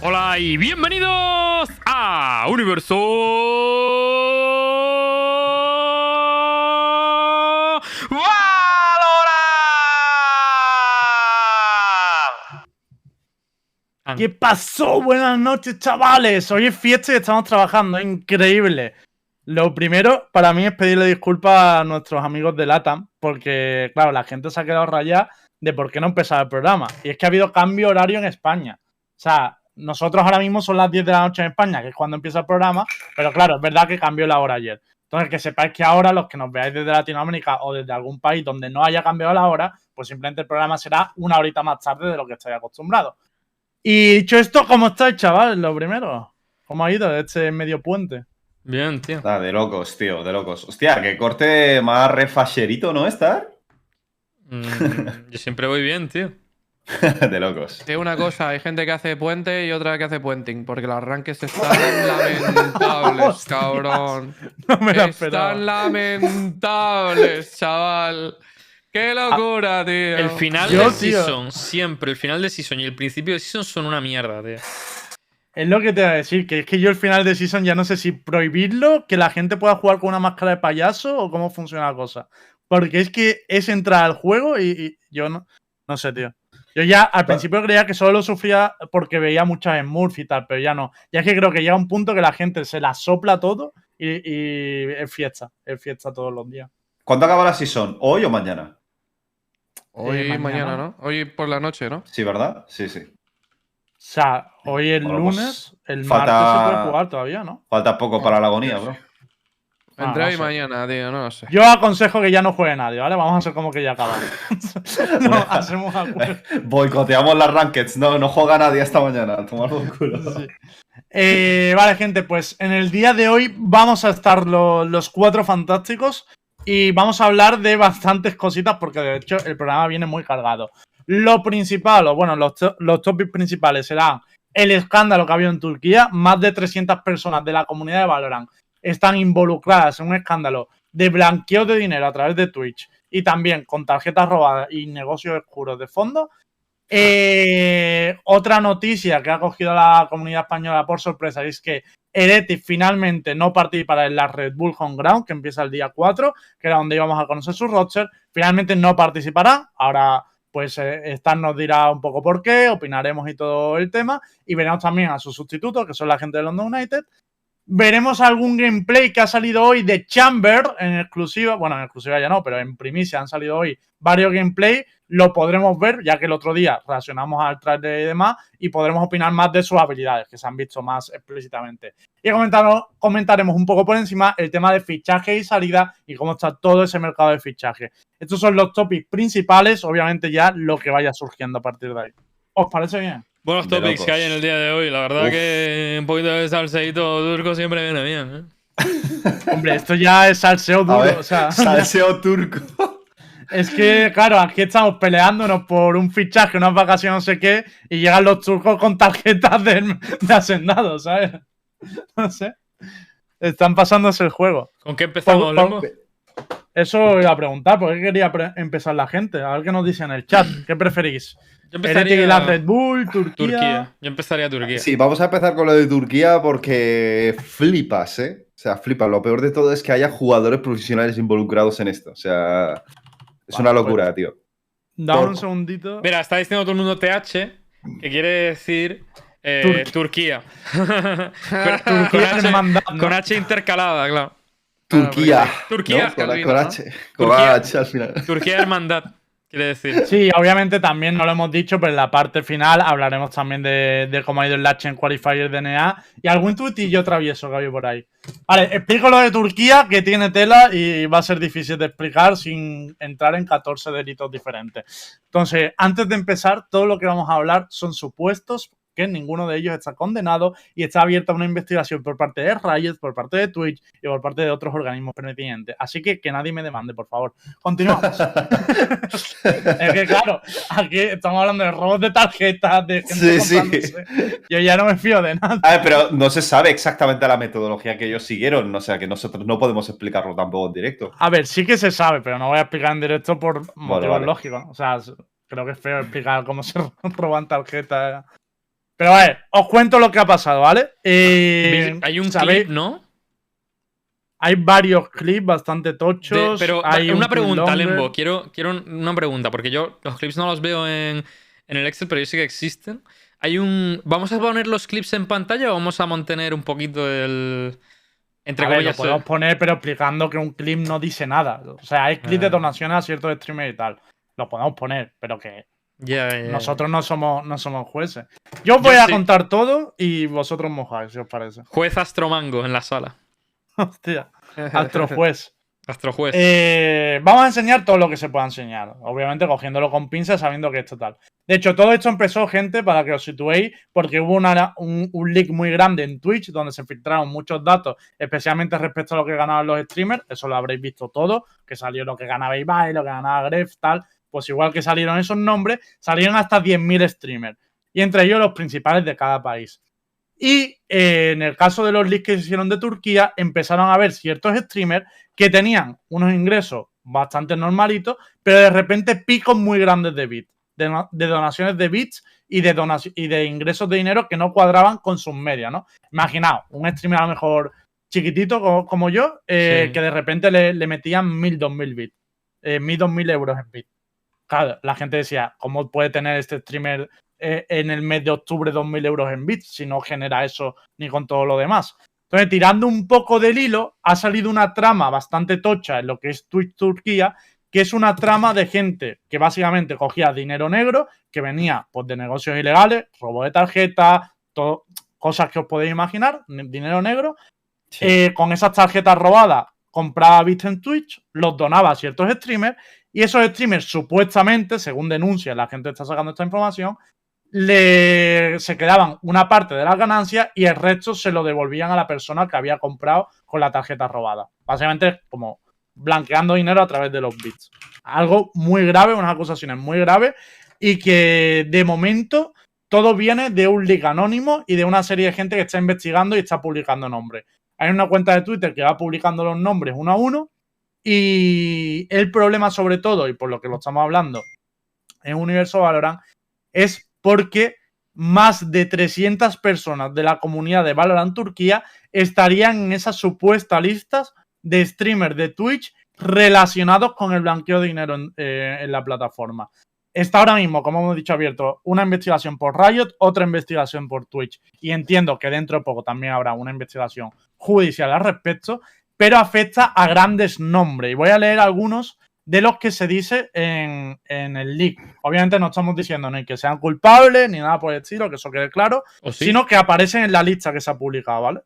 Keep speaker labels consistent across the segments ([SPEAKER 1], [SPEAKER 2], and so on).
[SPEAKER 1] Hola y bienvenidos a Universo Valorant.
[SPEAKER 2] ¿Qué pasó? Buenas noches, chavales. Hoy es fiesta y estamos trabajando. Increíble. Lo primero, para mí, es pedirle disculpas a nuestros amigos de LATAM, porque, claro, la gente se ha quedado rayada de por qué no empezaba el programa. Y es que ha habido cambio horario en España. O sea, nosotros ahora mismo son las 10 de la noche en España, que es cuando empieza el programa, pero claro, es verdad que cambió la hora ayer. Entonces, que sepáis que ahora los que nos veáis desde Latinoamérica o desde algún país donde no haya cambiado la hora, pues simplemente el programa será una horita más tarde de lo que estáis acostumbrados. Y dicho esto, ¿cómo estáis, chaval? Lo primero, ¿cómo ha ido este medio puente?
[SPEAKER 1] Bien, tío.
[SPEAKER 3] Está de locos, tío, de locos. Hostia, que corte más refacherito, ¿no? Estar.
[SPEAKER 1] Mm, yo siempre voy bien, tío.
[SPEAKER 3] de locos.
[SPEAKER 4] Digo una cosa, hay gente que hace puente y otra que hace puenting, porque los arranques están lamentables, cabrón.
[SPEAKER 2] No me la esperaba.
[SPEAKER 4] Están lamentables, chaval. ¡Qué locura, tío!
[SPEAKER 1] El final
[SPEAKER 2] Yo,
[SPEAKER 1] de
[SPEAKER 2] tío.
[SPEAKER 1] season, siempre, el final de season y el principio de season son una mierda, tío.
[SPEAKER 2] Es lo que te voy a decir, que es que yo el final de season ya no sé si prohibirlo, que la gente pueda jugar con una máscara de payaso o cómo funciona la cosa. Porque es que es entrar al juego y, y yo no, no sé, tío. Yo ya al principio creía que solo lo sufría porque veía muchas Smurf y tal, pero ya no. Ya es que creo que llega un punto que la gente se la sopla todo y, y es fiesta, es fiesta todos los días.
[SPEAKER 3] ¿Cuándo acaba la season? ¿Hoy o mañana?
[SPEAKER 4] Hoy,
[SPEAKER 2] Eh,
[SPEAKER 4] mañana,
[SPEAKER 2] mañana.
[SPEAKER 4] ¿no? Hoy por la noche, ¿no?
[SPEAKER 3] Sí, ¿verdad? Sí, sí.
[SPEAKER 2] O sea, hoy es
[SPEAKER 3] Bueno, pues,
[SPEAKER 2] lunes, el
[SPEAKER 3] falta-
[SPEAKER 2] martes se puede jugar todavía, ¿no?
[SPEAKER 3] Falta poco para la agonía, bro.
[SPEAKER 2] Ah,
[SPEAKER 4] Entre hoy y mañana, tío, no lo sé.
[SPEAKER 2] Yo aconsejo que ya no juegue nadie, ¿vale? Vamos a hacer como que ya acaba. no, hacemos acuerdo.
[SPEAKER 3] Boicoteamos las rankeds. No, no juega nadie esta mañana. Tomar por culo.
[SPEAKER 2] Sí. Eh, vale, gente, pues en el día de hoy vamos a estar lo- los cuatro fantásticos y vamos a hablar de bastantes cositas porque de hecho el programa viene muy cargado. Lo principal, o bueno, los, los topics principales serán el escándalo que ha habido en Turquía. Más de 300 personas de la comunidad de Valorant están involucradas en un escándalo de blanqueo de dinero a través de Twitch y también con tarjetas robadas y negocios oscuros de fondo. Eh, otra noticia que ha cogido la comunidad española por sorpresa es que Heretic finalmente no participará en la Red Bull Home Ground, que empieza el día 4, que era donde íbamos a conocer su roster. Finalmente no participará. Ahora, pues, eh, Stan nos dirá un poco por qué, opinaremos y todo el tema. Y veremos también a sus sustitutos, que son la gente de London United. Veremos algún gameplay que ha salido hoy de Chamber en exclusiva. Bueno, en exclusiva ya no, pero en primicia han salido hoy varios gameplay. Lo podremos ver, ya que el otro día reaccionamos al trailer y demás, y podremos opinar más de sus habilidades, que se han visto más explícitamente. Y comentaremos un poco por encima el tema de fichaje y salida y cómo está todo ese mercado de fichaje. Estos son los topics principales, obviamente ya lo que vaya surgiendo a partir de ahí. ¿Os parece bien?
[SPEAKER 1] Buenos topics
[SPEAKER 3] locos.
[SPEAKER 1] que hay en el día de hoy. La verdad
[SPEAKER 3] Uf.
[SPEAKER 1] que un poquito de salseíto turco siempre viene bien, ¿eh?
[SPEAKER 2] Hombre, esto ya es salseo duro,
[SPEAKER 3] ver,
[SPEAKER 2] o sea,
[SPEAKER 3] salseo turco.
[SPEAKER 2] es que, claro, aquí estamos peleándonos por un fichaje, unas vacaciones, no sé qué, y llegan los turcos con tarjetas de, de hacendado, ¿sabes? No sé. Están pasándose el juego.
[SPEAKER 1] ¿Con qué empezamos,
[SPEAKER 2] Por-
[SPEAKER 1] Lembo?
[SPEAKER 2] por- Eso iba a preguntar, ¿por qué quería pre- empezar la gente? A ver qué nos dice en el chat. ¿Qué preferís?
[SPEAKER 1] Yo
[SPEAKER 2] y la Red Bull, Turquía.
[SPEAKER 1] Turquía. Yo empezaría Turquía.
[SPEAKER 3] Sí, vamos a empezar con lo de Turquía porque flipas, ¿eh? O sea, flipas. Lo peor de todo es que haya jugadores profesionales involucrados en esto. O sea, es
[SPEAKER 2] Vale,
[SPEAKER 3] una locura, tío.
[SPEAKER 2] Dame un segundito.
[SPEAKER 1] Mira, está diciendo todo el mundo TH, que quiere decir eh,
[SPEAKER 2] Turquía.
[SPEAKER 1] Turquía. con, con H,
[SPEAKER 2] hermandad, ¿no?
[SPEAKER 1] con H intercalada, claro.
[SPEAKER 3] Turquía.
[SPEAKER 1] Turquía,
[SPEAKER 3] ¿no? Con,
[SPEAKER 4] Calvino,
[SPEAKER 3] con
[SPEAKER 4] ¿no?
[SPEAKER 3] H. Con
[SPEAKER 1] Turquía.
[SPEAKER 3] H al final.
[SPEAKER 1] Turquía hermandad, quiere decir.
[SPEAKER 2] Sí, obviamente también no lo hemos dicho, pero en la parte final hablaremos también de, cómo ha ido el Latch en Qualifier de NA y algún tuitillo travieso que había por ahí. Vale, explico lo de Turquía, que tiene tela y va a ser difícil de explicar sin entrar en 14 delitos diferentes. Entonces, antes de empezar, todo lo que vamos a hablar son supuestos que ninguno de ellos está condenado y está abierta una investigación por parte de Riot, por parte de Twitch y por parte de otros organismos pertinentes. Así que que nadie me demande, por favor. Continuamos. es que claro, aquí estamos hablando de robos de tarjetas, de gente
[SPEAKER 3] Sí, sí.
[SPEAKER 2] Yo ya no me fío de nada.
[SPEAKER 3] A ver, pero no se sabe exactamente la metodología que ellos siguieron. O sea, que nosotros no podemos explicarlo tampoco en directo.
[SPEAKER 2] A ver, sí que se sabe, pero no voy a explicar en directo por motivos
[SPEAKER 3] vale.
[SPEAKER 2] lógicos. O sea, creo que es feo explicar cómo se roban tarjetas Pero a ver, os cuento lo que ha pasado, ¿vale? Eh,
[SPEAKER 1] Hay un
[SPEAKER 2] ¿sabéis?
[SPEAKER 1] clip, ¿no?
[SPEAKER 2] Hay varios clips bastante
[SPEAKER 1] De-
[SPEAKER 2] tochos.
[SPEAKER 1] pero
[SPEAKER 2] hay
[SPEAKER 1] una
[SPEAKER 2] un
[SPEAKER 1] pregunta. Lembo. Quiero, quiero una pregunta, porque yo los clips no los veo en, en el Excel, pero yo sé que existen. Hay un. ¿Vamos a poner los clips en pantalla o vamos a mantener un poquito el. Entre
[SPEAKER 2] A ver, lo podemos poner, pero explicando que un clip no dice nada. O sea, hay clips de
[SPEAKER 1] Ah.
[SPEAKER 2] donaciones a ciertos streamers y tal. Lo podemos poner, pero que Nosotros no somos, no somos jueces. Yo os voy
[SPEAKER 1] Yo
[SPEAKER 2] a
[SPEAKER 1] sí.
[SPEAKER 2] contar todo y vosotros mojáis, si os parece.
[SPEAKER 1] Juez Astromango en la sala.
[SPEAKER 2] Hostia, astro juez.
[SPEAKER 1] Astrojuez.
[SPEAKER 2] Eh, vamos a enseñar todo lo que se pueda enseñar. Obviamente cogiéndolo con pinzas, sabiendo que es total. De hecho, todo esto empezó, gente, para que os situéis, porque hubo una- un, un leak muy grande en Twitch donde se filtraron muchos datos, especialmente respecto a lo que ganaban los streamers. Eso lo habréis visto todo, que salió lo que ganaba Ibai, lo que ganaba Gref, tal. Pues igual que salieron esos nombres, salieron hasta 10.000 streamers. Y entre ellos los principales de cada país. Y eh, en el caso de los leaks que se hicieron de Turquía, empezaron a ver ciertos streamers que tenían unos ingresos bastante normalitos, pero de repente picos muy grandes de bits, de, donaciones de bits y de, donaci- y de ingresos de dinero que no cuadraban con sus medias, ¿no? Imaginaos, un streamer a lo mejor chiquitito como, como yo, eh,
[SPEAKER 1] Sí.
[SPEAKER 2] que de repente le, le metían 1000, 2000 bits, eh, 1000, 2000 euros en bits. Claro, la gente decía, ¿cómo puede tener este streamer eh, en el mes de octubre 2.000 euros en bits si no genera eso ni con todo lo demás? Entonces, tirando un poco del hilo, ha salido una trama bastante tocha en lo que es Twitch Turquía, que es una trama de gente que básicamente cogía dinero negro, que venía pues, de negocios ilegales, robo de tarjeta, todo, cosas que os podéis imaginar, ne- dinero negro. Eh, con esas tarjetas robadas, compraba bits en Twitch, los donaba a ciertos streamers, y esos streamers supuestamente, según denuncias, la gente está sacando esta información, le, se quedaban una parte de las ganancias y el resto se lo devolvían a la persona que había comprado con la tarjeta robada. Básicamente como blanqueando dinero a través de los bits. Algo muy grave, unas acusaciones muy graves y que de momento todo viene de un leak anónimo y de una serie de gente que está investigando y está publicando nombres. Hay una cuenta de Twitter que va publicando los nombres uno a uno y el problema sobre todo, y por lo que lo estamos hablando en Universo Valorant, es porque más de 300 personas de la comunidad de Valorant Turquía estarían en esas supuestas listas de streamers de Twitch relacionados con el blanqueo de dinero en, eh, en la plataforma. Está ahora mismo, como hemos dicho, abierto una investigación por Riot, otra investigación por Twitch. Y entiendo que dentro de poco también habrá una investigación judicial al respecto, pero afecta a grandes nombres. Y voy a leer algunos de los que se dice en, en el leak. Obviamente no estamos diciendo ni que sean culpables ni nada por el estilo, que eso quede claro, sino que aparecen en la lista que se ha publicado, ¿vale?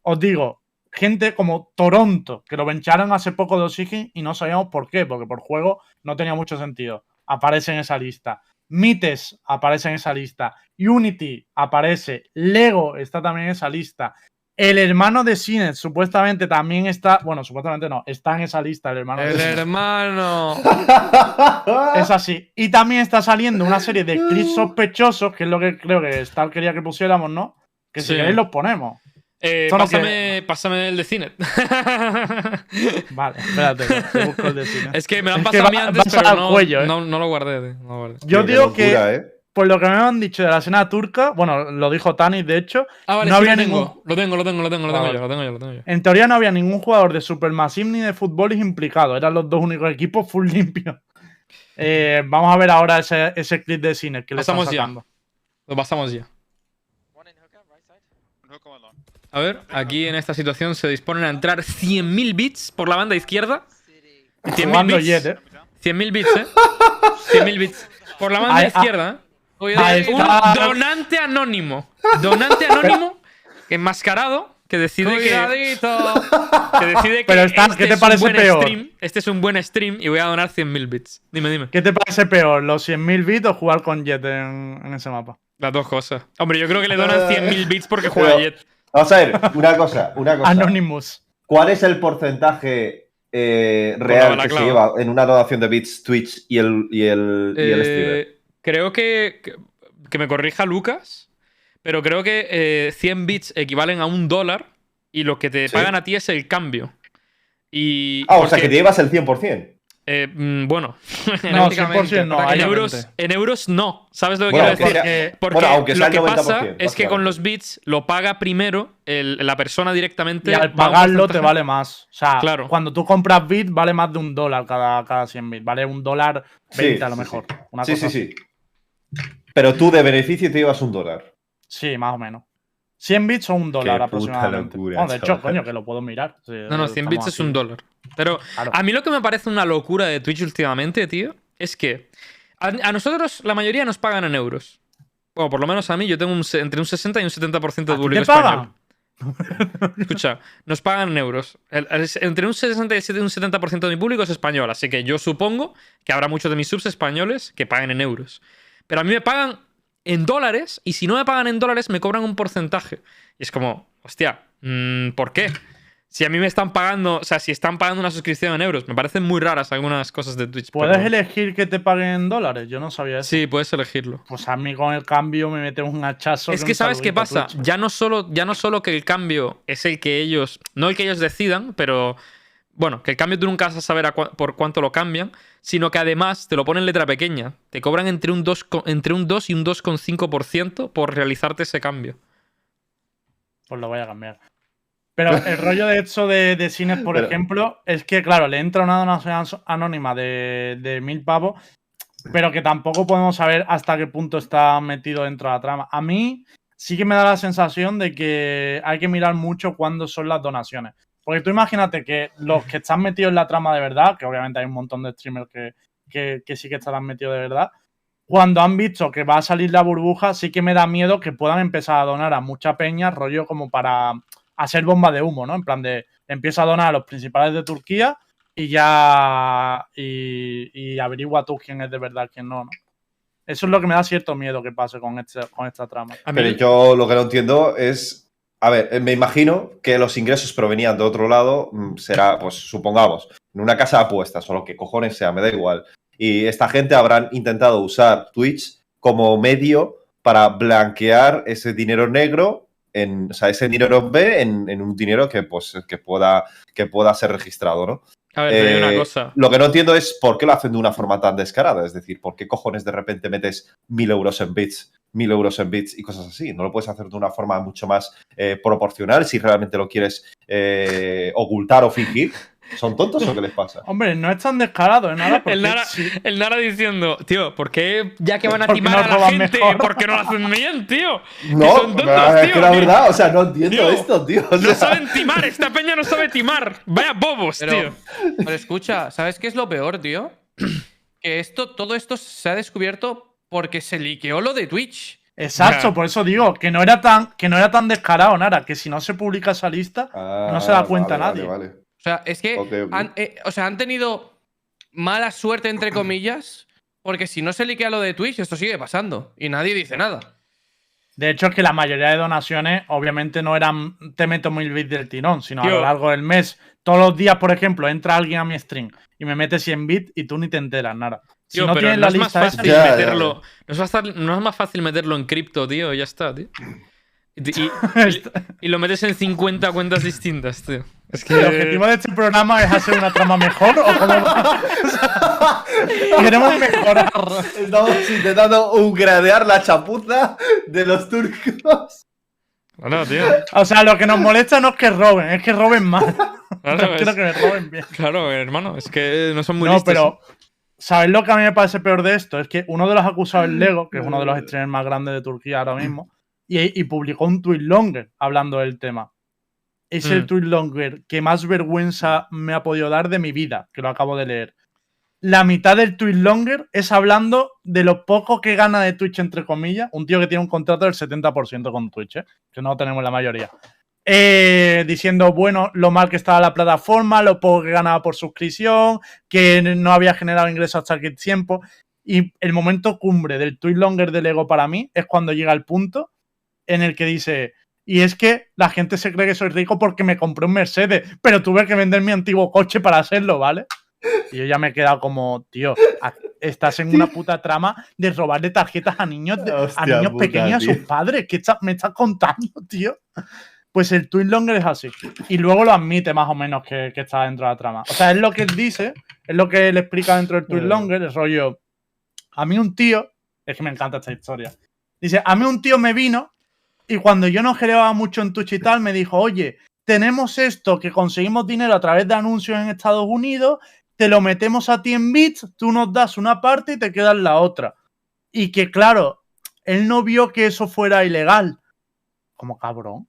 [SPEAKER 2] Os digo, gente como Toronto, que lo bencharon hace poco de Oxygen y no sabíamos por qué, porque por juego no tenía mucho sentido. Aparece en esa lista. Mites aparece en esa lista. Unity aparece. Lego está también en esa lista. El hermano de Cinet supuestamente también está. Bueno, supuestamente no, está en esa lista el hermano
[SPEAKER 4] El
[SPEAKER 2] de Cinet.
[SPEAKER 4] hermano.
[SPEAKER 2] Es así. Y también está saliendo una serie de clips sospechosos, que es lo que creo que Star quería que pusiéramos, ¿no? Que si
[SPEAKER 1] Sí.
[SPEAKER 2] queréis los ponemos.
[SPEAKER 1] Eh, pásame, pásame el de cine.
[SPEAKER 2] Vale, espérate, que busco el de
[SPEAKER 1] es que me lo han
[SPEAKER 2] Es que
[SPEAKER 1] pasado a mí antes, pero
[SPEAKER 2] al
[SPEAKER 1] no,
[SPEAKER 2] cuello, ¿eh?
[SPEAKER 1] no, no lo guardé. no lo guardé.
[SPEAKER 2] Yo digo que,
[SPEAKER 3] locura, ¿eh?
[SPEAKER 2] Por lo que me han dicho de la escena turca, bueno, lo dijo Tani, de hecho,
[SPEAKER 1] Ah, vale,
[SPEAKER 2] no
[SPEAKER 1] sí
[SPEAKER 2] había
[SPEAKER 1] lo tengo.
[SPEAKER 2] ningún-
[SPEAKER 1] Lo tengo, lo tengo, lo tengo, lo tengo
[SPEAKER 2] Vale.
[SPEAKER 1] yo, lo tengo yo, lo tengo yo.
[SPEAKER 2] en teoría no había ningún jugador de Supermassive ni de fútbol implicado. Eran los dos únicos equipos full limpios. Eh, vamos a ver ahora ese, ese clip de cine que le están
[SPEAKER 1] Pasamos ya.
[SPEAKER 2] sacando.
[SPEAKER 1] Lo pasamos ya. A ver, aquí en esta situación se disponen a entrar 100.000 bits por la banda izquierda. 100.000
[SPEAKER 2] Jugando
[SPEAKER 1] bits.
[SPEAKER 2] Jet, ¿eh?
[SPEAKER 1] 100.000 bits, ¿eh? 100.000 bits. Por la banda
[SPEAKER 2] ah,
[SPEAKER 1] izquierda, ¿eh?
[SPEAKER 4] Oye,
[SPEAKER 2] Ahí
[SPEAKER 1] Un donante anónimo. Donante anónimo enmascarado que decide que,
[SPEAKER 4] Cuidadito.
[SPEAKER 1] que decide que
[SPEAKER 2] Pero está-
[SPEAKER 1] este
[SPEAKER 2] ¿qué te
[SPEAKER 1] es un
[SPEAKER 2] parece
[SPEAKER 1] buen
[SPEAKER 2] peor?
[SPEAKER 1] stream, este es un buen stream y voy a donar 100.000 bits. Dime, dime.
[SPEAKER 2] ¿Qué te parece peor, los 100.000 bits o jugar con Jet en, en ese mapa?
[SPEAKER 1] Las dos cosas. Hombre, yo creo que le donan 100.000 bits porque juega
[SPEAKER 3] Pero-
[SPEAKER 1] Jet.
[SPEAKER 3] Vamos a ver, una cosa, una cosa.
[SPEAKER 2] Anonymous.
[SPEAKER 3] ¿Cuál es el porcentaje eh, real que se lleva en una donación de bits Twitch y el, y el, y el streamer?
[SPEAKER 1] Eh, creo que, que. que me corrija Lucas. Pero creo que eh, 100 bits equivalen a un dólar. Y lo que te
[SPEAKER 3] Sí.
[SPEAKER 1] pagan a ti es el cambio. Y.
[SPEAKER 3] Ah, o sea, que te llevas el 100%.
[SPEAKER 1] Eh, mm, bueno,
[SPEAKER 2] No,
[SPEAKER 4] Prácticamente,
[SPEAKER 2] 100% no,
[SPEAKER 1] en euros, en euros no. ¿Sabes lo que
[SPEAKER 3] Bueno,
[SPEAKER 1] quiero decir?
[SPEAKER 2] porque-
[SPEAKER 1] Porque
[SPEAKER 3] Bueno, aunque
[SPEAKER 1] lo que
[SPEAKER 3] el 90%,
[SPEAKER 1] pasa es que con los bits lo paga primero el- la persona directamente.
[SPEAKER 2] Y al pagarlo te vale más. O sea,
[SPEAKER 1] Claro.
[SPEAKER 2] cuando tú compras bits vale más de un dólar cada, cada 100 bits. Vale un dólar 20
[SPEAKER 3] Sí,
[SPEAKER 2] a lo mejor.
[SPEAKER 3] sí.
[SPEAKER 2] Una
[SPEAKER 3] Sí,
[SPEAKER 2] cosa
[SPEAKER 3] sí,
[SPEAKER 2] así.
[SPEAKER 3] sí. Pero tú de beneficio te llevas un dólar.
[SPEAKER 2] Sí, más o menos. 100 bits o un dólar
[SPEAKER 3] puta
[SPEAKER 2] aproximadamente.
[SPEAKER 3] locura,
[SPEAKER 2] No, de hecho,
[SPEAKER 3] chaval.
[SPEAKER 2] coño, que lo puedo mirar. Sí,
[SPEAKER 1] No, no, 100
[SPEAKER 2] estamos
[SPEAKER 1] bits es un dólar. Pero
[SPEAKER 2] Claro.
[SPEAKER 1] a mí lo que me parece una locura de Twitch últimamente, tío, es que a, a nosotros la mayoría nos pagan en euros. Bueno, por lo menos a mí, yo tengo un entre un 60 y un 70%
[SPEAKER 2] ¿A
[SPEAKER 1] de público español.
[SPEAKER 2] pagan?
[SPEAKER 1] Escucha, nos pagan en euros. El- el- entre un 67 y un 70% de mi público es español, así que yo supongo que habrá muchos de mis subs españoles que paguen en euros. Pero a mí me pagan en dólares y si no me pagan en dólares me cobran un porcentaje. Y es como, hostia, mm, ¿por qué? Si a mí me están pagando, o sea, si están pagando una suscripción en euros, me parecen muy raras algunas cosas de Twitch.
[SPEAKER 2] ¿Puedes
[SPEAKER 1] pero-
[SPEAKER 2] elegir que te paguen en dólares? Yo no sabía eso.
[SPEAKER 1] Sí, puedes elegirlo.
[SPEAKER 2] Pues a mí con el cambio me mete un hachazo.
[SPEAKER 1] Es
[SPEAKER 2] un
[SPEAKER 1] que sabes qué pasa, ya no solo ya no solo que el cambio es el que ellos, no el que ellos decidan, pero bueno, que el cambio tú nunca vas a saber a por cuánto lo cambian, sino que además te lo ponen en letra pequeña, te cobran entre un 2 co- entre un 2 y un 2,5% por realizarte ese cambio.
[SPEAKER 2] Pues lo voy a cambiar. Pero el rollo de hecho de, de cines, por
[SPEAKER 3] Pero-
[SPEAKER 2] ejemplo, es que, claro, le entra una donación anónima de, de mil pavos, pero que tampoco podemos saber hasta qué punto está metido dentro de la trama. A mí sí que me da la sensación de que hay que mirar mucho cuándo son las donaciones. Porque tú imagínate que los que están metidos en la trama de verdad, que obviamente hay un montón de streamers que, que, que sí que estarán metidos de verdad, cuando han visto que va a salir la burbuja, sí que me da miedo que puedan empezar a donar a mucha peña, rollo como para hacer bomba de humo, ¿no? En plan de empieza a donar a los principales de Turquía y ya y, y averigua tú quién es de verdad, quién no, ¿no? Eso es lo que me da cierto miedo que pase con, este, con esta trama.
[SPEAKER 3] Pero yo lo que no entiendo es. A ver, eh, me imagino que los ingresos provenían de otro lado. mm, Será, pues supongamos, en una casa de apuestas o lo que cojones sea, me da igual. Y esta gente habrán intentado usar Twitch como medio para blanquear ese dinero negro, en, o sea, ese dinero B en, en un dinero que, pues, que, pueda, que pueda ser registrado, ¿no?
[SPEAKER 1] a ver, te digo una
[SPEAKER 3] Eh,
[SPEAKER 1] cosa.
[SPEAKER 3] Lo que no entiendo es por qué lo hacen de una forma tan descarada. Es decir, ¿por qué cojones de repente metes mil euros en bits, mil euros en bits y cosas así? No lo puedes hacer de una forma mucho más eh, proporcional si realmente lo quieres eh, ocultar o fingir. ¿Son tontos o qué les pasa?
[SPEAKER 2] Hombre, no es tan descarado, ¿eh? Nada, porque
[SPEAKER 1] El Nara,
[SPEAKER 2] sí-
[SPEAKER 1] el Nara diciendo, tío, ¿por qué ya que van a timar
[SPEAKER 2] no
[SPEAKER 1] a la gente,
[SPEAKER 2] mejor.
[SPEAKER 1] ¿por qué no lo hacen bien, tío?
[SPEAKER 3] No,
[SPEAKER 1] son tontos,
[SPEAKER 3] es
[SPEAKER 1] tío,
[SPEAKER 3] que la verdad, o sea, no entiendo
[SPEAKER 1] Tío,
[SPEAKER 3] esto, tío. o
[SPEAKER 1] No saben timar, esta peña no sabe timar. Vaya bobos,
[SPEAKER 4] Pero,
[SPEAKER 1] tío.
[SPEAKER 4] pero escucha, ¿sabes qué es lo peor, tío? Que esto, todo esto se ha descubierto porque se liqueó lo de Twitch.
[SPEAKER 2] Exacto, por eso digo que no era tan que no era tan descarado, Nara, que si no se publica esa lista, no se da cuenta
[SPEAKER 3] Ah, vale,
[SPEAKER 2] nadie.
[SPEAKER 3] vale, vale.
[SPEAKER 4] O sea, es que. Han, eh, o sea, han tenido mala suerte, entre comillas, porque si no se liquea lo de Twitch, esto sigue pasando y nadie dice nada.
[SPEAKER 2] De hecho, es que la mayoría de donaciones, obviamente, no eran te meto mil bits del tirón, sino a lo largo del mes. Todos los días, por ejemplo, entra alguien a mi stream y me mete 100 bits y tú ni te enteras, nada. Si
[SPEAKER 1] Tío,
[SPEAKER 2] no
[SPEAKER 1] pero no
[SPEAKER 2] la
[SPEAKER 1] es más fácil
[SPEAKER 2] esa,
[SPEAKER 3] Ya, ya,
[SPEAKER 1] meterlo. No, es más fácil, no es más fácil meterlo en cripto, tío, y ya está, tío. Y, y- y lo metes en 50 cuentas distintas, tío. Es que.
[SPEAKER 2] el objetivo de este programa es hacer una trama mejor o cómo va? Queremos mejorar.
[SPEAKER 3] Estamos intentando upgradear la chapuza de los turcos.
[SPEAKER 1] Bueno, tío.
[SPEAKER 2] O sea, lo que nos molesta no es que roben, es que roben mal.
[SPEAKER 1] Claro,
[SPEAKER 2] Quiero
[SPEAKER 1] es-
[SPEAKER 2] que me roben bien.
[SPEAKER 1] claro, hermano. Es que no son muy
[SPEAKER 2] no,
[SPEAKER 1] listos.
[SPEAKER 2] pero ¿sabéis lo que a mí me parece peor de esto? Es que uno de los acusados es Lego, que es uno de los streamers más grandes de Turquía ahora mismo, y, y publicó un tweet longer hablando del tema. Es el
[SPEAKER 1] Mm.
[SPEAKER 2] tweet longer que más vergüenza me ha podido dar de mi vida, que lo acabo de leer. La mitad del tweet longer es hablando de lo poco que gana de Twitch, entre comillas. Un tío que tiene un contrato del 70% con Twitch, ¿eh? que no tenemos la mayoría. Eh, diciendo, bueno, lo mal que estaba la plataforma, lo poco que ganaba por suscripción, que no había generado ingresos hasta aquel tiempo. Y el momento cumbre del tweet longer de Lego para mí es cuando llega el punto en el que dice, y es que la gente se cree que soy rico porque me compré un Mercedes, pero tuve que vender mi antiguo coche para hacerlo, ¿vale? Y yo ya me he quedado como, tío, estás en una puta trama de robarle tarjetas a niños, de- a niños
[SPEAKER 3] puta,
[SPEAKER 2] pequeños a sus
[SPEAKER 3] tío.
[SPEAKER 2] padres. ¿Qué está- me estás contando, tío? Pues el Twin Longer es así. Y luego lo admite más o menos que, que está dentro de la trama. O sea, es lo que él dice, es lo que él explica dentro del Twin Longer, el rollo. A mí un tío, es que me encanta esta historia. Dice, a mí un tío me vino y cuando yo no generaba mucho en Twitch y tal, me dijo, oye, tenemos esto que conseguimos dinero a través de anuncios en Estados Unidos, te lo metemos a ti en bits, tú nos das una parte y te quedas la otra. Y que claro, él no vio que eso fuera ilegal. Como cabrón.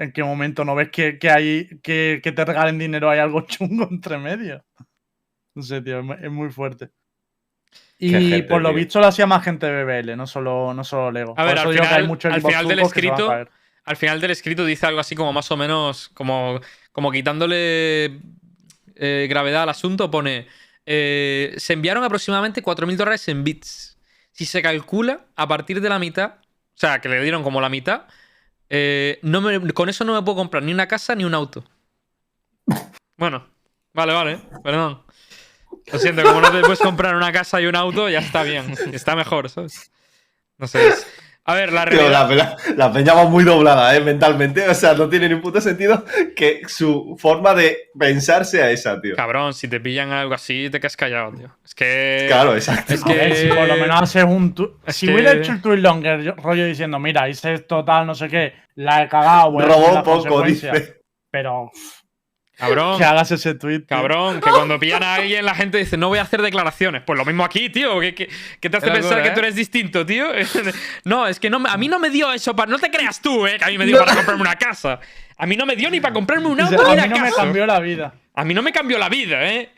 [SPEAKER 2] ¿En qué momento no ves que, que hay que, que te regalen dinero? Hay algo chungo entre medio. No sé, tío, es mu- es muy fuerte. Y
[SPEAKER 3] gente,
[SPEAKER 2] por lo
[SPEAKER 3] tío.
[SPEAKER 2] visto lo hacía más gente de BBL, no solo, no solo Lego.
[SPEAKER 1] A ver,
[SPEAKER 2] por
[SPEAKER 1] al final-
[SPEAKER 2] hay muchos
[SPEAKER 1] al final del escrito-. Al final del escrito dice algo así como más o menos, como, como quitándole eh, gravedad al asunto, pone, eh, se enviaron aproximadamente 4.000 dólares en bits. Si se calcula a partir de la mitad, o sea, que le dieron como la mitad, eh, no me- con eso no me puedo comprar ni una casa ni un auto. Bueno, vale, vale, perdón. Lo siento, como no te puedes comprar una casa y un auto, ya está bien. Está mejor, ¿sabes? No sé. A ver, la
[SPEAKER 3] Tío,
[SPEAKER 1] realidad...
[SPEAKER 3] la, peña- la peña va muy doblada, ¿eh? Mentalmente. O sea, no tiene ni puto sentido que su forma de pensar sea esa, tío.
[SPEAKER 1] Cabrón, si te pillan algo así, te quedas callado, tío. Es que.
[SPEAKER 3] Claro, exacto.
[SPEAKER 1] Es
[SPEAKER 2] ver,
[SPEAKER 1] que-
[SPEAKER 2] si por lo menos haces un. tu-
[SPEAKER 1] es
[SPEAKER 2] si
[SPEAKER 1] que-
[SPEAKER 2] hubiera hecho el Twin Longer, yo- rollo diciendo, mira, hice esto, tal, no sé qué, la he cagado, asumir
[SPEAKER 3] Robó poco, dice.
[SPEAKER 2] Pero
[SPEAKER 1] Cabrón.
[SPEAKER 2] que hagas ese tweet.
[SPEAKER 1] Cabrón, que cuando pillan a alguien la gente dice, no voy a hacer declaraciones. Pues lo mismo aquí, tío. ¿Qué, qué- qué te hace pensar que
[SPEAKER 4] ¿eh?
[SPEAKER 1] tú eres distinto, tío? no, es que no, me- a mí no me dio eso para... No te creas tú, ¿eh? Que a mí me dio para comprarme una casa. A mí no me dio ni para comprarme un auto ni
[SPEAKER 2] a mí no me cambió la vida.
[SPEAKER 1] A mí no me cambió la vida, ¿eh?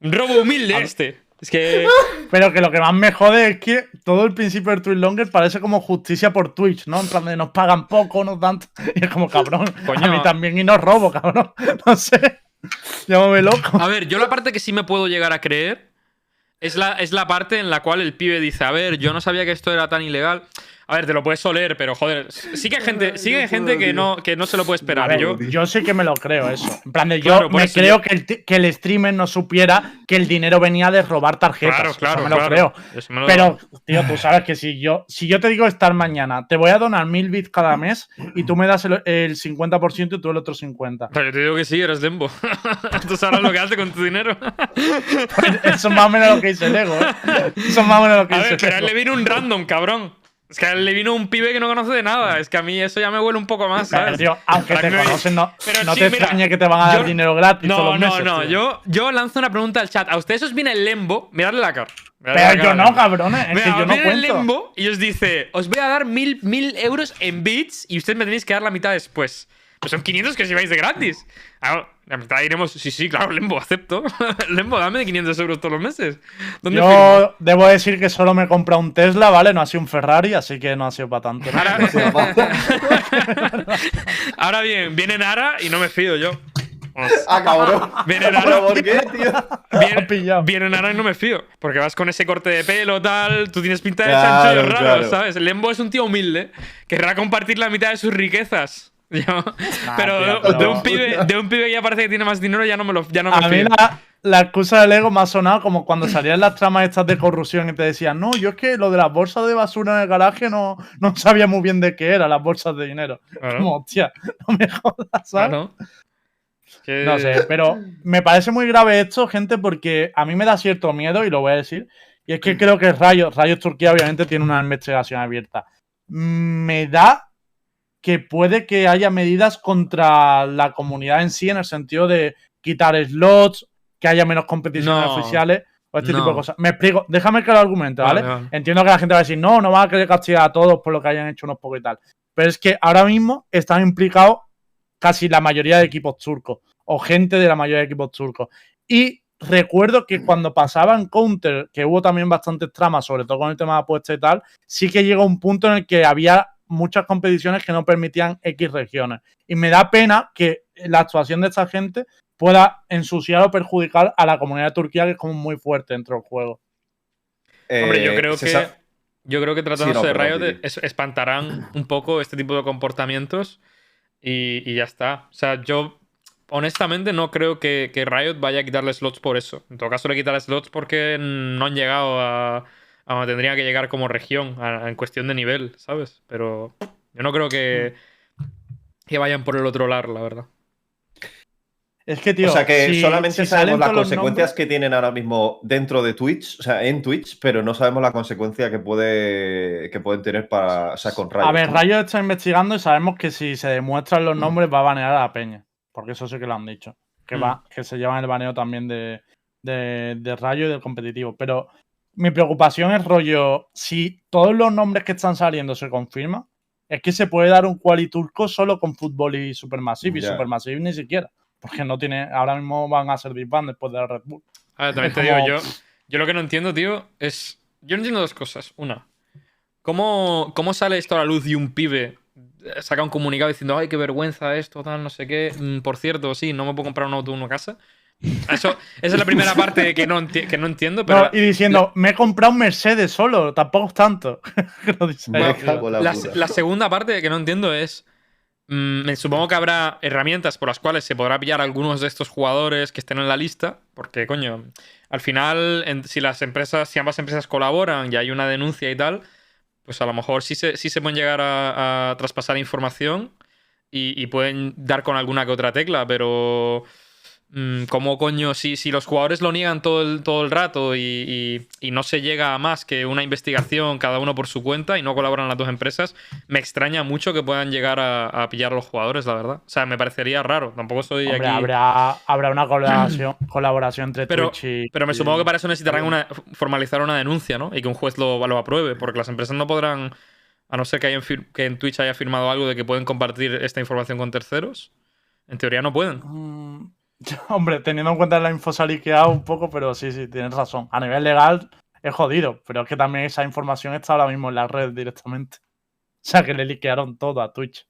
[SPEAKER 1] Un robo humilde este. Es que...
[SPEAKER 2] Pero que lo que más me jode es que todo el principio del Twin Longer parece como justicia por Twitch, ¿no? En plan de nos pagan poco, nos dan. Y es como cabrón.
[SPEAKER 1] Coño.
[SPEAKER 2] A mí también y no robo, cabrón. No sé. Llámame loco.
[SPEAKER 1] A ver, yo la parte que sí me puedo llegar a creer es la, es la parte en la cual el pibe dice, a ver, yo no sabía que esto era tan ilegal. A ver, te lo puedes oler, pero joder, sí que hay gente, sí que hay gente que no, que no se lo puede esperar.
[SPEAKER 2] ver,
[SPEAKER 1] yo,
[SPEAKER 2] yo, sí que me lo creo eso. En plan de yo
[SPEAKER 1] Claro,
[SPEAKER 2] me creo que, el, ti- que el streamer no supiera que el dinero venía de robar tarjetas.
[SPEAKER 1] claro,
[SPEAKER 2] Eso
[SPEAKER 1] claro,
[SPEAKER 2] me lo
[SPEAKER 1] claro.
[SPEAKER 2] creo.
[SPEAKER 1] Eso me lo-
[SPEAKER 2] Pero, tío, tú sabes que si yo, si yo te digo estar mañana, te voy a donar mil bits cada mes y tú me das el, el 50% y tú el otro 50%.
[SPEAKER 1] Pero yo te digo que sí, eres Dembo. Tú sabrás lo que hace con tu dinero.
[SPEAKER 2] Pues eso es más o menos lo que dice Lego, ¿eh? Eso es más o menos lo que
[SPEAKER 1] A
[SPEAKER 2] dice
[SPEAKER 1] ver, pero le vino un random, cabrón. Es que le vino un pibe que no conoce de nada. Es que a mí eso ya me huele un poco más, ¿sabes?
[SPEAKER 2] tío, aunque te
[SPEAKER 1] me-
[SPEAKER 2] conocen, no,
[SPEAKER 1] Pero
[SPEAKER 2] no
[SPEAKER 1] sí,
[SPEAKER 2] te
[SPEAKER 1] mira,
[SPEAKER 2] extrañe que te van a dar
[SPEAKER 1] yo-
[SPEAKER 2] dinero gratis
[SPEAKER 1] No,
[SPEAKER 2] los
[SPEAKER 1] no,
[SPEAKER 2] meses.
[SPEAKER 1] no.
[SPEAKER 2] tío.
[SPEAKER 1] Yo, yo lanzo una pregunta al chat. ¿A ustedes os viene el lembo? Miradle la cara. Miradle
[SPEAKER 2] Pero
[SPEAKER 1] la
[SPEAKER 2] yo
[SPEAKER 1] cara
[SPEAKER 2] no, cabrones. Es
[SPEAKER 1] Mira,
[SPEAKER 2] que yo
[SPEAKER 1] os
[SPEAKER 2] no
[SPEAKER 1] viene el
[SPEAKER 2] cuento.
[SPEAKER 1] lembo y os dice: Os voy a dar mil, mil euros en bits y ustedes me tenéis que dar la mitad después. Pues son 500 que si vais de gratis. La mitad iremos. Sí, sí, claro, Lembo, acepto. Lembo, dame 500 euros todos los meses. ¿Dónde firmo?
[SPEAKER 2] Yo debo decir que solo me he comprado un Tesla, ¿vale? No ha sido un Ferrari, así que no ha sido para tanto. ¿no?
[SPEAKER 1] Ahora, ahora bien, viene Nara y no me fío yo.
[SPEAKER 3] Ah, cabrón.
[SPEAKER 1] Viene Nara.
[SPEAKER 3] ¿Pero por qué, tío?
[SPEAKER 1] Viene, viene Nara y no me fío. Porque vas con ese corte de pelo, tal. Tú tienes pinta de
[SPEAKER 3] Claro,
[SPEAKER 1] chanchullo raro,
[SPEAKER 3] claro.
[SPEAKER 1] ¿sabes? Lembo es un tío humilde. Querrá compartir la mitad de sus riquezas. Yo- pero,
[SPEAKER 2] tío,
[SPEAKER 1] de- un pibe, de un pibe que ya parece que tiene más dinero, ya no me lo ya no me
[SPEAKER 2] A mí la, la excusa del ego me ha sonado como cuando salían las tramas estas de corrupción y te decían, no, yo es que lo de las bolsas de basura en el garaje no, no sabía muy bien de qué era, las bolsas de dinero.
[SPEAKER 1] Claro,
[SPEAKER 2] Como, hostia, no me jodas, ¿sabes?
[SPEAKER 1] claro. Que-
[SPEAKER 2] No sé, pero me parece muy grave esto, gente, porque a mí me da cierto miedo y lo voy a decir. Y es que creo que Rayos, Rayos Turquía obviamente tiene una investigación abierta. Me da que puede que haya medidas contra la comunidad en sí, en el sentido de quitar slots, que haya menos competiciones
[SPEAKER 1] No.
[SPEAKER 2] oficiales o este
[SPEAKER 1] No.
[SPEAKER 2] tipo de cosas. Me explico, déjame que lo argumente, ¿vale?
[SPEAKER 1] Vale, vale.
[SPEAKER 2] Entiendo que la gente va a decir, no, no va a querer castigar a todos por lo que hayan hecho unos pocos y tal. Pero es que ahora mismo están implicados casi la mayoría de equipos turcos o gente de la mayoría de equipos turcos. Y recuerdo que cuando pasaba en Counter, que hubo también bastantes tramas, sobre todo con el tema de apuestas y tal, sí que llegó un punto en el que había muchas competiciones que no permitían X regiones. Y me da pena que la actuación de esta gente pueda ensuciar o perjudicar a la comunidad de Turquía, que es como muy fuerte dentro del juego.
[SPEAKER 1] Hombre, yo
[SPEAKER 3] Eh,
[SPEAKER 1] creo que. Yo creo que tratándose
[SPEAKER 3] Sí, no,
[SPEAKER 1] de Riot es- espantarán un poco este tipo de comportamientos y, y ya está. O sea, yo honestamente no creo que, que Riot vaya a quitarle slots por eso. En todo caso, le quitará slots porque no han llegado a, a donde tendría que llegar como región a- en cuestión de nivel, ¿sabes? Pero yo no creo que, que vayan por el otro lado, la verdad.
[SPEAKER 2] Es que, tío.
[SPEAKER 3] o sea que
[SPEAKER 2] si-
[SPEAKER 3] solamente
[SPEAKER 2] si
[SPEAKER 3] sabemos las consecuencias
[SPEAKER 2] nombres-
[SPEAKER 3] que tienen ahora mismo dentro de Twitch, o sea, en Twitch, pero no sabemos la consecuencia que puede que pueden tener para, o sea, con Riot.
[SPEAKER 2] A ver. Rayo está investigando y sabemos que si se demuestran los nombres va a banear a la peña. Porque eso sí que lo han dicho. Que,
[SPEAKER 1] Mm.
[SPEAKER 2] va, que se llevan el baneo también de, de, de Rayo y del competitivo. Pero mi preocupación es rollo, si todos los nombres que están saliendo se confirman, es que se puede dar un quali turco solo con fútbol y Supermassive. Y. Supermassive ni siquiera. Porque no tiene, ahora mismo van a ser disband después de la Red Bull.
[SPEAKER 1] A ver, también te digo, yo, yo lo que no entiendo, tío, es. Yo no entiendo dos cosas. Una, ¿cómo, cómo sale esto a la luz y un pibe saca un comunicado diciendo, ay, qué vergüenza esto, tal, no sé qué? Mm, por cierto, sí, no me puedo comprar un auto en una casa. Eso, esa es la primera parte que no, enti- que no entiendo, pero.
[SPEAKER 2] No, y diciendo, me he comprado un Mercedes solo, tampoco es tanto.
[SPEAKER 3] La
[SPEAKER 1] La,
[SPEAKER 3] puta.
[SPEAKER 1] la segunda parte que no entiendo es. mm, me supongo que habrá herramientas por las cuales se podrá pillar a algunos de estos jugadores que estén en la lista. Porque, coño, al final, en- si las empresas, si ambas empresas colaboran y hay una denuncia y tal, pues a lo mejor sí se, sí se pueden llegar a, a traspasar información y, y pueden dar con alguna que otra tecla, pero. Mm, ¿Cómo coño? Si, si los jugadores lo niegan todo el, todo el rato y, y- y no se llega a más que una investigación cada uno por su cuenta y no colaboran las dos empresas, me extraña mucho que puedan llegar a, a pillar a los jugadores, la verdad. O sea, me parecería raro. Tampoco soy
[SPEAKER 2] Hombre,
[SPEAKER 1] aquí.
[SPEAKER 2] habrá, habrá una colaboración, colaboración entre
[SPEAKER 1] Pero-
[SPEAKER 2] Twitch y.
[SPEAKER 1] Pero me supongo que para eso necesitarán una, formalizar una denuncia, ¿no? Y que un juez lo, lo apruebe, porque las empresas no podrán, a no ser que, hayan fir- que en Twitch haya firmado algo de que pueden compartir esta información con terceros, en teoría no pueden.
[SPEAKER 2] Hombre, teniendo en cuenta la info se ha liqueado un poco, pero sí, sí, tienes razón. A nivel legal es jodido, pero es que también esa información está ahora mismo en la red directamente. O sea, que le liquearon todo a Twitch.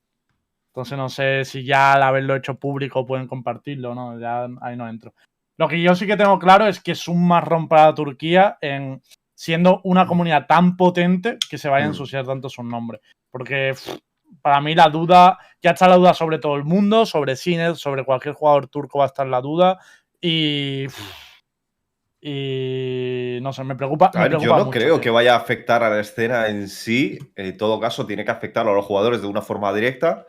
[SPEAKER 2] Entonces no sé si ya al haberlo hecho público pueden compartirlo, ¿no? Ya ahí no entro. Lo que yo sí que tengo claro es que es un marrón para Turquía en siendo una comunidad tan potente que se vaya a
[SPEAKER 3] Mm.
[SPEAKER 2] ensuciar tanto su nombre. Porque pff, para mí la duda, ya está la duda sobre todo el mundo, sobre Sinet, sobre cualquier jugador turco va a estar la duda. Y. Y. No sé, me preocupa.
[SPEAKER 3] A
[SPEAKER 2] me
[SPEAKER 3] ver, yo no
[SPEAKER 2] mucho,
[SPEAKER 3] creo
[SPEAKER 2] tío.
[SPEAKER 3] que vaya a afectar a la escena en sí. En todo caso, tiene que afectar a los jugadores de una forma directa.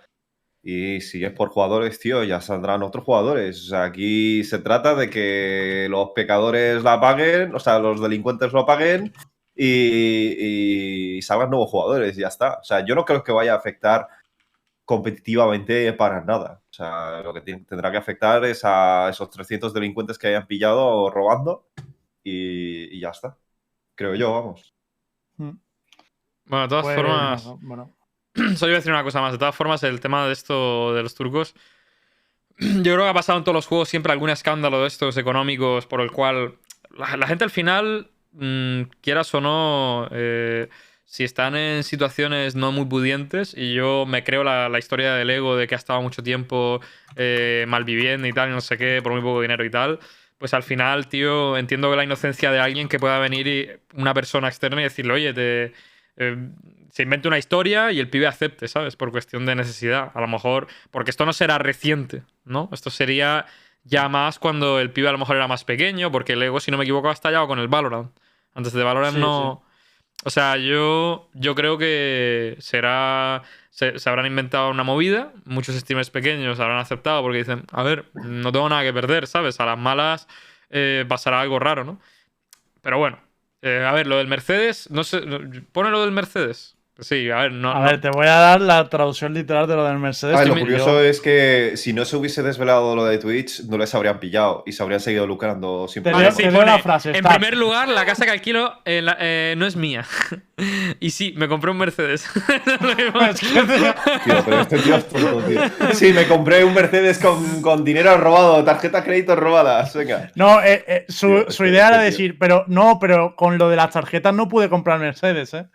[SPEAKER 3] Y si es por jugadores, tío, ya saldrán otros jugadores. O sea, aquí se trata de que los pecadores la paguen, o sea, los delincuentes lo paguen y, y salgan nuevos jugadores y ya está. O sea, yo no creo que vaya a afectar competitivamente para nada. O sea, lo que tendrá que afectar es a esos 300 delincuentes que hayan pillado robando y, y ya está. Creo yo, vamos.
[SPEAKER 1] Bueno, de todas
[SPEAKER 2] Pues,
[SPEAKER 1] formas,
[SPEAKER 2] no, bueno.
[SPEAKER 1] solo iba a decir una cosa más. De todas formas, el tema de esto de los turcos, yo creo que ha pasado en todos los juegos siempre algún escándalo de estos económicos por el cual la, la gente al final, mm, quieras o no, eh, si están en situaciones no muy pudientes, y yo me creo la, historia del ego de que ha estado mucho tiempo eh, malviviendo y tal, y no sé qué, por muy poco dinero y tal. Pues al final, tío, entiendo que la inocencia de alguien que pueda venir una persona externa y decirle, oye, eh, se invente una historia y el pibe acepte, ¿sabes? Por cuestión de necesidad. A lo mejor, porque esto no será reciente, ¿no? Esto sería ya más cuando el pibe a lo mejor era más pequeño, porque el ego, si no me equivoco, ha estallado con el Valorant. Antes de Valorant
[SPEAKER 2] Sí,
[SPEAKER 1] no... O sea, yo, yo creo que será... Se, se habrán inventado una movida, muchos streamers pequeños habrán aceptado porque dicen, a ver, no tengo nada que perder, ¿sabes? A las malas eh, pasará algo raro, ¿no? Pero bueno, eh, a ver, lo del Mercedes, no sé, pone lo del Mercedes. Sí, a ver, no.
[SPEAKER 2] A
[SPEAKER 1] no-
[SPEAKER 2] ver, te voy a dar la traducción literal de lo del Mercedes.
[SPEAKER 3] A ver,
[SPEAKER 2] que
[SPEAKER 3] lo
[SPEAKER 2] me
[SPEAKER 3] curioso es que si no se hubiese desvelado lo de Twitch, no les habrían pillado y se habrían seguido lucrando sin problema.
[SPEAKER 1] sí,
[SPEAKER 2] la frase,
[SPEAKER 1] en primer lugar, la casa que alquilo eh, la- eh, no es mía. y sí, me compré un Mercedes.
[SPEAKER 2] Es que te-
[SPEAKER 3] Tío, pero este tío es tonto, tío. Sí, me compré un Mercedes con, con dinero robado, tarjetas crédito robadas. Venga.
[SPEAKER 2] No, eh, eh, su,
[SPEAKER 3] Tío,
[SPEAKER 2] su
[SPEAKER 3] este-
[SPEAKER 2] idea era decir, pero no, pero con lo de las tarjetas no pude comprar Mercedes, ¿eh?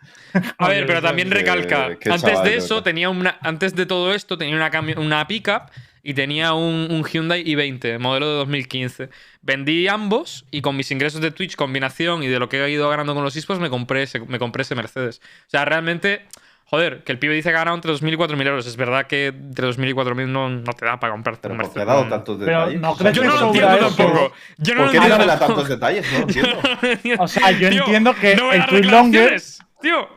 [SPEAKER 1] A ver, pero
[SPEAKER 2] eso-
[SPEAKER 1] también recalca.
[SPEAKER 3] qué
[SPEAKER 1] Antes
[SPEAKER 3] chaval,
[SPEAKER 1] de eso, tenía una. Antes de todo esto, tenía una, una pickup y tenía un, un Hyundai i20, modelo de 2015. Vendí ambos y con mis ingresos de Twitch, combinación y de lo que he ido ganando con los esports, me compré ese, me compré ese Mercedes. O sea, realmente. Joder, que el pibe dice que ha ganado entre 2.000 y 4.000 euros. Es verdad que entre 2.000 y 4.000 no, no te da para comprarte
[SPEAKER 3] Pero
[SPEAKER 1] un
[SPEAKER 3] ¿por qué
[SPEAKER 1] Mercedes.
[SPEAKER 3] ha dado tantos
[SPEAKER 2] Pero
[SPEAKER 3] detalles?
[SPEAKER 2] no
[SPEAKER 1] Yo
[SPEAKER 2] que
[SPEAKER 1] no lo entiendo tampoco. Yo no
[SPEAKER 3] ¿Por qué desvela
[SPEAKER 1] tampoco.
[SPEAKER 3] tantos detalles? No lo entiendo.
[SPEAKER 2] O sea, yo
[SPEAKER 1] Tío,
[SPEAKER 2] entiendo que
[SPEAKER 1] no
[SPEAKER 2] el longer.
[SPEAKER 1] declaraciones. Tío.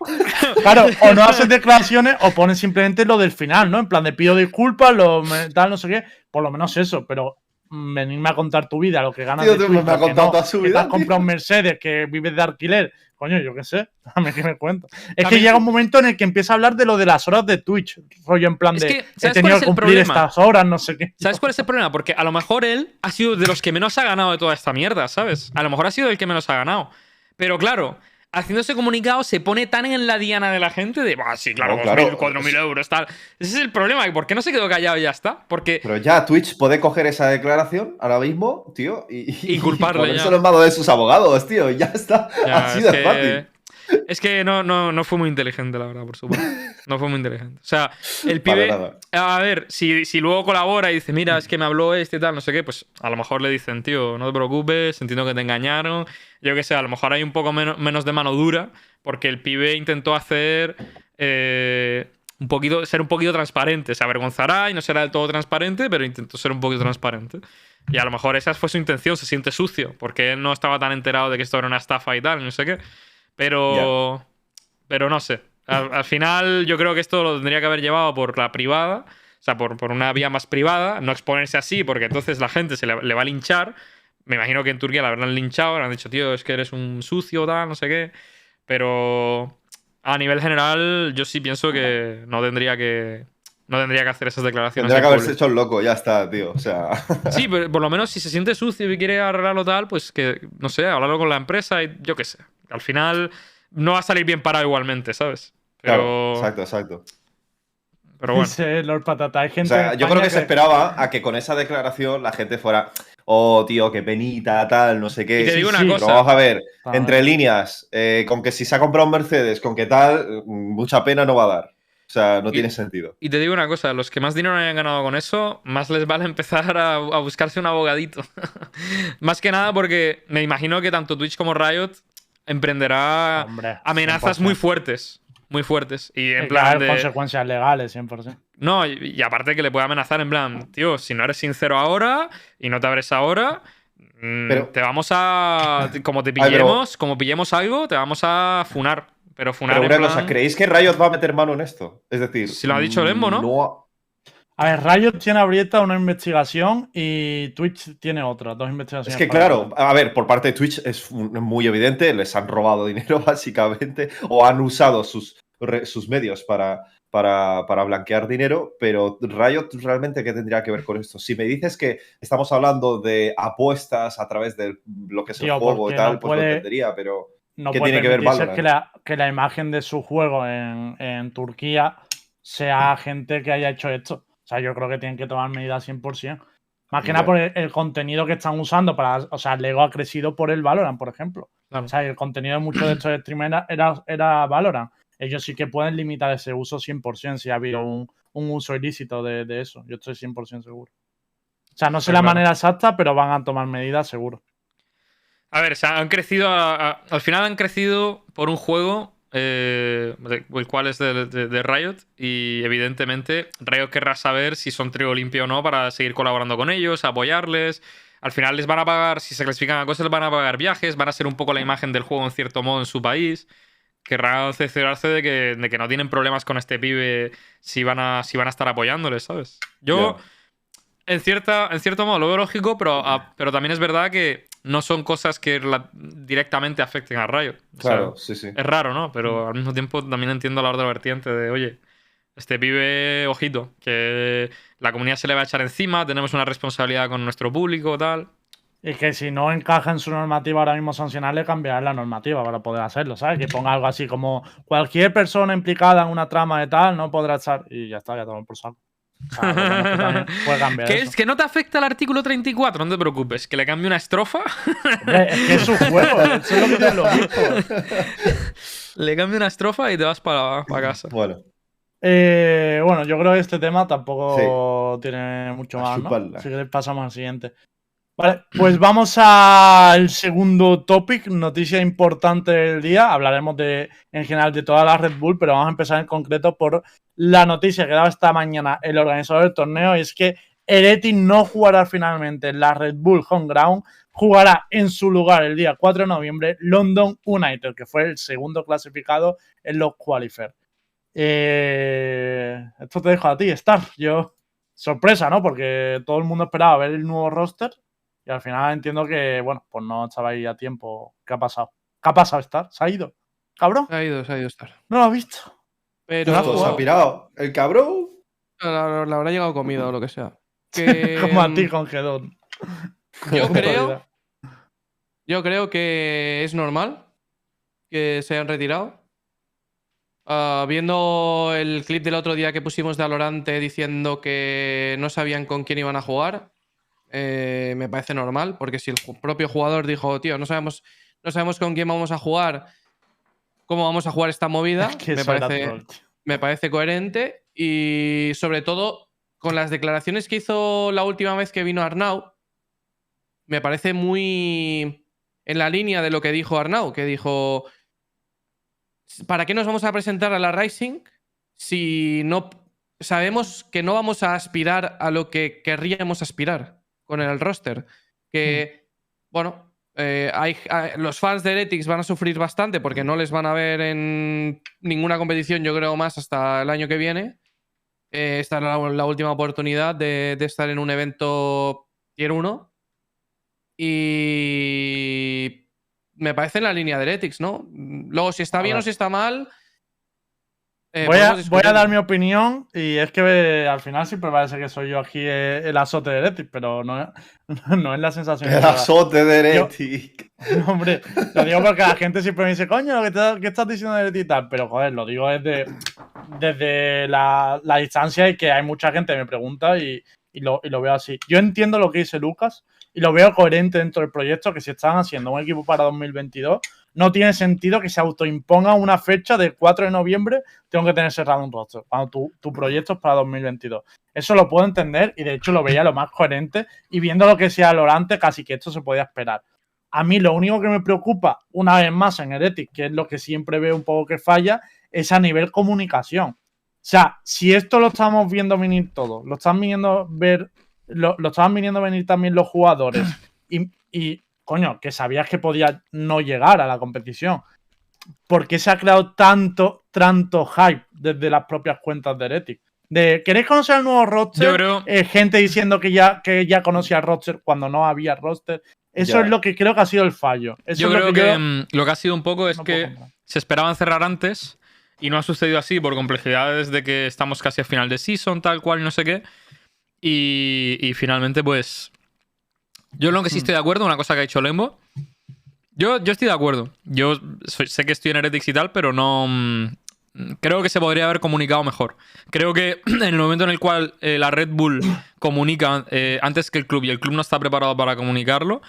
[SPEAKER 2] Claro, o no haces declaraciones o pones simplemente lo del final, ¿no? En plan de pido disculpas, lo tal, no sé qué. Por lo menos eso, pero venirme a contar tu vida, lo que ganas
[SPEAKER 3] Tío,
[SPEAKER 2] de
[SPEAKER 3] tú
[SPEAKER 2] Twitch,
[SPEAKER 3] me
[SPEAKER 2] que
[SPEAKER 3] contado
[SPEAKER 2] no,
[SPEAKER 3] toda su
[SPEAKER 2] que te
[SPEAKER 3] vida,
[SPEAKER 2] has comprado un Mercedes, que vives de alquiler. Coño, yo qué sé. A mí que me cuento. Es que llega un momento en el que empieza a hablar de lo de las horas de Twitch. Rollo en plan
[SPEAKER 1] Es
[SPEAKER 2] de
[SPEAKER 1] que,
[SPEAKER 2] he
[SPEAKER 1] ¿sabes
[SPEAKER 2] tenido
[SPEAKER 1] cuál es
[SPEAKER 2] que
[SPEAKER 1] el
[SPEAKER 2] cumplir
[SPEAKER 1] problema?
[SPEAKER 2] estas horas, no sé qué.
[SPEAKER 1] ¿Sabes cuál es el problema? Porque a lo mejor él ha sido de los que menos ha ganado de toda esta mierda, ¿sabes? A lo mejor ha sido el que menos ha ganado. Pero claro, haciendo ese comunicado se pone tan en la diana de la gente de, ah, sí, claro,
[SPEAKER 3] No,
[SPEAKER 1] 2.000,
[SPEAKER 3] claro.
[SPEAKER 1] 4.000 euros, tal. Ese es el problema. ¿Y por qué no se quedó callado y ya está? Porque
[SPEAKER 3] Pero ya Twitch puede coger esa declaración ahora mismo, tío, y,
[SPEAKER 1] Y culparle ya.
[SPEAKER 3] ponérselo en de sus abogados, tío, y ya está.
[SPEAKER 1] Ya,
[SPEAKER 3] Así
[SPEAKER 1] es
[SPEAKER 3] de
[SPEAKER 1] que,
[SPEAKER 3] fácil.
[SPEAKER 1] Es que no, no, no fue muy inteligente, la verdad, por supuesto. No fue muy inteligente. O sea, el pibe.
[SPEAKER 3] nada.
[SPEAKER 1] A ver, si, si luego colabora y dice, mira, es que me habló este y tal, no sé qué, pues a lo mejor le dicen, tío, no te preocupes, entiendo que te engañaron. Yo qué sé, a lo mejor hay un poco menos, menos de mano dura, porque el pibe intentó hacer. eh, un poquito, ser un poquito transparente. Se avergonzará y no será del todo transparente, pero intentó ser un poquito transparente. Y a lo mejor esa fue su intención, se siente sucio, porque él no estaba tan enterado de que esto era una estafa y tal, no sé qué. Pero. Pero no sé. Al, al final, yo creo que esto lo tendría que haber llevado por la privada. O sea, por, por una vía más privada. No exponerse así, porque entonces la gente se le, le va a linchar. Me imagino que en Turquía la habrán linchado. Le han dicho, tío, es que eres un sucio, tal, no sé qué. Pero. A nivel general, yo sí pienso que no tendría que. No tendría que hacer esas declaraciones.
[SPEAKER 3] Tendría
[SPEAKER 1] en
[SPEAKER 3] que haberse hecho el loco, ya está, tío. O sea,
[SPEAKER 1] Sí, pero por lo menos si se siente sucio y quiere arreglarlo tal, pues que, no sé, hablarlo con la empresa y yo qué sé. Al final no va a salir bien parado igualmente, ¿sabes? Pero,
[SPEAKER 3] claro, exacto, exacto.
[SPEAKER 1] pero bueno.
[SPEAKER 2] Dice Lord Patata. Hay
[SPEAKER 3] O
[SPEAKER 2] gente
[SPEAKER 3] sea,
[SPEAKER 2] en
[SPEAKER 3] yo creo que se esperaba a que con esa declaración la gente fuera, oh, tío, qué penita, tal, no sé qué.
[SPEAKER 1] Y te
[SPEAKER 3] Sí,
[SPEAKER 1] digo una
[SPEAKER 3] sí,
[SPEAKER 1] cosa.
[SPEAKER 3] pero vamos a ver, entre líneas, eh, con que si se ha comprado un Mercedes, con que tal, mm, mucha pena no va a dar. O sea, no
[SPEAKER 1] Y-
[SPEAKER 3] tiene sentido.
[SPEAKER 1] Y te digo una cosa, los que más dinero hayan ganado con eso, más les vale empezar a, a buscarse un abogadito. más que nada porque me imagino que tanto Twitch como Riot emprenderá
[SPEAKER 2] Hombre,
[SPEAKER 1] amenazas
[SPEAKER 2] 100%.
[SPEAKER 1] muy fuertes. Muy fuertes. Y en
[SPEAKER 2] que
[SPEAKER 1] plan
[SPEAKER 2] haber
[SPEAKER 1] de...
[SPEAKER 2] consecuencias legales, 100%.
[SPEAKER 1] No, y, y aparte que le puede amenazar en plan, tío, si no eres sincero ahora y no te abres ahora, mm,
[SPEAKER 3] Pero-
[SPEAKER 1] te vamos a. Como te
[SPEAKER 3] pero-
[SPEAKER 1] pillemos, como pillemos algo, te vamos a funar. Pero funar
[SPEAKER 3] Pero
[SPEAKER 1] en
[SPEAKER 3] una
[SPEAKER 1] plan-
[SPEAKER 3] cosa, ¿creéis que Riot va a meter mano en esto? Es decir,
[SPEAKER 1] Si lo ha dicho Lembo, ¿no?
[SPEAKER 3] no
[SPEAKER 2] A ver, Riot tiene abierta una investigación y Twitch tiene otra, dos investigaciones.
[SPEAKER 3] Es que claro, a ver, por parte de Twitch es muy evidente, les han robado dinero básicamente, o han usado sus, sus medios para, para, para blanquear dinero, pero Riot realmente qué tendría que ver con esto. Si me dices que estamos hablando de apuestas a través de lo que es el juego y tal,
[SPEAKER 2] no
[SPEAKER 3] pues lo
[SPEAKER 2] puede-
[SPEAKER 3] entendería, pero
[SPEAKER 2] no
[SPEAKER 3] ¿qué tiene que ver Valorant?
[SPEAKER 2] que la, que la imagen de su juego en, en Turquía sea gente que haya hecho esto. O sea, yo creo que tienen que tomar medidas 100%. Más que nada por el, el contenido que están usando para. O sea, Lego ha crecido por el Valorant, por ejemplo.
[SPEAKER 1] Claro.
[SPEAKER 2] O sea, el contenido de muchos de estos streamers era, era Valorant. Ellos sí que pueden limitar ese uso 100% si ha habido un, un uso ilícito de, de eso. Yo estoy 100% seguro. O sea, no sé
[SPEAKER 1] Pues
[SPEAKER 2] la manera exacta, pero van a tomar medidas seguro.
[SPEAKER 1] A ver, o sea, han crecido. a- a- al final han crecido por un juego. Eh, el cual es de, de- de Riot. Y evidentemente, Riot querrá saber si son trigo limpio o no para seguir colaborando con ellos, apoyarles. Al final les van a pagar, si se clasifican a cosas, les van a pagar viajes, van a ser un poco la imagen del juego en cierto modo en su país. Querrán cerciorarse de que, de que no tienen problemas con este pibe si van a, si van a estar apoyándoles, ¿sabes? Yo, en, cierta, en cierto modo, lo veo lógico, pero, a- pero también es verdad que no son cosas que la- directamente afecten a Riot. O sea,
[SPEAKER 3] claro, sí, sí.
[SPEAKER 1] es raro, ¿no? Pero al mismo tiempo también entiendo la otra vertiente de, oye, este pibe, ojito, que la comunidad se le va a echar encima, tenemos una responsabilidad con nuestro público, tal.
[SPEAKER 2] Y que si no encaja en su normativa ahora mismo sancionarle, cambiar la normativa para poder hacerlo, ¿sabes? Que ponga algo así como cualquier persona implicada en una trama de tal no podrá estar. Y ya está, ya todo por saco. Lo menos que también puede cambiar
[SPEAKER 1] ¿Que,
[SPEAKER 2] eso.
[SPEAKER 1] es, que no te afecta el artículo 34, no te preocupes, que le cambie una estrofa,
[SPEAKER 2] Hombre, es que es su juego, eso es lo que te lo
[SPEAKER 1] le cambie una estrofa y te vas para casa.
[SPEAKER 3] Bueno,
[SPEAKER 2] Eh, bueno, yo creo que este tema tampoco tiene mucho más, ¿no? Así que pasamos al siguiente. Vale, pues vamos al segundo topic, noticia importante del día. Hablaremos de, en general de toda la Red Bull, pero vamos a empezar en concreto por la noticia que daba esta mañana el organizador del torneo, y es que Heretics no jugará finalmente en la Red Bull Home Ground, jugará en su lugar el día 4 de noviembre London United, que fue el segundo clasificado en los qualifiers. Eh, esto te dejo a ti, Star. Yo, sorpresa, ¿no? Porque todo el mundo esperaba ver el nuevo roster y al final entiendo que, bueno, pues no estabais a tiempo. ¿Qué ha pasado? ¿Qué ha pasado, Star? ¿Se ha ido? ¿Cabrón?
[SPEAKER 4] Se ha ido, se ha ido Star.
[SPEAKER 2] ¿No lo has visto?
[SPEAKER 4] Pero
[SPEAKER 2] No
[SPEAKER 3] se ha pirado. El cabrón.
[SPEAKER 4] la, la habrá llegado comida o lo que sea. Que,
[SPEAKER 2] Como a ti con Gedón.
[SPEAKER 4] Yo creo, yo creo que es normal que se hayan retirado. Ah, viendo el clip del otro día que pusimos de Alorante diciendo que no sabían con quién iban a jugar, eh, me parece normal, porque si el ju- propio jugador dijo, tío, no sabemos, no sabemos con quién vamos a jugar, cómo vamos a jugar esta movida, me, parece, me parece coherente y sobre todo con las declaraciones que hizo la última vez que vino Arnau, me parece muy en la línea de lo que dijo Arnau, que dijo, ¿para qué nos vamos a presentar a la Rising si no sabemos que no vamos a aspirar a lo que querríamos aspirar con el roster? Que, bueno, eh, hay, los fans de Heretics van a sufrir bastante porque no les van a ver en ninguna competición, yo creo, más hasta el año que viene. Eh, esta era la, la última oportunidad de, de estar en un evento Tier 1. Y me parece en la línea de Heretics, ¿no? Luego, si está bien o si está mal. Eh,
[SPEAKER 2] voy, a, voy a dar mi opinión y es que eh, al final siempre parece que soy yo aquí eh, el azote de Heretics, pero no, es- no es la sensación.
[SPEAKER 3] El azote de Heretic.
[SPEAKER 2] No, hombre, lo digo porque la gente siempre me dice, coño, ¿qué, te- qué estás diciendo de Heretics y tal? Pero joder, lo digo desde, desde la, la distancia y que hay mucha gente que me pregunta y, y lo, y lo veo así. Yo entiendo lo que dice Lucas y lo veo coherente dentro del proyecto que si están haciendo un equipo para 2022, no tiene sentido que se autoimponga una fecha del 4 de noviembre, tengo que tener cerrado un roster, cuando tu, tu proyecto es para 2022. Eso lo puedo entender y de hecho lo veía lo más coherente y viendo lo que sea Lorante, casi que esto se podía esperar. A mí lo único que me preocupa, una vez más en Heretic, que es lo que siempre veo un poco que falla, es a nivel comunicación. O sea, si esto lo estamos viendo venir todos, lo están viniendo ver, lo, lo estaban viniendo venir también los jugadores, y, y, coño, que sabías que podía no llegar a la competición. ¿Por qué se ha creado tanto, tanto hype desde las propias cuentas de Heretic? De, ¿queréis conocer el nuevo roster?
[SPEAKER 1] Yo creo.
[SPEAKER 2] eh, gente diciendo que ya, que ya conocía el roster cuando no había roster. Eso
[SPEAKER 3] Ya.
[SPEAKER 2] es lo que creo que ha sido el fallo. Eso
[SPEAKER 1] yo
[SPEAKER 2] es lo
[SPEAKER 1] creo que,
[SPEAKER 2] yo
[SPEAKER 1] mm, lo que ha sido un poco es
[SPEAKER 2] no
[SPEAKER 1] que se esperaban cerrar antes y no ha sucedido así por complejidades de que estamos casi a final de season, tal cual, y no sé qué. Y, y finalmente, pues. Yo lo que sí
[SPEAKER 2] Hmm.
[SPEAKER 1] estoy de acuerdo, una cosa que ha dicho Lembo. Yo, yo estoy de acuerdo. Yo soy- sé que estoy en Heretics y tal, pero no. mm, Creo que se podría haber comunicado mejor. Creo que en el momento en el cual eh, la Red Bull comunica eh, antes que el club y el club no está preparado para comunicarlo,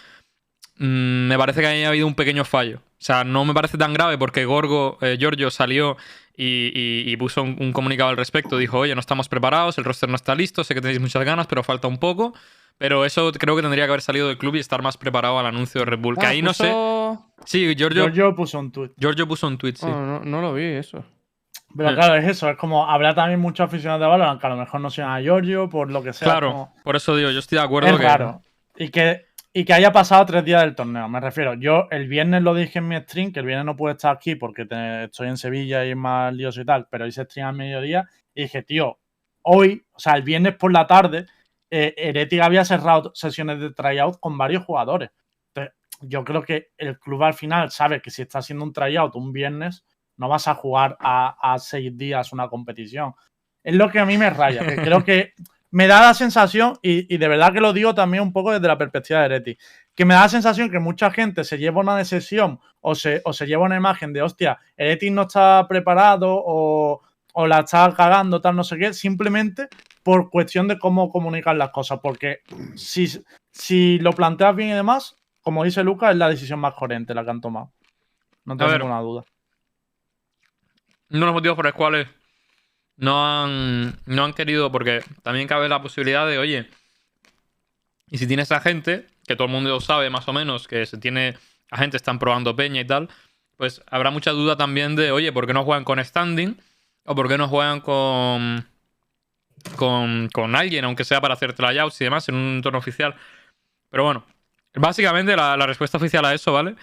[SPEAKER 1] mm, me parece que ahí ha habido un pequeño fallo. O sea, no me parece tan grave porque Gorgo, eh, Giorgio salió y, y- y puso un, un comunicado al respecto. Dijo, oye, no estamos preparados, el roster no está listo, sé que tenéis muchas ganas, pero falta un poco. Pero eso creo que tendría que haber salido del club y estar más preparado al anuncio de Red Bull. que
[SPEAKER 4] Ah,
[SPEAKER 1] ahí no sé. Sí, Giorgio,
[SPEAKER 2] puso un tweet.
[SPEAKER 1] Giorgio puso un tweet, sí.
[SPEAKER 4] Oh, no, no lo vi eso.
[SPEAKER 2] Pero
[SPEAKER 1] Eh.
[SPEAKER 2] claro, es eso. Es como habrá también muchos aficionados de Valorant que a lo mejor no sean a Giorgio, por lo que sea.
[SPEAKER 1] claro,
[SPEAKER 2] como-
[SPEAKER 1] por eso digo, yo estoy de acuerdo
[SPEAKER 2] es
[SPEAKER 1] que.
[SPEAKER 2] raro. Y que, y que haya pasado tres días del torneo. Me refiero, yo el viernes lo dije en mi stream, que el viernes no pude estar aquí porque estoy en Sevilla y es más lioso y tal, pero hice stream al mediodía y dije, tío, hoy, o sea, el viernes por la tarde, eh, Heretic había cerrado sesiones de tryout con varios jugadores. Entonces, yo creo que el club al final sabe que si está haciendo un tryout un viernes, no vas a jugar a, a seis días una competición. Es lo que a mí me raya, que creo que me da la sensación, y, y de verdad que lo digo también un poco desde la perspectiva de Ereti, que me da la sensación que mucha gente se lleva una decisión o se, o se lleva una imagen de, hostia, Ereti no está preparado o, o la está cagando, tal, no sé qué, simplemente por cuestión de cómo comunicar las cosas. Porque si, si lo planteas bien y demás, como dice Lucas, es la decisión más coherente la que han tomado. No tengo ninguna duda.
[SPEAKER 1] uno de los motivos por los cuales no han, no han querido, porque también cabe la posibilidad de, oye, y si tienes a gente, que todo el mundo sabe más o menos, que se tiene a gente, están probando peña y tal, pues habrá mucha duda también de, oye, ¿por qué no juegan con standing? ¿O por qué no juegan con, con, con alguien, aunque sea para hacer tryouts y demás, en un entorno oficial. Pero bueno, básicamente la, la respuesta oficial a eso, ¿vale?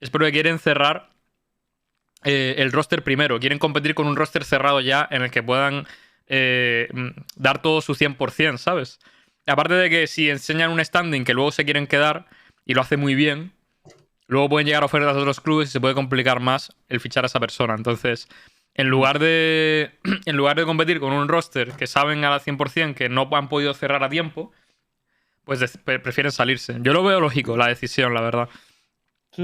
[SPEAKER 1] Es porque quieren cerrar eh, el roster primero. Quieren competir con un roster cerrado ya en el que puedan eh, mm, dar todo su 100%, ¿sabes? Aparte de que si enseñan un standing que luego se quieren quedar y lo hace muy bien, luego pueden llegar ofertas de otros clubes y se puede complicar más el fichar a esa persona. Entonces, en lugar de, en lugar de competir con un roster que saben al 100% que no han podido cerrar a tiempo, pues prefieren salirse. Yo lo veo lógico, la decisión, la verdad.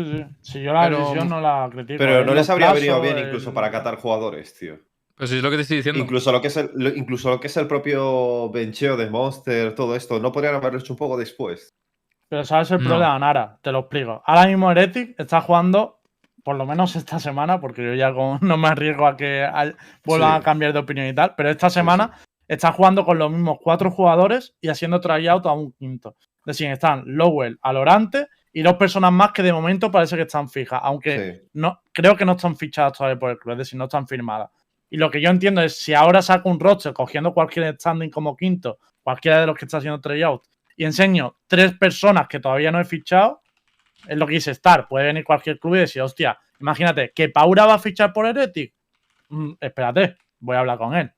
[SPEAKER 2] Sí, sí. Si yo la
[SPEAKER 4] Pero-
[SPEAKER 2] decisión no la critico.
[SPEAKER 3] Pero
[SPEAKER 2] Es
[SPEAKER 3] no les habría venido bien incluso
[SPEAKER 2] el-
[SPEAKER 3] para catar jugadores, tío.
[SPEAKER 1] Pues es lo que te estoy diciendo.
[SPEAKER 3] Incluso lo que es el, lo- incluso lo que es el propio bencheo de Monster, todo esto, no podrían haberlo hecho un poco después.
[SPEAKER 2] Pero sabes el
[SPEAKER 1] No.
[SPEAKER 2] problema, Nara, te lo explico. Ahora mismo Heretic está jugando, por lo menos esta semana, porque yo ya no me arriesgo a que al- vuelvan
[SPEAKER 3] Sí.
[SPEAKER 2] a cambiar de opinión y tal, pero esta
[SPEAKER 3] Sí,
[SPEAKER 2] semana está jugando con los mismos cuatro jugadores y haciendo tryout a un quinto. Es decir, están Lowell, Alorante y dos personas más que de momento parece que están fijas, aunque
[SPEAKER 3] Sí.
[SPEAKER 2] no, creo que no están fichadas todavía por el club, es decir, no están firmadas. Y lo que yo entiendo es si ahora saco un roster cogiendo cualquier standing como quinto, cualquiera de los que está haciendo tryout, y enseño tres personas que todavía no he fichado, es lo que dice Star. Puede venir cualquier club y decir, hostia, imagínate, que Paura va a fichar por Heretic. Mm, espérate, voy a hablar con él.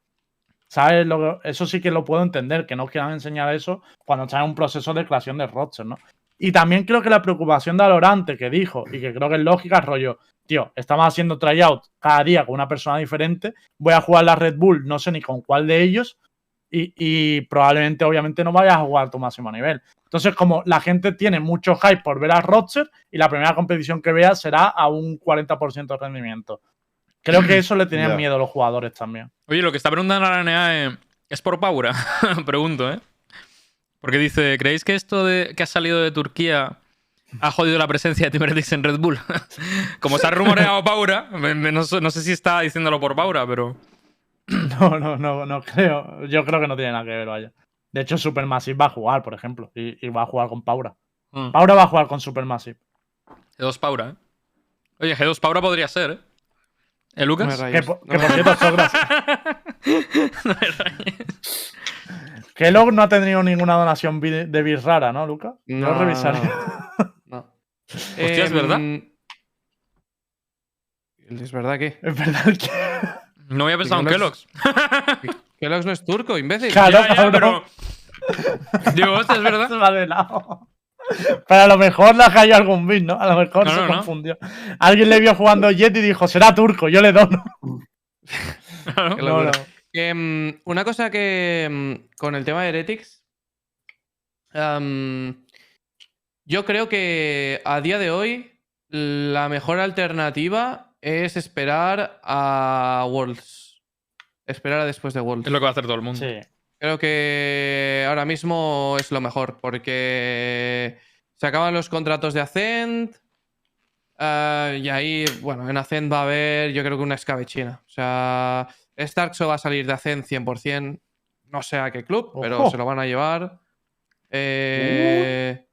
[SPEAKER 2] ¿Sabes? Lo que- eso sí que lo puedo entender, que no quieran enseñar eso cuando están en un proceso de creación de roster, ¿no? Y también creo que la preocupación de Alorante que dijo, y que creo que es lógica, es rollo, tío, estamos haciendo tryout cada día con una persona diferente, voy a jugar la Red Bull, no sé ni con cuál de ellos, y, y probablemente, obviamente, no vayas a jugar tu máximo nivel. Entonces, como la gente tiene mucho hype por ver a roster, y la primera competición que vea será a un 40% de rendimiento. Creo que eso le tenían miedo a los jugadores también.
[SPEAKER 1] Oye, lo que está preguntando la NA eh, es por Paura. Pregunto, ¿eh? Porque dice, ¿creéis que esto de que ha salido de Turquía ha jodido la presencia de Team Heretics en Red Bull? Como se ha rumoreado Paura, me- me- no, sé- no sé si está diciéndolo por Paura, pero...
[SPEAKER 2] No, no, no, no creo. Yo creo que no tiene nada que ver, vaya. De hecho, Supermassive va a jugar, por ejemplo, y, y va a jugar con Paura.
[SPEAKER 1] Mm.
[SPEAKER 2] Paura va a jugar con Supermassive.
[SPEAKER 1] G2 Paura, ¿eh? Oye, G2 Paura podría ser, ¿eh? ¿Eh,
[SPEAKER 4] No me
[SPEAKER 1] Lucas?
[SPEAKER 2] Que,
[SPEAKER 4] rayes.
[SPEAKER 2] por-
[SPEAKER 4] No
[SPEAKER 2] que
[SPEAKER 4] me
[SPEAKER 2] por cierto, Socras,
[SPEAKER 1] No me rayes.
[SPEAKER 2] Que Log no ha tenido ninguna donación de bis rara, ¿no, Luca?
[SPEAKER 4] No,
[SPEAKER 2] lo revisaré.
[SPEAKER 4] No.
[SPEAKER 1] Hostia, ¿es verdad?
[SPEAKER 4] Em, ¿Es verdad que?
[SPEAKER 2] Es verdad que.
[SPEAKER 1] No había pensado en
[SPEAKER 4] Kellogg's-
[SPEAKER 1] Kellogg's.
[SPEAKER 4] No es turco, imbécil.
[SPEAKER 2] Claro,
[SPEAKER 1] Ya, ya, pero... Digo, hostia, es verdad.
[SPEAKER 2] Se va de lado. Pero a lo mejor le ha caído algún bit, ¿no? A lo mejor
[SPEAKER 1] No,
[SPEAKER 2] se
[SPEAKER 1] no, no.
[SPEAKER 2] confundió. Alguien le vio jugando Jet y dijo, será turco, yo le dono.
[SPEAKER 1] Claro.
[SPEAKER 4] Em, una cosa que em, con el tema de Heretics, em, yo creo que a día de hoy la mejor alternativa es esperar a Worlds. Esperar a después de Worlds.
[SPEAKER 1] Es lo que va a hacer todo el mundo.
[SPEAKER 2] Sí.
[SPEAKER 4] Creo que ahora mismo es lo mejor porque se acaban los contratos de Ascent eh, y ahí, bueno, en Ascent va a haber yo creo que una escabechina. O sea, Starkso va a salir de Ascent 100%, no sé a qué club, pero
[SPEAKER 2] Ojo.
[SPEAKER 4] se lo van a llevar. Eh,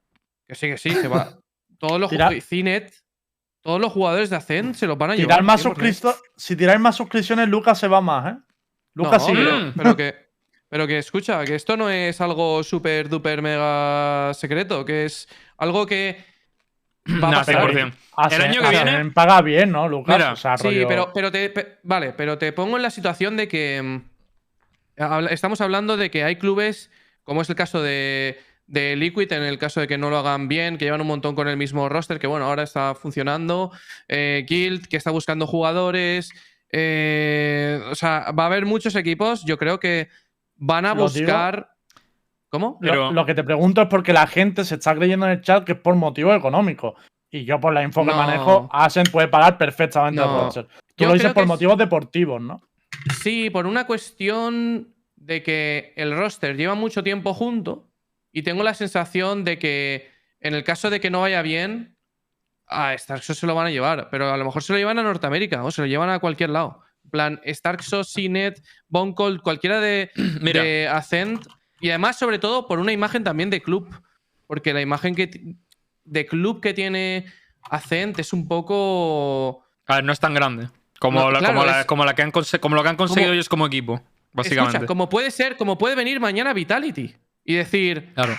[SPEAKER 4] Que sí, que sí, se va. Todos los,
[SPEAKER 2] Tira-
[SPEAKER 4] Cinet, todos los jugadores de Ascent se los van a
[SPEAKER 2] Tirar
[SPEAKER 4] llevar.
[SPEAKER 2] más
[SPEAKER 4] 100%.
[SPEAKER 2] suscriptores. Si tiráis más suscripciones, Lucas se va más, ¿eh? Lucas
[SPEAKER 4] No, pero,
[SPEAKER 1] Mm.
[SPEAKER 4] pero que, pero que escucha, que esto no es algo súper, duper, mega secreto, que es algo que va a
[SPEAKER 1] Nah,
[SPEAKER 4] pasar.
[SPEAKER 1] 100%.
[SPEAKER 2] Ah,
[SPEAKER 1] El
[SPEAKER 2] sí,
[SPEAKER 1] año que
[SPEAKER 2] ah,
[SPEAKER 1] viene-
[SPEAKER 2] paga bien, ¿no, Lucas?
[SPEAKER 1] Mira,
[SPEAKER 2] O sea,
[SPEAKER 4] Sí,
[SPEAKER 2] rollo-
[SPEAKER 4] pero, pero te. pe- vale, pero te pongo en la situación de que. mm, Estamos hablando de que hay clubes, como es el caso de, de Liquid, en el caso de que no lo hagan bien, que llevan un montón con el mismo roster, que bueno, ahora está funcionando. eh, Guild, que está buscando jugadores. eh, o sea, va a haber muchos equipos, yo creo que van a buscar. ¿Cómo?
[SPEAKER 2] Lo-
[SPEAKER 1] Pero-
[SPEAKER 2] Lo, que te pregunto es porque la gente se está creyendo en el chat que es por motivo económico. Y yo, por la info que manejo, Asen puede pagar perfectamente
[SPEAKER 4] No.
[SPEAKER 2] el roster. Tú
[SPEAKER 4] Yo
[SPEAKER 2] lo dices por
[SPEAKER 4] es-
[SPEAKER 2] motivos deportivos, ¿no?
[SPEAKER 4] Sí, por una cuestión de que el roster lleva mucho tiempo junto y tengo la sensación de que en el caso de que no vaya bien, a Starkso se lo van a llevar, pero a lo mejor se lo llevan a Norteamérica o se lo llevan a cualquier lado. En plan, Starkso, Cinet, Boncold, cualquiera de,
[SPEAKER 1] Mira.
[SPEAKER 4] de Ascent y además, sobre todo, por una imagen también de club, porque la imagen que de club que tiene Ascent es un poco...
[SPEAKER 1] A ver, no es tan grande. Como,
[SPEAKER 4] No,
[SPEAKER 1] la,
[SPEAKER 4] claro,
[SPEAKER 1] como, la,
[SPEAKER 4] es-
[SPEAKER 1] como la que han como lo que han conseguido
[SPEAKER 4] Como-
[SPEAKER 1] ellos como equipo. básicamente.
[SPEAKER 4] Escucha, como puede ser, como puede venir mañana Vitality y decir,
[SPEAKER 1] Claro.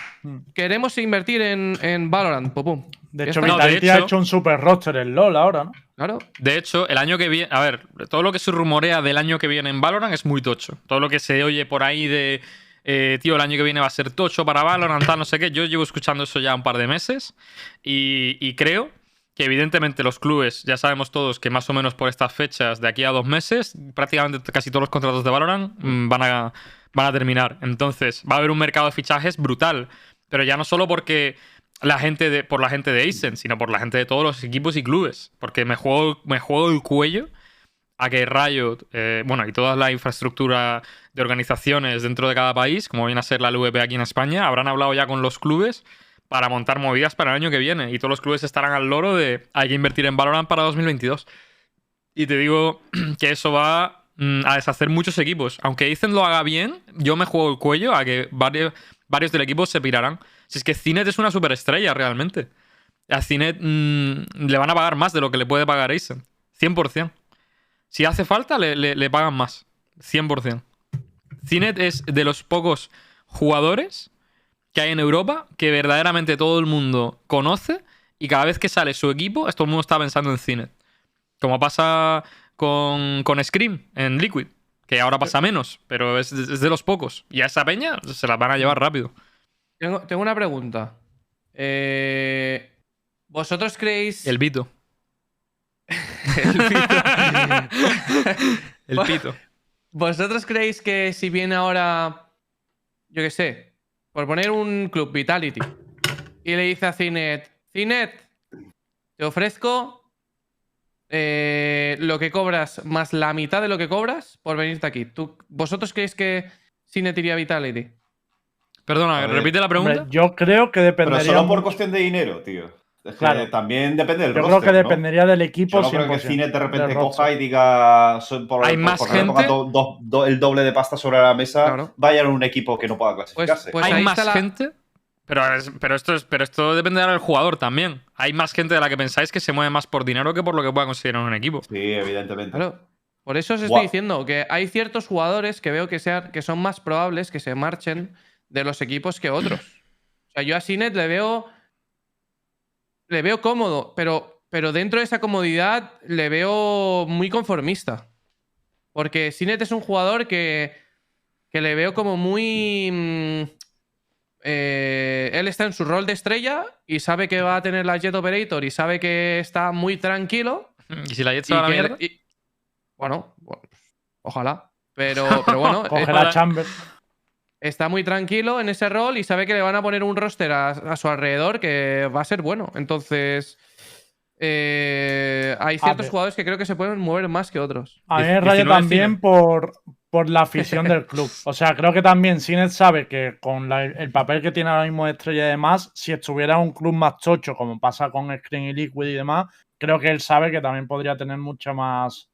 [SPEAKER 4] queremos invertir en, en Valorant. pum, pum.
[SPEAKER 2] De hecho,
[SPEAKER 4] está.
[SPEAKER 1] No, de
[SPEAKER 2] Vitality ha
[SPEAKER 1] hecho-
[SPEAKER 2] hecho un super roster en LOL ahora, ¿no?
[SPEAKER 4] Claro.
[SPEAKER 1] De hecho, el año que viene. A ver, todo lo que se rumorea del año que viene en Valorant es muy tocho. Todo lo que se oye por ahí de. Eh, tío, el año que viene va a ser tocho para Valorant, no sé qué. Yo llevo escuchando eso ya un par de meses. Y, y creo que, evidentemente, los clubes, ya sabemos todos que más o menos por estas fechas, de aquí a dos meses, prácticamente casi todos los contratos de Valorant mm, van a, van a terminar. Entonces, va a haber un mercado de fichajes brutal. Pero ya no solo porque la gente de, por la gente de Aizen, sino por la gente de todos los equipos y clubes. Porque me juego, me juego el cuello a que Riot, eh, bueno, y toda la infraestructura de organizaciones dentro de cada país, como viene a ser la LVP aquí en España, habrán hablado ya con los clubes para montar movidas para el año que viene. Y todos los clubes estarán al loro de hay que invertir en Valorant para 2022. Y te digo que eso va mm, a deshacer muchos equipos. Aunque dicen lo haga bien, yo me juego el cuello a que varios, varios del equipo se pirarán. Si es que Cinet es una superestrella realmente. A Cinet mm, le van a pagar más de lo que le puede pagar Aizen. 100%. Si hace falta, le, le- le pagan más. 100%. Cinet es de los pocos jugadores que hay en Europa que verdaderamente todo el mundo conoce y cada vez que sale su equipo, todo el mundo está pensando en Cinet. Como pasa con, con Scream en Liquid, que ahora pasa menos, pero es, es de los pocos. Y a esa peña se las van a llevar rápido.
[SPEAKER 4] Tengo, tengo una pregunta. Eh, ¿Vosotros creéis.
[SPEAKER 1] El pito. El pito.
[SPEAKER 4] ¿Vosotros creéis que si viene ahora. Yo qué sé. Por poner un club Vitality. Y le dice a Cinet. Cinet. Te ofrezco. eh, lo que cobras más la mitad de lo que cobras por venirte aquí. ¿Tú, ¿Vosotros creéis que Cinet iría a Vitality?
[SPEAKER 1] Perdona,
[SPEAKER 3] A ver.
[SPEAKER 1] repite la pregunta.
[SPEAKER 2] Hombre, yo creo que
[SPEAKER 3] Pero
[SPEAKER 2] dependería.
[SPEAKER 3] solo por cuestión de dinero, tío. Es que
[SPEAKER 2] Claro.
[SPEAKER 3] también depende del
[SPEAKER 2] Yo creo que
[SPEAKER 3] ¿no?
[SPEAKER 2] dependería del equipo.
[SPEAKER 3] Yo no creo que
[SPEAKER 2] 100%,
[SPEAKER 3] Cine de repente coja y diga por,
[SPEAKER 1] Hay
[SPEAKER 3] por-
[SPEAKER 1] más
[SPEAKER 3] porque le ponga
[SPEAKER 1] gente.
[SPEAKER 3] do- do- do- el doble de pasta sobre la mesa,
[SPEAKER 4] Claro.
[SPEAKER 3] vaya a un equipo que no pueda clasificarse.
[SPEAKER 4] pues
[SPEAKER 1] Hay más
[SPEAKER 4] la-
[SPEAKER 1] gente. Pero, es- pero, esto es, pero esto dependerá del jugador también. Hay más gente de la que pensáis que se mueve más por dinero que por lo que pueda conseguir en un equipo.
[SPEAKER 3] sí, evidentemente.
[SPEAKER 4] Claro. Por eso os estoy diciendo que hay ciertos jugadores que veo que, sean, que son más probables que se marchen de los equipos que otros. O sea, yo a Sinet le veo. Le veo cómodo, pero, pero dentro de esa comodidad le veo muy conformista. Porque Sinet es un jugador que, que le veo como muy. mm, eh, él está en su rol de estrella y sabe que va a tener la Jet Operator y sabe que está muy tranquilo.
[SPEAKER 1] Y si la Jet se
[SPEAKER 4] Y
[SPEAKER 1] va a la
[SPEAKER 4] que-
[SPEAKER 1] mierda.
[SPEAKER 4] y- bueno, bueno, ojalá. Pero, pero bueno,
[SPEAKER 2] Coge
[SPEAKER 4] eh,
[SPEAKER 2] la Chamber.
[SPEAKER 4] Está muy tranquilo en ese rol y sabe que le van a poner un roster a, a su alrededor que va a ser bueno. Entonces, eh, hay ciertos jugadores que creo que se pueden mover más que otros.
[SPEAKER 2] A mí me
[SPEAKER 1] 19
[SPEAKER 2] raya
[SPEAKER 1] cine.
[SPEAKER 2] también por, por la afición del club. O sea, creo que también Sinet sabe que con la- el papel que tiene ahora mismo de estrella y demás, si estuviera un club más chocho, como pasa con Screen y Liquid y demás, creo que él sabe que también podría tener mucha más.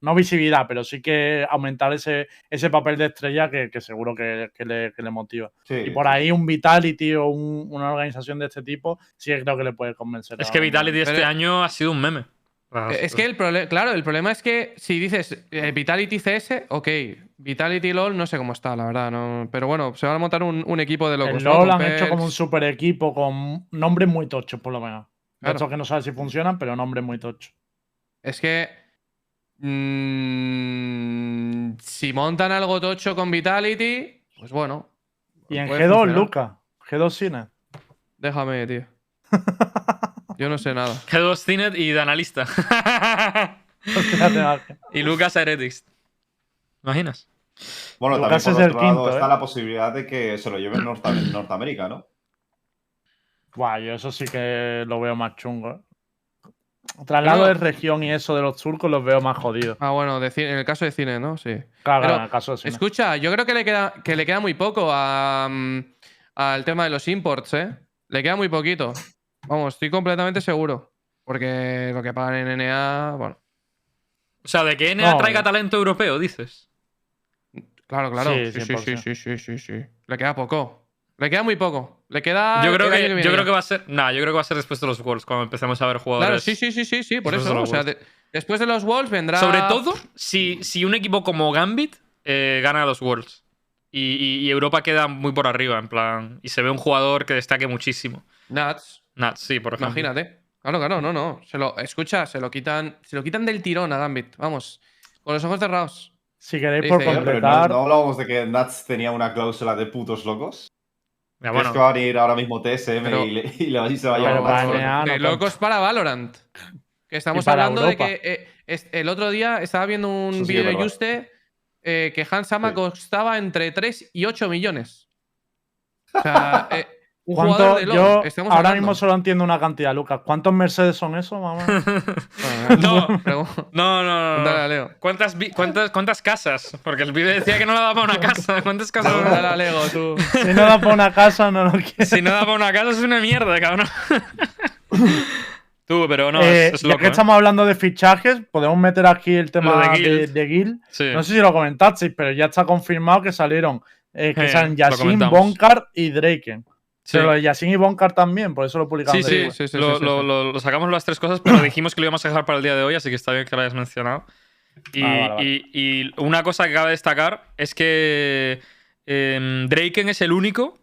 [SPEAKER 2] No visibilidad, pero sí que aumentar ese, ese papel de estrella que, que seguro que, que le, que le motiva.
[SPEAKER 3] Sí,
[SPEAKER 2] Y por ahí un Vitality o un- una organización de este tipo, sí que creo que le puede convencer.
[SPEAKER 1] Es que Vitality este
[SPEAKER 4] Pero-
[SPEAKER 1] año ha sido un meme.
[SPEAKER 4] Es que el problema, claro, el problema es que si dices eh, Vitality CS, ok. Vitality LOL no sé cómo está, la verdad. No, pero bueno, se van a montar un, un equipo de locos.
[SPEAKER 2] El
[SPEAKER 4] ¿no?
[SPEAKER 2] LoL
[SPEAKER 4] Con
[SPEAKER 2] han hecho como un super equipo con nombres muy tochos, por lo menos. De
[SPEAKER 4] Claro.
[SPEAKER 2] estos que no sabes si funcionan, pero nombres muy tochos.
[SPEAKER 4] Es que. Mm, si montan algo tocho con Vitality, pues bueno.
[SPEAKER 2] Y en
[SPEAKER 4] puede
[SPEAKER 2] G2,
[SPEAKER 4] funcionar.
[SPEAKER 2] Luca. G2 Cine.
[SPEAKER 4] Déjame, tío. Yo no sé nada.
[SPEAKER 1] G2 Cinet y de analista. Y Lucas Heretics. ¿Te imaginas?
[SPEAKER 3] Bueno,
[SPEAKER 2] Lucas
[SPEAKER 3] también por
[SPEAKER 2] es el
[SPEAKER 3] otro lado
[SPEAKER 2] quinto,
[SPEAKER 3] está
[SPEAKER 2] ¿eh?
[SPEAKER 3] la posibilidad de que se lo lleven Norte- Norteamérica, ¿no?
[SPEAKER 2] Buah, yo eso sí que lo veo más chungo. ¿eh? Traslado
[SPEAKER 4] Pero-
[SPEAKER 2] de región y eso de los turcos los veo más jodidos.
[SPEAKER 4] Ah, bueno, de cine- en el caso de cine, ¿no? Sí.
[SPEAKER 2] Claro,
[SPEAKER 4] Pero,
[SPEAKER 2] en el caso de Cine.
[SPEAKER 4] Escucha, yo creo que le queda, que le queda muy poco a, mm, al tema de los imports, ¿eh? Le queda muy poquito. Vamos, estoy completamente seguro. Porque lo que pagan en NA, bueno,
[SPEAKER 1] O sea, de que NA
[SPEAKER 2] No.
[SPEAKER 1] traiga talento europeo, dices.
[SPEAKER 4] claro, claro.
[SPEAKER 2] Sí,
[SPEAKER 4] Sí, sí, sí,
[SPEAKER 2] 100%.
[SPEAKER 4] sí, sí, sí, sí. Le queda poco. Le queda muy poco. Le queda.
[SPEAKER 1] yo creo que, yo creo que va a ser. Nah, yo creo que va a ser después de los Worlds, cuando empecemos a ver jugadores.
[SPEAKER 4] Claro, sí, sí, sí, sí, sí, por eso.
[SPEAKER 1] de
[SPEAKER 4] O
[SPEAKER 1] los
[SPEAKER 4] sea,
[SPEAKER 1] Wolves.
[SPEAKER 4] de- después de los Wolves vendrá.
[SPEAKER 1] Sobre todo, si, si un equipo como Gambit eh, gana los Worlds. Y, y- y Europa queda muy por arriba, en plan. Y se ve un jugador que destaque muchísimo.
[SPEAKER 4] Nats,
[SPEAKER 1] Nats, sí, por ejemplo.
[SPEAKER 4] imagínate. Claro, claro, no, no. Se lo, escucha, se lo quitan. Se lo quitan del tirón a Gambit. Vamos. Con los ojos cerrados.
[SPEAKER 2] Si queréis por
[SPEAKER 3] Pero no,
[SPEAKER 2] completar.
[SPEAKER 3] no hablábamos de que Nats tenía una cláusula de putos locos.
[SPEAKER 1] Ya,
[SPEAKER 3] ¿Crees
[SPEAKER 1] bueno,
[SPEAKER 3] que va a venir ahora mismo TSM
[SPEAKER 4] Pero-
[SPEAKER 3] y, le, y le- y se va a llevar
[SPEAKER 2] para
[SPEAKER 4] de locos para Valorant. Que estamos hablando
[SPEAKER 2] Europa.
[SPEAKER 4] de que eh, es- el otro día estaba viendo un
[SPEAKER 3] sí
[SPEAKER 4] vídeo de. Juste eh, que Hans Sama
[SPEAKER 3] Sí.
[SPEAKER 4] costaba entre 3 y 8 millones. O sea, eh, un
[SPEAKER 2] ¿Cuánto?
[SPEAKER 4] jugador de LoL.
[SPEAKER 2] Yo
[SPEAKER 4] estamos
[SPEAKER 2] ahora
[SPEAKER 4] hablando.
[SPEAKER 2] mismo solo entiendo una cantidad, Lucas. ¿Cuántos Mercedes son esos, mamá?
[SPEAKER 1] No. No, no, no, no.
[SPEAKER 4] Leo.
[SPEAKER 1] ¿Cuántas, cuántas, ¿Cuántas casas? Porque el pibe decía que no le daba para una casa. ¿Cuántas casas?
[SPEAKER 4] Pregúntale a Lego, tú.
[SPEAKER 2] si no da para una casa, no lo quiero.
[SPEAKER 1] si no da para una casa es una mierda, cabrón. Tú, pero no,
[SPEAKER 2] Eh,
[SPEAKER 1] es, es
[SPEAKER 2] ya
[SPEAKER 1] loco.
[SPEAKER 2] que
[SPEAKER 1] ¿eh?
[SPEAKER 2] estamos hablando de fichajes, podemos meter aquí el tema
[SPEAKER 1] Lo de. Sí.
[SPEAKER 2] No sé si lo comentasteis, pero ya está confirmado que salieron eh, que salen
[SPEAKER 1] comentamos.
[SPEAKER 2] Bonkar y Draken.
[SPEAKER 1] Sí.
[SPEAKER 2] Pero lo de Yassin y Bonkar también, por eso lo publicamos.
[SPEAKER 1] Sí, sí,
[SPEAKER 4] sí, sí,
[SPEAKER 1] lo,
[SPEAKER 4] sí, sí,
[SPEAKER 1] lo-
[SPEAKER 4] sí.
[SPEAKER 1] lo- lo sacamos las tres cosas, pero dijimos que lo íbamos a dejar para el día de hoy, así que está bien que lo hayas mencionado. Y,
[SPEAKER 2] Ah, vale, vale.
[SPEAKER 1] y- y una cosa que cabe destacar es que em, Draken es el único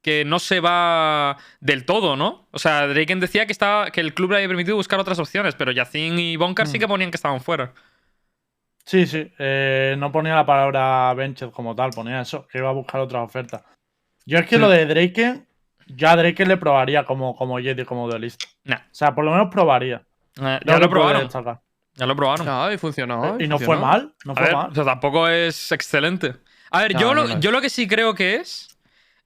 [SPEAKER 1] que no se va del todo, ¿no? O sea, Draken decía que, estaba, que el club le había permitido buscar otras opciones, pero Yacine y Bonkar sí
[SPEAKER 2] Mm.
[SPEAKER 1] que ponían que estaban fuera.
[SPEAKER 2] Sí, sí. eh, no ponía la palabra Benched como tal, ponía eso, que iba a buscar otras ofertas. Yo es que
[SPEAKER 1] Sí.
[SPEAKER 2] lo de Draken, ya a Draken le probaría como, como Yeti, como duelista.
[SPEAKER 1] Nah.
[SPEAKER 2] O sea, por lo menos probaría.
[SPEAKER 1] Eh, ya lo probaron. Ya lo probaron.
[SPEAKER 4] Y funcionó.
[SPEAKER 2] y no fue mal, no
[SPEAKER 1] A
[SPEAKER 2] fue
[SPEAKER 1] ver,
[SPEAKER 2] mal.
[SPEAKER 1] o sea, tampoco es excelente. A ver,
[SPEAKER 4] No,
[SPEAKER 1] yo,
[SPEAKER 4] no
[SPEAKER 1] lo, yo lo que sí creo que es.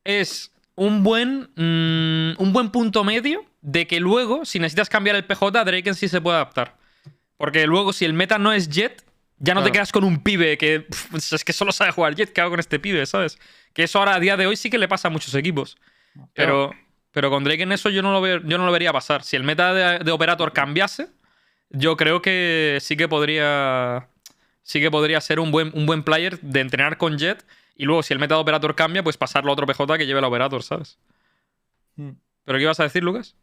[SPEAKER 1] Es un buen. mm, un buen punto medio de que luego, si necesitas cambiar el PJ, Draken sí se puede adaptar. Porque luego, si el meta no es Jet, ya no te quedas con un pibe que. es que solo sabe jugar Jet. ¿Qué hago con este pibe, sabes? Que eso ahora a día de hoy sí que le pasa a muchos equipos. Pero, pero con Draken eso yo no lo, veo- yo no lo vería pasar. Si el meta de, de Operator cambiase, yo creo que sí que podría. Sí que podría ser un buen, un buen player de entrenar con Jet. Y luego, si el meta de Operator cambia, pues pasarlo a otro PJ que lleve el Operator, ¿sabes?
[SPEAKER 2] Mm.
[SPEAKER 1] ¿Pero qué ibas a decir, Lucas?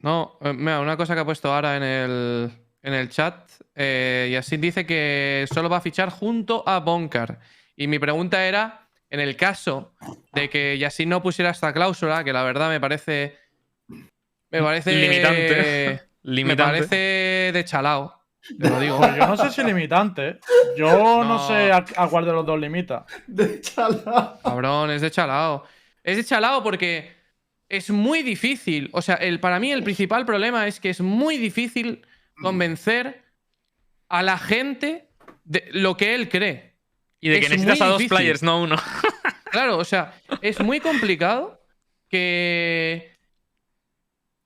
[SPEAKER 4] No, eh, mira, una cosa que ha puesto ahora en el, en el chat. Eh, y así dice que solo va a fichar junto a Bonkar. Y mi pregunta era: en el caso de que Yassin no pusiera esta cláusula, que la verdad me parece. Me parece.
[SPEAKER 1] Limitante.
[SPEAKER 4] Me
[SPEAKER 1] Limitante.
[SPEAKER 4] parece de chalao. Te lo digo.
[SPEAKER 2] Pues yo no sé si limitante. ¿eh? Yo no,
[SPEAKER 4] No.
[SPEAKER 2] sé a, a cuál de los dos limita.
[SPEAKER 3] De chala.
[SPEAKER 4] Cabrón, es de chalao. Es de chalao porque es muy difícil. O sea, el, para mí el principal problema es que es muy difícil convencer a la gente de lo que él cree.
[SPEAKER 1] Y de que
[SPEAKER 4] es
[SPEAKER 1] necesitas a dos
[SPEAKER 4] difícil.
[SPEAKER 1] players, no uno.
[SPEAKER 4] Claro, o sea, es muy complicado que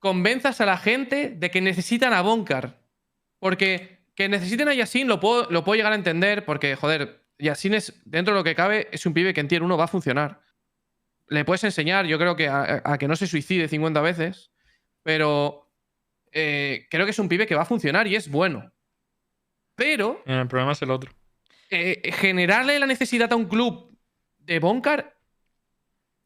[SPEAKER 4] convenzas a la gente de que necesitan a Bonkar. Porque que necesiten a Yassin lo puedo, lo puedo llegar a entender porque, joder, Yassin es, dentro de lo que cabe, es un pibe que en tier 1 va a funcionar. Le puedes enseñar, yo creo que a, a que no se suicide 50 veces, pero eh, creo que es un pibe que va a funcionar y es bueno. Pero
[SPEAKER 1] El problema es el otro.
[SPEAKER 4] Eh, generarle la necesidad a un club de Bonkar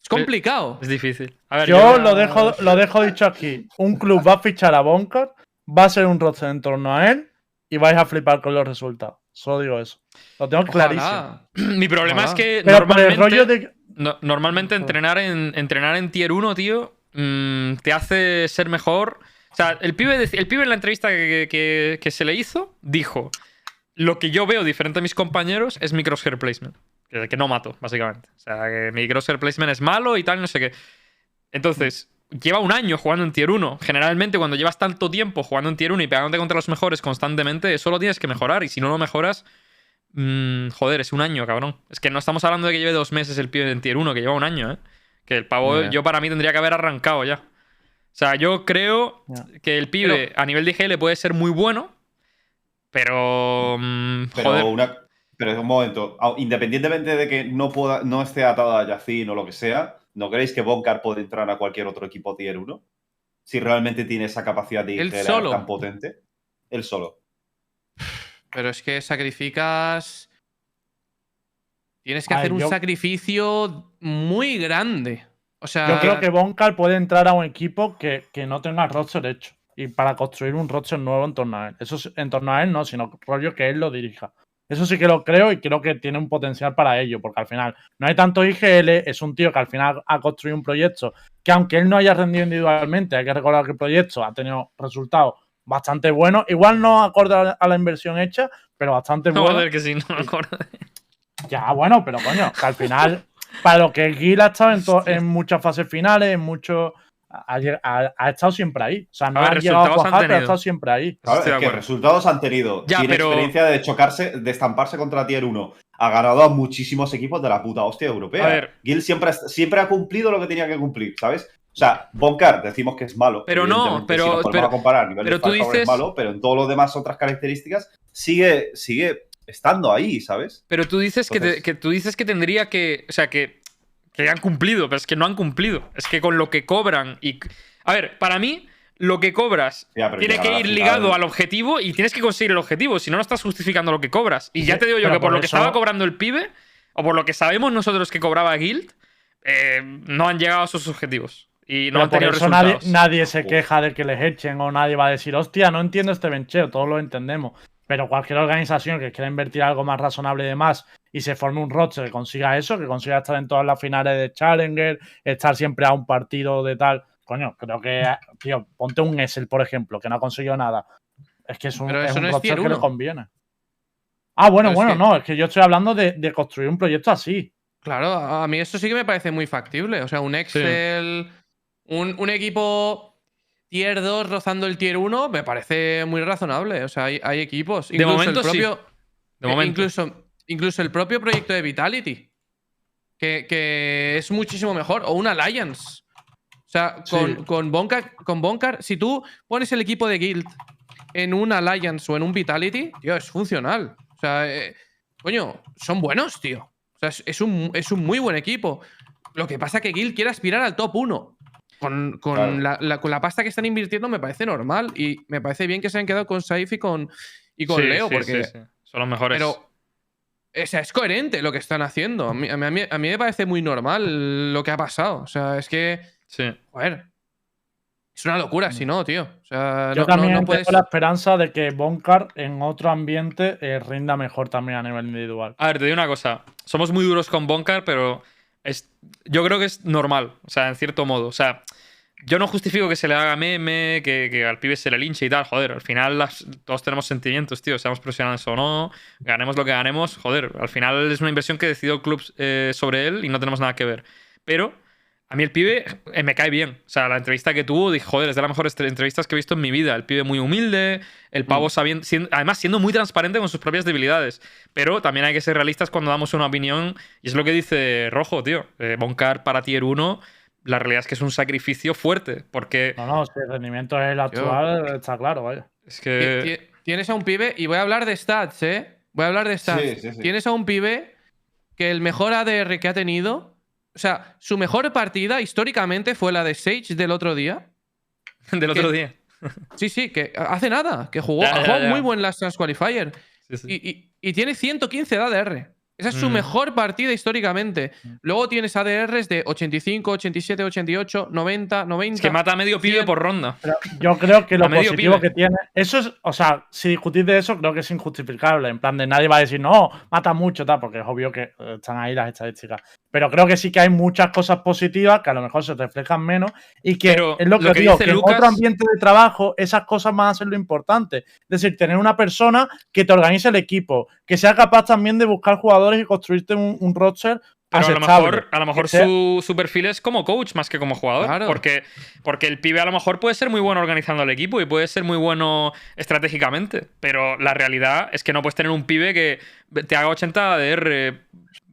[SPEAKER 4] es complicado.
[SPEAKER 1] Es difícil. A ver,
[SPEAKER 2] Yo lo dejo, lo dejo dicho aquí. Un club va a fichar a Bonkar, va a ser un roster en torno a él y vais a flipar con los resultados. Solo digo eso. Lo tengo clarísimo.
[SPEAKER 1] Mi problema
[SPEAKER 4] Ojalá.
[SPEAKER 1] es que
[SPEAKER 2] Pero por el
[SPEAKER 1] normalmente,
[SPEAKER 2] rollo de.
[SPEAKER 1] no- normalmente entrenar en, entrenar en tier 1, tío, mm, te hace ser mejor. O sea, el pibe, el pibe en la entrevista que, que- que se le hizo dijo: Lo que yo veo diferente a mis compañeros es mi crosshair placement. Que, que no mato, básicamente. O sea, que mi crosshair placement es malo y tal, no sé qué. Entonces, lleva un año jugando en tier 1. Generalmente, cuando llevas tanto tiempo jugando en tier 1 y pegándote contra los mejores constantemente, eso lo tienes que mejorar. Y si no lo mejoras, mm, joder, es un año, cabrón. Es que no estamos hablando de que lleve dos meses el pibe en tier 1, que lleva un año, ¿eh? Que el pavo, yo para mí tendría que haber arrancado ya. O sea, yo creo que el pibe a nivel de IGL puede ser muy bueno, pero. mm,
[SPEAKER 3] Pero,
[SPEAKER 1] joder.
[SPEAKER 3] una, pero un momento, independientemente de que no, pueda, no esté atado a Yacine o lo que sea, ¿no creéis que Bonkar puede entrar a cualquier otro equipo tier 1? Si realmente tiene esa capacidad de
[SPEAKER 4] solo.
[SPEAKER 3] tan potente. Él solo.
[SPEAKER 4] Pero es que sacrificas. Tienes que
[SPEAKER 2] A
[SPEAKER 4] hacer un
[SPEAKER 2] yo-
[SPEAKER 4] sacrificio muy grande. O sea.
[SPEAKER 2] Yo creo que Bonkar puede entrar a un equipo que, que no tenga roster hecho. Y para construir un roster nuevo en torno a él. Eso es- en torno a él no, sino rollo que él lo dirija. Eso sí que lo creo y creo que tiene un potencial para ello, porque al final no hay tanto IGL, es un tío que al final ha construido un proyecto que aunque él no haya rendido individualmente, hay que recordar que el proyecto ha tenido resultados bastante buenos, igual no acorde a la inversión hecha, pero bastante
[SPEAKER 1] No,
[SPEAKER 2] buenos.
[SPEAKER 1] que sí, no acuerdo.
[SPEAKER 2] Ya, bueno, pero coño, que al final, para lo que Gil ha estado en, en muchas fases finales, en muchos. Ha, ha- ha estado siempre ahí. O sea, no
[SPEAKER 1] A ver,
[SPEAKER 2] ha llegado a cuajar, pero ha estado siempre ahí.
[SPEAKER 3] Claro, es que resultados han tenido.
[SPEAKER 1] Ya,
[SPEAKER 3] Tiene
[SPEAKER 1] pero-
[SPEAKER 3] experiencia de chocarse, de estamparse contra Tier 1. Ha ganado a muchísimos equipos de la puta hostia europea.
[SPEAKER 1] A ver.
[SPEAKER 3] Gil siempre, ha- siempre ha cumplido lo que tenía que cumplir, ¿sabes? O sea, Bonkar decimos que es malo.
[SPEAKER 1] Pero no, pero-
[SPEAKER 3] si
[SPEAKER 1] pero-
[SPEAKER 3] a comparar, a nivel
[SPEAKER 1] pero
[SPEAKER 3] de
[SPEAKER 1] tú dices-
[SPEAKER 3] es malo, pero en todos los demás otras características sigue, sigue estando ahí, ¿sabes?
[SPEAKER 1] Pero tú dices que, te-
[SPEAKER 3] Entonces-
[SPEAKER 1] que tú dices que tendría que. O sea, que, que han cumplido, pero es que no han cumplido. Es que con lo que cobran y. A ver, para mí, lo que cobras
[SPEAKER 3] Ya,
[SPEAKER 1] tiene que ir
[SPEAKER 3] final-
[SPEAKER 1] ligado al objetivo y tienes que conseguir el objetivo. Si no, no estás justificando lo que cobras. Y ya te digo yo
[SPEAKER 2] pero
[SPEAKER 1] que por
[SPEAKER 2] por
[SPEAKER 1] lo que
[SPEAKER 2] eso-
[SPEAKER 1] estaba cobrando el pibe, o por lo que sabemos nosotros que cobraba Guild, eh, no han llegado a sus objetivos. Y no
[SPEAKER 2] Pero
[SPEAKER 1] han
[SPEAKER 2] por
[SPEAKER 1] tenido
[SPEAKER 2] eso nadie,
[SPEAKER 1] resultados.
[SPEAKER 2] nadie se queja de que les echen o nadie va a decir, hostia, no entiendo este bencheo, todos lo entendemos. Pero cualquier organización que quiera invertir algo más razonable de más y se forme un roster que consiga eso, que consiga estar en todas las finales de Challenger, estar siempre a un partido de tal. Coño, creo que, tío, ponte un Essel, por ejemplo, que no ha conseguido nada. Es que es un, es
[SPEAKER 4] no
[SPEAKER 2] roster que le conviene. Ah, bueno,
[SPEAKER 4] Pero es
[SPEAKER 2] bueno,
[SPEAKER 4] que-
[SPEAKER 2] no, es que yo estoy hablando de, de construir un proyecto así.
[SPEAKER 4] Claro, a mí eso sí que me parece muy factible. O sea, un Excel, un, un equipo tier 2 rozando el tier 1, me parece muy razonable. O sea, hay, hay equipos.
[SPEAKER 1] De
[SPEAKER 4] Incluso
[SPEAKER 1] momento
[SPEAKER 4] el
[SPEAKER 1] sí.
[SPEAKER 4] propio,
[SPEAKER 1] De
[SPEAKER 4] eh,
[SPEAKER 1] momento.
[SPEAKER 4] Incluso, incluso el propio proyecto de Vitality, que, que es muchísimo mejor. O un Alliance. O sea, con,
[SPEAKER 2] Sí.
[SPEAKER 4] con, Bonkar, con Bonkar, si tú pones el equipo de Guild en un Alliance o en un Vitality, tío, es funcional. O sea, eh, coño, son buenos, tío. O sea, es, es un, es un muy buen equipo. Lo que pasa es que Guild quiere aspirar al top 1. Con, con,
[SPEAKER 3] Claro.
[SPEAKER 4] la, la- con la pasta que están invirtiendo me parece normal. Y me parece bien que se han quedado con Saif y con, y con
[SPEAKER 1] Sí,
[SPEAKER 4] Leo,
[SPEAKER 1] sí,
[SPEAKER 4] porque
[SPEAKER 1] sí, sí. Son los mejores.
[SPEAKER 4] pero. O sea, es coherente lo que están haciendo. A mí, a mí- a mí me parece muy normal lo que ha pasado. O sea, es que.
[SPEAKER 1] Sí.
[SPEAKER 4] Joder. Es una locura, si no, tío. O sea,
[SPEAKER 2] Yo
[SPEAKER 4] no, no-
[SPEAKER 2] también
[SPEAKER 4] no
[SPEAKER 2] tengo
[SPEAKER 4] puedes.
[SPEAKER 2] la esperanza de que Bonkar en otro ambiente eh, rinda mejor también a nivel individual.
[SPEAKER 1] A ver, te digo una cosa. Somos muy duros con Bonkar, pero es, yo creo que es normal. O sea, en cierto modo. O sea, yo no justifico que se le haga meme, que, que al pibe se le linche y tal. Joder, al final las- todos tenemos sentimientos, tío. Seamos profesionales o no, ganemos lo que ganemos. Joder, al final es una inversión que decidió el club eh, sobre él y no tenemos nada que ver. Pero a mí el pibe eh, me cae bien. O sea, la entrevista que tuvo, dije, joder, es de las mejores tre- entrevistas que he visto en mi vida. El pibe muy humilde, el pavo sabiendo, sien- además siendo muy transparente con sus propias debilidades. Pero también hay que ser realistas cuando damos una opinión. Y es lo que dice Rojo, tío. Eh, Bonkar para tier 1, la realidad es que es un sacrificio fuerte. Porque
[SPEAKER 2] No, no, si el rendimiento es el actual, está claro, vaya.
[SPEAKER 1] es que.
[SPEAKER 4] ti- Tienes a un pibe, y voy a hablar de stats, ¿eh? Voy a hablar de stats.
[SPEAKER 3] Sí, sí, sí.
[SPEAKER 4] Tienes a un pibe que el mejor ADR que ha tenido. O sea, su mejor partida históricamente fue la de Sage del otro día.
[SPEAKER 1] Del otro
[SPEAKER 4] que-
[SPEAKER 1] día.
[SPEAKER 4] Sí, sí, que hace nada, que jugó,
[SPEAKER 1] Ya, ya,
[SPEAKER 4] jugó
[SPEAKER 1] ya.
[SPEAKER 4] muy buen Last Chance Qualifier.
[SPEAKER 1] Sí, sí.
[SPEAKER 4] Y, y- y tiene 115 de ADR. Esa es su
[SPEAKER 1] Mm.
[SPEAKER 4] mejor partida históricamente. Luego tienes ADRs de 85, 87, 88, 90, 90.
[SPEAKER 1] Es que mata a medio pibe por ronda.
[SPEAKER 2] Pero yo creo que lo positivo
[SPEAKER 1] pibe.
[SPEAKER 2] que tiene. Eso es. O sea, si discutís de eso, creo que es injustificable. En plan, de nadie va a decir, no, mata mucho, tal, porque es obvio que eh, están ahí las estadísticas. Pero creo que sí que hay muchas cosas positivas que a lo mejor se reflejan menos y que
[SPEAKER 1] Pero
[SPEAKER 2] es lo que,
[SPEAKER 1] lo que
[SPEAKER 2] digo,
[SPEAKER 1] dice
[SPEAKER 2] que
[SPEAKER 1] Lucas-
[SPEAKER 2] en otro ambiente de trabajo esas cosas van a ser lo importante. Es decir, tener una persona que te organice el equipo, que sea capaz también de buscar jugadores y construirte un, un roster
[SPEAKER 1] Pero a lo
[SPEAKER 2] aceptable.
[SPEAKER 1] mejor, a lo mejor su, su perfil es como coach más que como jugador.
[SPEAKER 4] Claro.
[SPEAKER 1] Porque, porque el pibe a lo mejor puede ser muy bueno organizando el equipo y puede ser muy bueno estratégicamente. Pero la realidad es que no puedes tener un pibe que te haga 80 ADR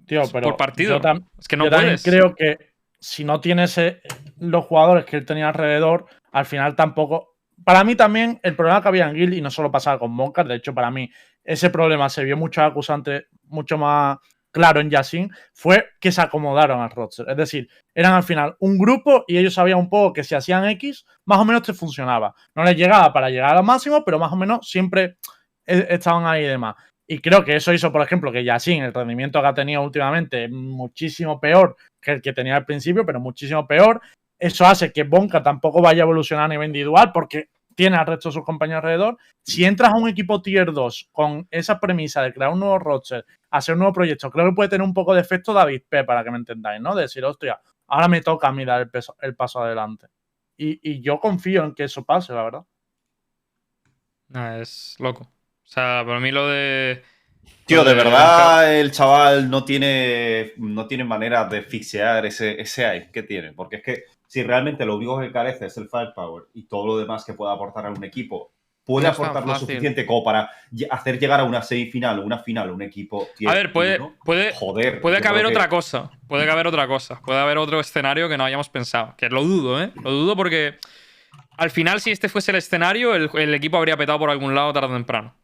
[SPEAKER 2] Tío, pero
[SPEAKER 1] por partido. Es que no
[SPEAKER 2] yo
[SPEAKER 1] puedes.
[SPEAKER 2] creo que si no tienes eh, los jugadores que él tenía alrededor, al final tampoco. Para mí también el problema que había en Guild, y no solo pasaba con Moncard, de hecho, para mí ese problema se vio mucho acusante, mucho más claro en Yassin, fue que se acomodaron al roster. Es decir, eran al final un grupo y ellos sabían un poco que si hacían X, más o menos te funcionaba. No les llegaba para llegar al máximo, pero más o menos siempre eh, estaban ahí y demás. Y creo que eso hizo, por ejemplo, que Yassin, el rendimiento que ha tenido últimamente, muchísimo peor que el que tenía al principio, pero muchísimo peor. Eso hace que Bonka tampoco vaya a evolucionar a nivel individual, porque tiene al resto de sus compañeros alrededor. Si entras a un equipo tier 2 con esa premisa de crear un nuevo roster, hacer un nuevo proyecto, creo que puede tener un poco de efecto David P, para que me entendáis, ¿no? De decir, hostia, ahora me toca dar el, peso- el paso adelante. Y, y yo confío en que eso pase, la verdad.
[SPEAKER 1] Nah, es loco. O sea, para mí lo de.
[SPEAKER 3] Tío, de verdad el chaval no tiene, no tiene manera de fixear ese, ese que tiene. Porque es que si realmente lo único que carece es el firepower y todo lo demás que pueda aportar a un equipo, puede
[SPEAKER 4] No
[SPEAKER 3] aportar lo suficiente como para hacer llegar a una semifinal o una final a un equipo.
[SPEAKER 1] A ver, puede,
[SPEAKER 3] uno,
[SPEAKER 1] puede,
[SPEAKER 3] Joder.
[SPEAKER 1] puede caber
[SPEAKER 3] que-
[SPEAKER 1] otra cosa. Puede caber otra cosa. Puede haber otro escenario que no hayamos pensado. Que lo dudo, ¿eh? Lo dudo porque al final, si este fuese el escenario, el, el equipo habría petado por algún lado tarde o temprano.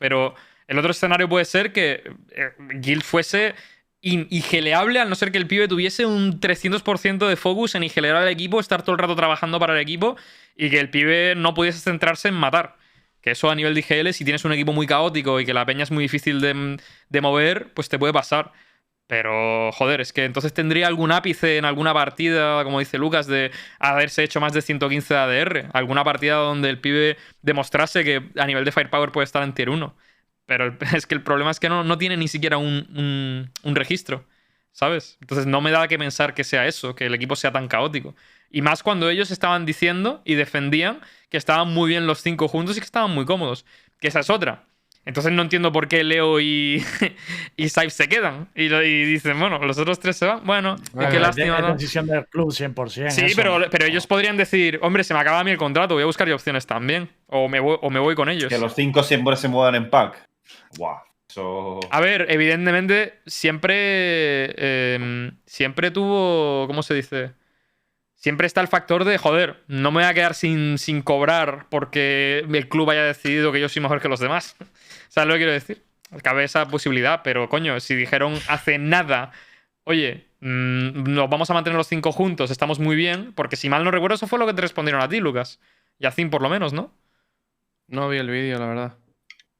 [SPEAKER 1] Pero el otro escenario puede ser que eh, Guild fuese in- ingeleable, al no ser que el pibe tuviese un 300% de focus en ingelear al equipo, estar todo el rato trabajando para el equipo y que el pibe no pudiese centrarse en matar. Que eso a nivel de IGL, si tienes un equipo muy caótico y que la peña es muy difícil de, de mover, pues te puede pasar. Pero, joder, es que entonces tendría algún ápice en alguna partida, como dice Lucas, de haberse hecho más de 115 de ADR. Alguna partida donde el pibe demostrase que a nivel de firepower puede estar en tier 1. Pero es que el problema es que no, no tiene ni siquiera un, un- un registro, ¿sabes? Entonces no me da que pensar que sea eso, que el equipo sea tan caótico. Y más cuando ellos estaban diciendo y defendían que estaban muy bien los cinco juntos y que estaban muy cómodos. Que esa es otra. Entonces no entiendo por qué Leo y, y Saif se quedan. Y, dicen, bueno, los otros tres se van. Bueno,
[SPEAKER 4] Bueno,
[SPEAKER 1] qué lástima.
[SPEAKER 2] Es
[SPEAKER 1] ¿no?
[SPEAKER 2] decisión del club 100%.
[SPEAKER 1] Sí,
[SPEAKER 2] eso,
[SPEAKER 1] pero, pero ellos podrían decir, hombre, se me acaba a mí el contrato, voy a buscar opciones también. O me voy, o me voy con ellos.
[SPEAKER 3] Que los cinco siempre se muevan en pack. Guau. Eso.
[SPEAKER 1] A ver, evidentemente, siempre. eh, siempre tuvo. ¿Cómo se dice? Siempre está el factor de, joder, no me voy a quedar sin, sin cobrar porque el club haya decidido que yo soy mejor que los demás. ¿Sabes lo que quiero decir? Cabe esa posibilidad, pero coño, si dijeron hace nada, oye, mm, nos vamos a mantener los cinco juntos, estamos muy bien, porque si mal no recuerdo, eso fue lo que te respondieron a ti, Lucas. Y a Zin por lo menos, ¿no?
[SPEAKER 4] No vi el vídeo, la verdad.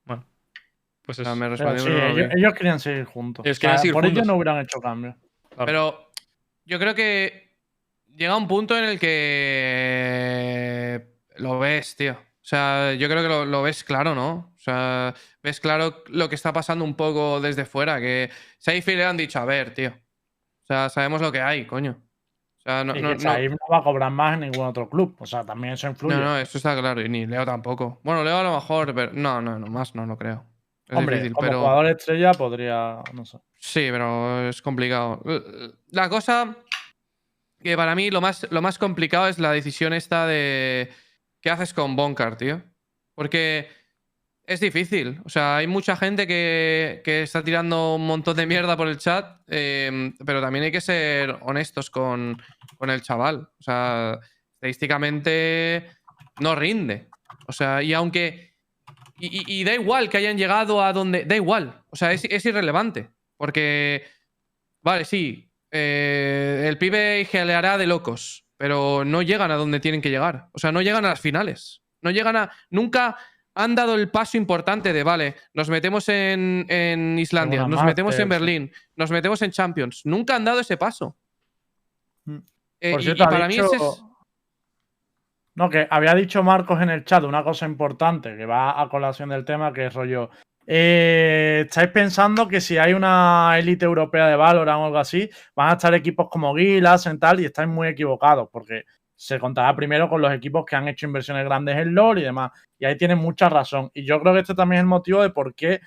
[SPEAKER 1] Pues
[SPEAKER 4] O
[SPEAKER 1] eso.
[SPEAKER 4] sea, me respondieron.
[SPEAKER 2] sí, ellos, ellos querían seguir juntos.
[SPEAKER 1] Ellos querían seguir
[SPEAKER 2] por
[SPEAKER 1] juntos.
[SPEAKER 2] ellos no hubieran hecho cambios.
[SPEAKER 1] Claro.
[SPEAKER 4] Pero yo creo que llega un punto en el que lo ves, tío. O sea, yo creo que lo, lo ves claro, ¿no? O sea, ves claro lo que está pasando un poco desde fuera. Que Seifi le han dicho, a ver, tío. O sea, sabemos lo que hay, coño. O sea, no,
[SPEAKER 2] y
[SPEAKER 4] no,
[SPEAKER 2] que
[SPEAKER 4] no,
[SPEAKER 2] va a cobrar más en ningún otro club. O sea, también eso influye.
[SPEAKER 4] no, no, eso está claro. Y ni Leo tampoco. Bueno, Leo a lo mejor, pero no, no, no, más no lo creo. Es
[SPEAKER 2] Hombre,
[SPEAKER 4] difícil,
[SPEAKER 2] como
[SPEAKER 4] pero...
[SPEAKER 2] jugador estrella podría, no sé.
[SPEAKER 4] Sí, pero es complicado. La cosa que para mí lo más, lo más complicado es la decisión esta de qué haces con Bonkar, tío. Porque es difícil. O sea, hay mucha gente que, que está tirando un montón de mierda por el chat, eh, pero también hay que ser honestos con, con el chaval. O sea, estadísticamente no rinde. O sea, y aunque... Y, y- y da igual que hayan llegado a donde... Da igual. O sea, es, es irrelevante. Porque... Vale, sí. Eh, el pibe geleará de locos. Pero no llegan a donde tienen que llegar. O sea, no llegan a las finales. No llegan a... Nunca han dado el paso importante de, vale, nos metemos en, en Islandia, nos metemos en. Berlín, nos metemos en Champions. Nunca han dado ese paso.
[SPEAKER 2] Mm.
[SPEAKER 4] Eh,
[SPEAKER 2] Por
[SPEAKER 4] y-
[SPEAKER 2] cierto,
[SPEAKER 4] y para mí ese es...
[SPEAKER 2] No, que había dicho Marcos en el chat una cosa importante que va a colación del tema, que es rollo. Eh, ¿Estáis pensando que si hay una élite europea de Valorant o algo así, van a estar equipos como Gilas y tal? Y estáis muy equivocados, porque se contará primero con los equipos que han hecho inversiones grandes en LoL y demás. Y ahí tienen mucha razón. Y yo creo que este también es el motivo de por qué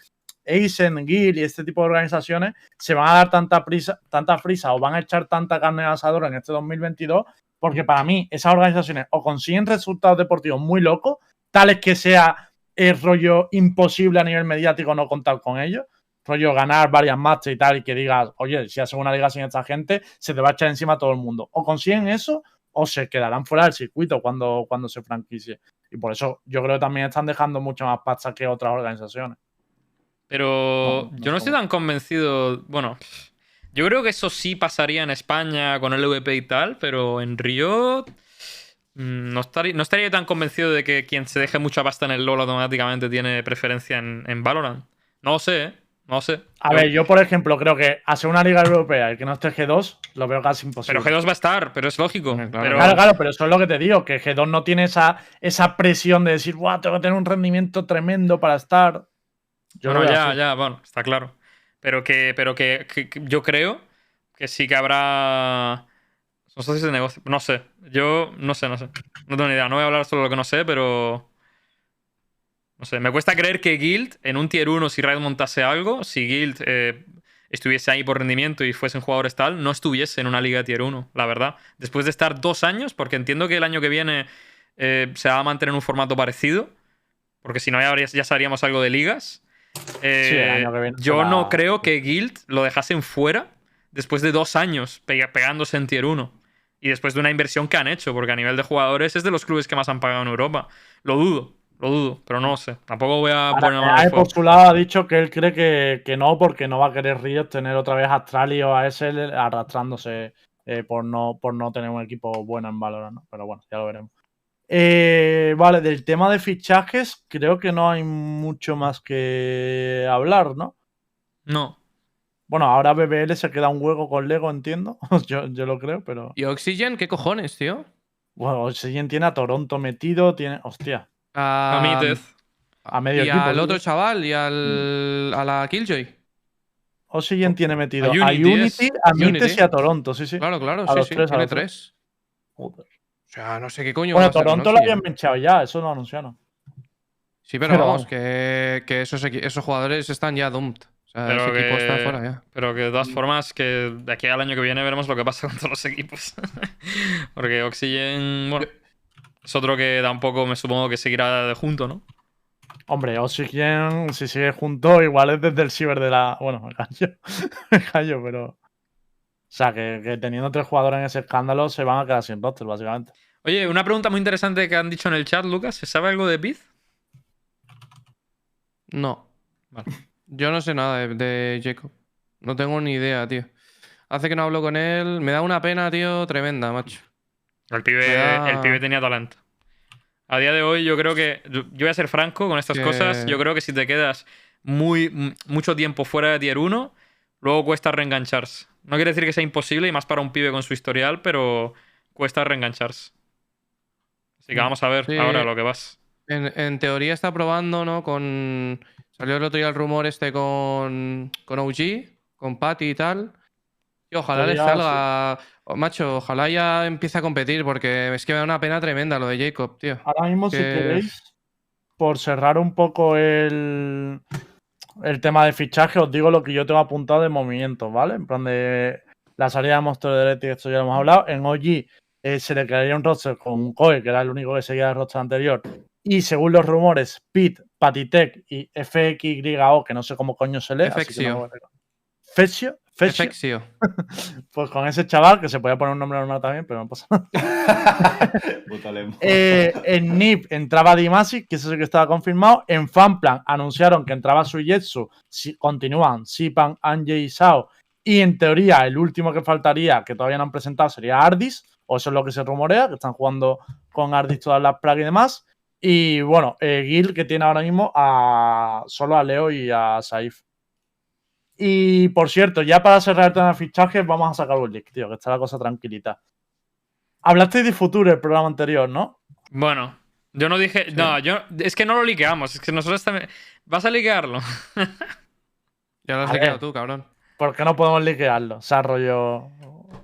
[SPEAKER 2] Aizen, Guild y este tipo de organizaciones se van a dar tanta prisa, tanta frisa o van a echar tanta carne al asador en este 2022 porque para mí esas organizaciones o consiguen resultados deportivos muy locos, tales que sea el rollo imposible a nivel mediático no contar con ellos, rollo ganar varias matches y tal, y que digas, oye, si haces una liga sin esta gente, se te va a echar encima a todo el mundo. O consiguen eso, o se quedarán fuera del circuito cuando, cuando se franquicie. Y por eso yo creo que también están dejando mucho más pasta que otras organizaciones.
[SPEAKER 1] Pero
[SPEAKER 2] No, no
[SPEAKER 1] yo no estoy tan convencido. Bueno, yo creo que eso sí pasaría en España con el VP y tal, pero en Río. Mm, No estaría, no estaría tan convencido de que quien se deje mucha pasta en el LoL automáticamente tiene preferencia en, en Valorant. No lo sé, ¿eh? No sé.
[SPEAKER 2] A ver, yo por ejemplo creo que hacer una liga europea y que no esté G2 lo veo casi imposible.
[SPEAKER 1] Pero G2 va a estar, pero es lógico.
[SPEAKER 4] Claro.
[SPEAKER 1] Pero-
[SPEAKER 2] Claro, claro, pero eso es lo que te digo, que G2 no tiene esa, esa presión de decir, Buah, tengo que tener un rendimiento tremendo para estar. Yo
[SPEAKER 1] Bueno,
[SPEAKER 2] lo
[SPEAKER 1] ya,
[SPEAKER 2] así.
[SPEAKER 1] ya, bueno, está claro. Pero que, pero que, que- que yo creo que sí que habrá. Son socios de negocio. No sé. Yo no sé, no sé. No tengo ni idea. No voy a hablar solo de lo que no sé, pero. No sé. Me cuesta creer que Guild, en un tier 1, si Riot montase algo, si Guild eh, estuviese ahí por rendimiento y fuesen jugadores tal, no estuviese en una liga de tier 1, la verdad. Después de estar dos años, porque entiendo que el año que viene eh, se va a mantener un formato parecido. Porque si no, ya, habría- ya sabríamos algo de ligas. Eh,
[SPEAKER 2] Sí, viene
[SPEAKER 1] yo no creo que Guild lo dejasen fuera después de dos años pe- pegándose en tier 1. Y después de una inversión que han hecho, porque a nivel de jugadores es de los clubes que más han pagado en Europa. Lo dudo, lo dudo, pero no sé. Tampoco voy a poner fuego.
[SPEAKER 2] por su lado ha dicho que él cree que, que no, porque no va a querer Riot tener otra vez a Astralis o a SL arrastrándose eh, por, no, por no tener un equipo bueno en Valorant, ¿no? Pero bueno, ya lo veremos. Eh, vale, del tema de fichajes, creo que no hay mucho más que hablar, ¿no?
[SPEAKER 1] No.
[SPEAKER 2] Bueno, ahora BBL se queda un hueco con Lego, entiendo. yo, yo lo creo, pero.
[SPEAKER 4] ¿Y Oxygen? ¿Qué cojones, tío?
[SPEAKER 2] Bueno, Oxygen tiene a Toronto metido, tiene. Hostia,
[SPEAKER 4] A,
[SPEAKER 1] A Mítez.
[SPEAKER 2] a medio
[SPEAKER 4] y
[SPEAKER 2] equipo.
[SPEAKER 4] al otro chaval y al, a la Killjoy.
[SPEAKER 2] Oxygen tiene metido
[SPEAKER 1] A
[SPEAKER 2] a
[SPEAKER 1] Unity
[SPEAKER 2] a
[SPEAKER 4] Unity.
[SPEAKER 2] Mites y a Toronto, sí, sí.
[SPEAKER 4] Claro, claro,
[SPEAKER 2] A
[SPEAKER 4] sí,
[SPEAKER 2] los
[SPEAKER 4] sí.
[SPEAKER 2] tres, a
[SPEAKER 4] tiene
[SPEAKER 2] los tres.
[SPEAKER 4] tres.
[SPEAKER 2] Joder.
[SPEAKER 4] O sea, no sé qué coño.
[SPEAKER 2] Bueno,
[SPEAKER 4] va a
[SPEAKER 2] Toronto lo habían menchado ya, eso lo anunciaron.
[SPEAKER 4] Sí, pero,
[SPEAKER 2] Pero
[SPEAKER 4] vamos,
[SPEAKER 2] vamos.
[SPEAKER 4] que, que esos, esos jugadores están ya doomed. Sea,
[SPEAKER 1] Pero
[SPEAKER 4] ese equipo
[SPEAKER 1] que-
[SPEAKER 4] está fuera ya.
[SPEAKER 1] Pero que de todas formas, que de aquí al año que viene veremos lo que pasa con todos los equipos. Porque Oxygen, bueno, es otro que tampoco me supongo que seguirá de junto, ¿no?
[SPEAKER 2] Hombre, Oxygen, si sigue junto, igual es desde el ciber de la. Bueno, me callo. me callo, pero. O sea, que, que teniendo tres jugadores en ese escándalo se van a quedar sin roster, básicamente.
[SPEAKER 1] Oye, una pregunta muy interesante que han dicho en el chat, Lucas. ¿Se sabe algo de Biz?
[SPEAKER 4] No.
[SPEAKER 1] Vale.
[SPEAKER 4] Yo no sé nada de, de Jacob. No tengo ni idea, tío. Hace que no hablo con él. Me da una pena, tío, tremenda, macho.
[SPEAKER 1] El pibe,
[SPEAKER 4] da-
[SPEAKER 1] el pibe tenía talento. A día de hoy, yo creo que. Yo voy a ser franco con estas
[SPEAKER 4] Que-
[SPEAKER 1] cosas. Yo creo que si te quedas muy, mucho tiempo fuera de tier 1, luego cuesta reengancharse. No quiere decir que sea imposible, y más para un pibe con su historial, pero cuesta reengancharse. Así que vamos a ver
[SPEAKER 4] Sí.
[SPEAKER 1] ahora lo que vas.
[SPEAKER 4] En, en teoría está probando, ¿no? Con. Salió el otro día el rumor este con. Con OG, con Patty y tal. Y ojalá le
[SPEAKER 2] Podría
[SPEAKER 4] salga. oh, macho, ojalá ya empiece a competir, porque es que me da una pena tremenda lo de Jacob, tío.
[SPEAKER 2] Ahora mismo, si
[SPEAKER 4] Que-
[SPEAKER 2] queréis, por cerrar un poco el, el tema de fichaje, os digo lo que yo tengo apuntado de movimientos, ¿vale? En plan de la salida de Monster Direct, y esto ya lo hemos hablado. En OG eh, se le quedaría un roster con Koe, que era el único que seguía el roster anterior. Y según los rumores, Pete, Patitech y FXYO, que no sé cómo coño se lee.
[SPEAKER 4] Fexio.
[SPEAKER 2] Fexio, Fexio, pues con ese chaval, que se podía poner un nombre normal también, pero no pasa nada. Eh, en NIP entraba Dimasi, que eso sí que estaba confirmado. En Fanplan anunciaron que entraba Suigetsu. Si, continúan Sipan, Anje y Sao. Y en teoría, el último que faltaría, que todavía no han presentado, sería Ardis. O eso es lo que se rumorea, que están jugando con Ardis todas las plagas y demás. Y bueno, eh, Gil, que tiene ahora mismo a solo a Leo y a Saif. Y por cierto, ya para cerrar el tema de fichajes, vamos a sacar un leak, tío, que está la cosa tranquilita. Hablaste de Future el programa anterior, ¿no?
[SPEAKER 1] Bueno, yo no dije. No, yo. Es que no lo liqueamos. Es que nosotros también. ¿Vas a liquearlo?
[SPEAKER 4] Ya lo has liqueado tú, cabrón.
[SPEAKER 2] ¿Por qué no podemos liquearlo? O sea, rollo.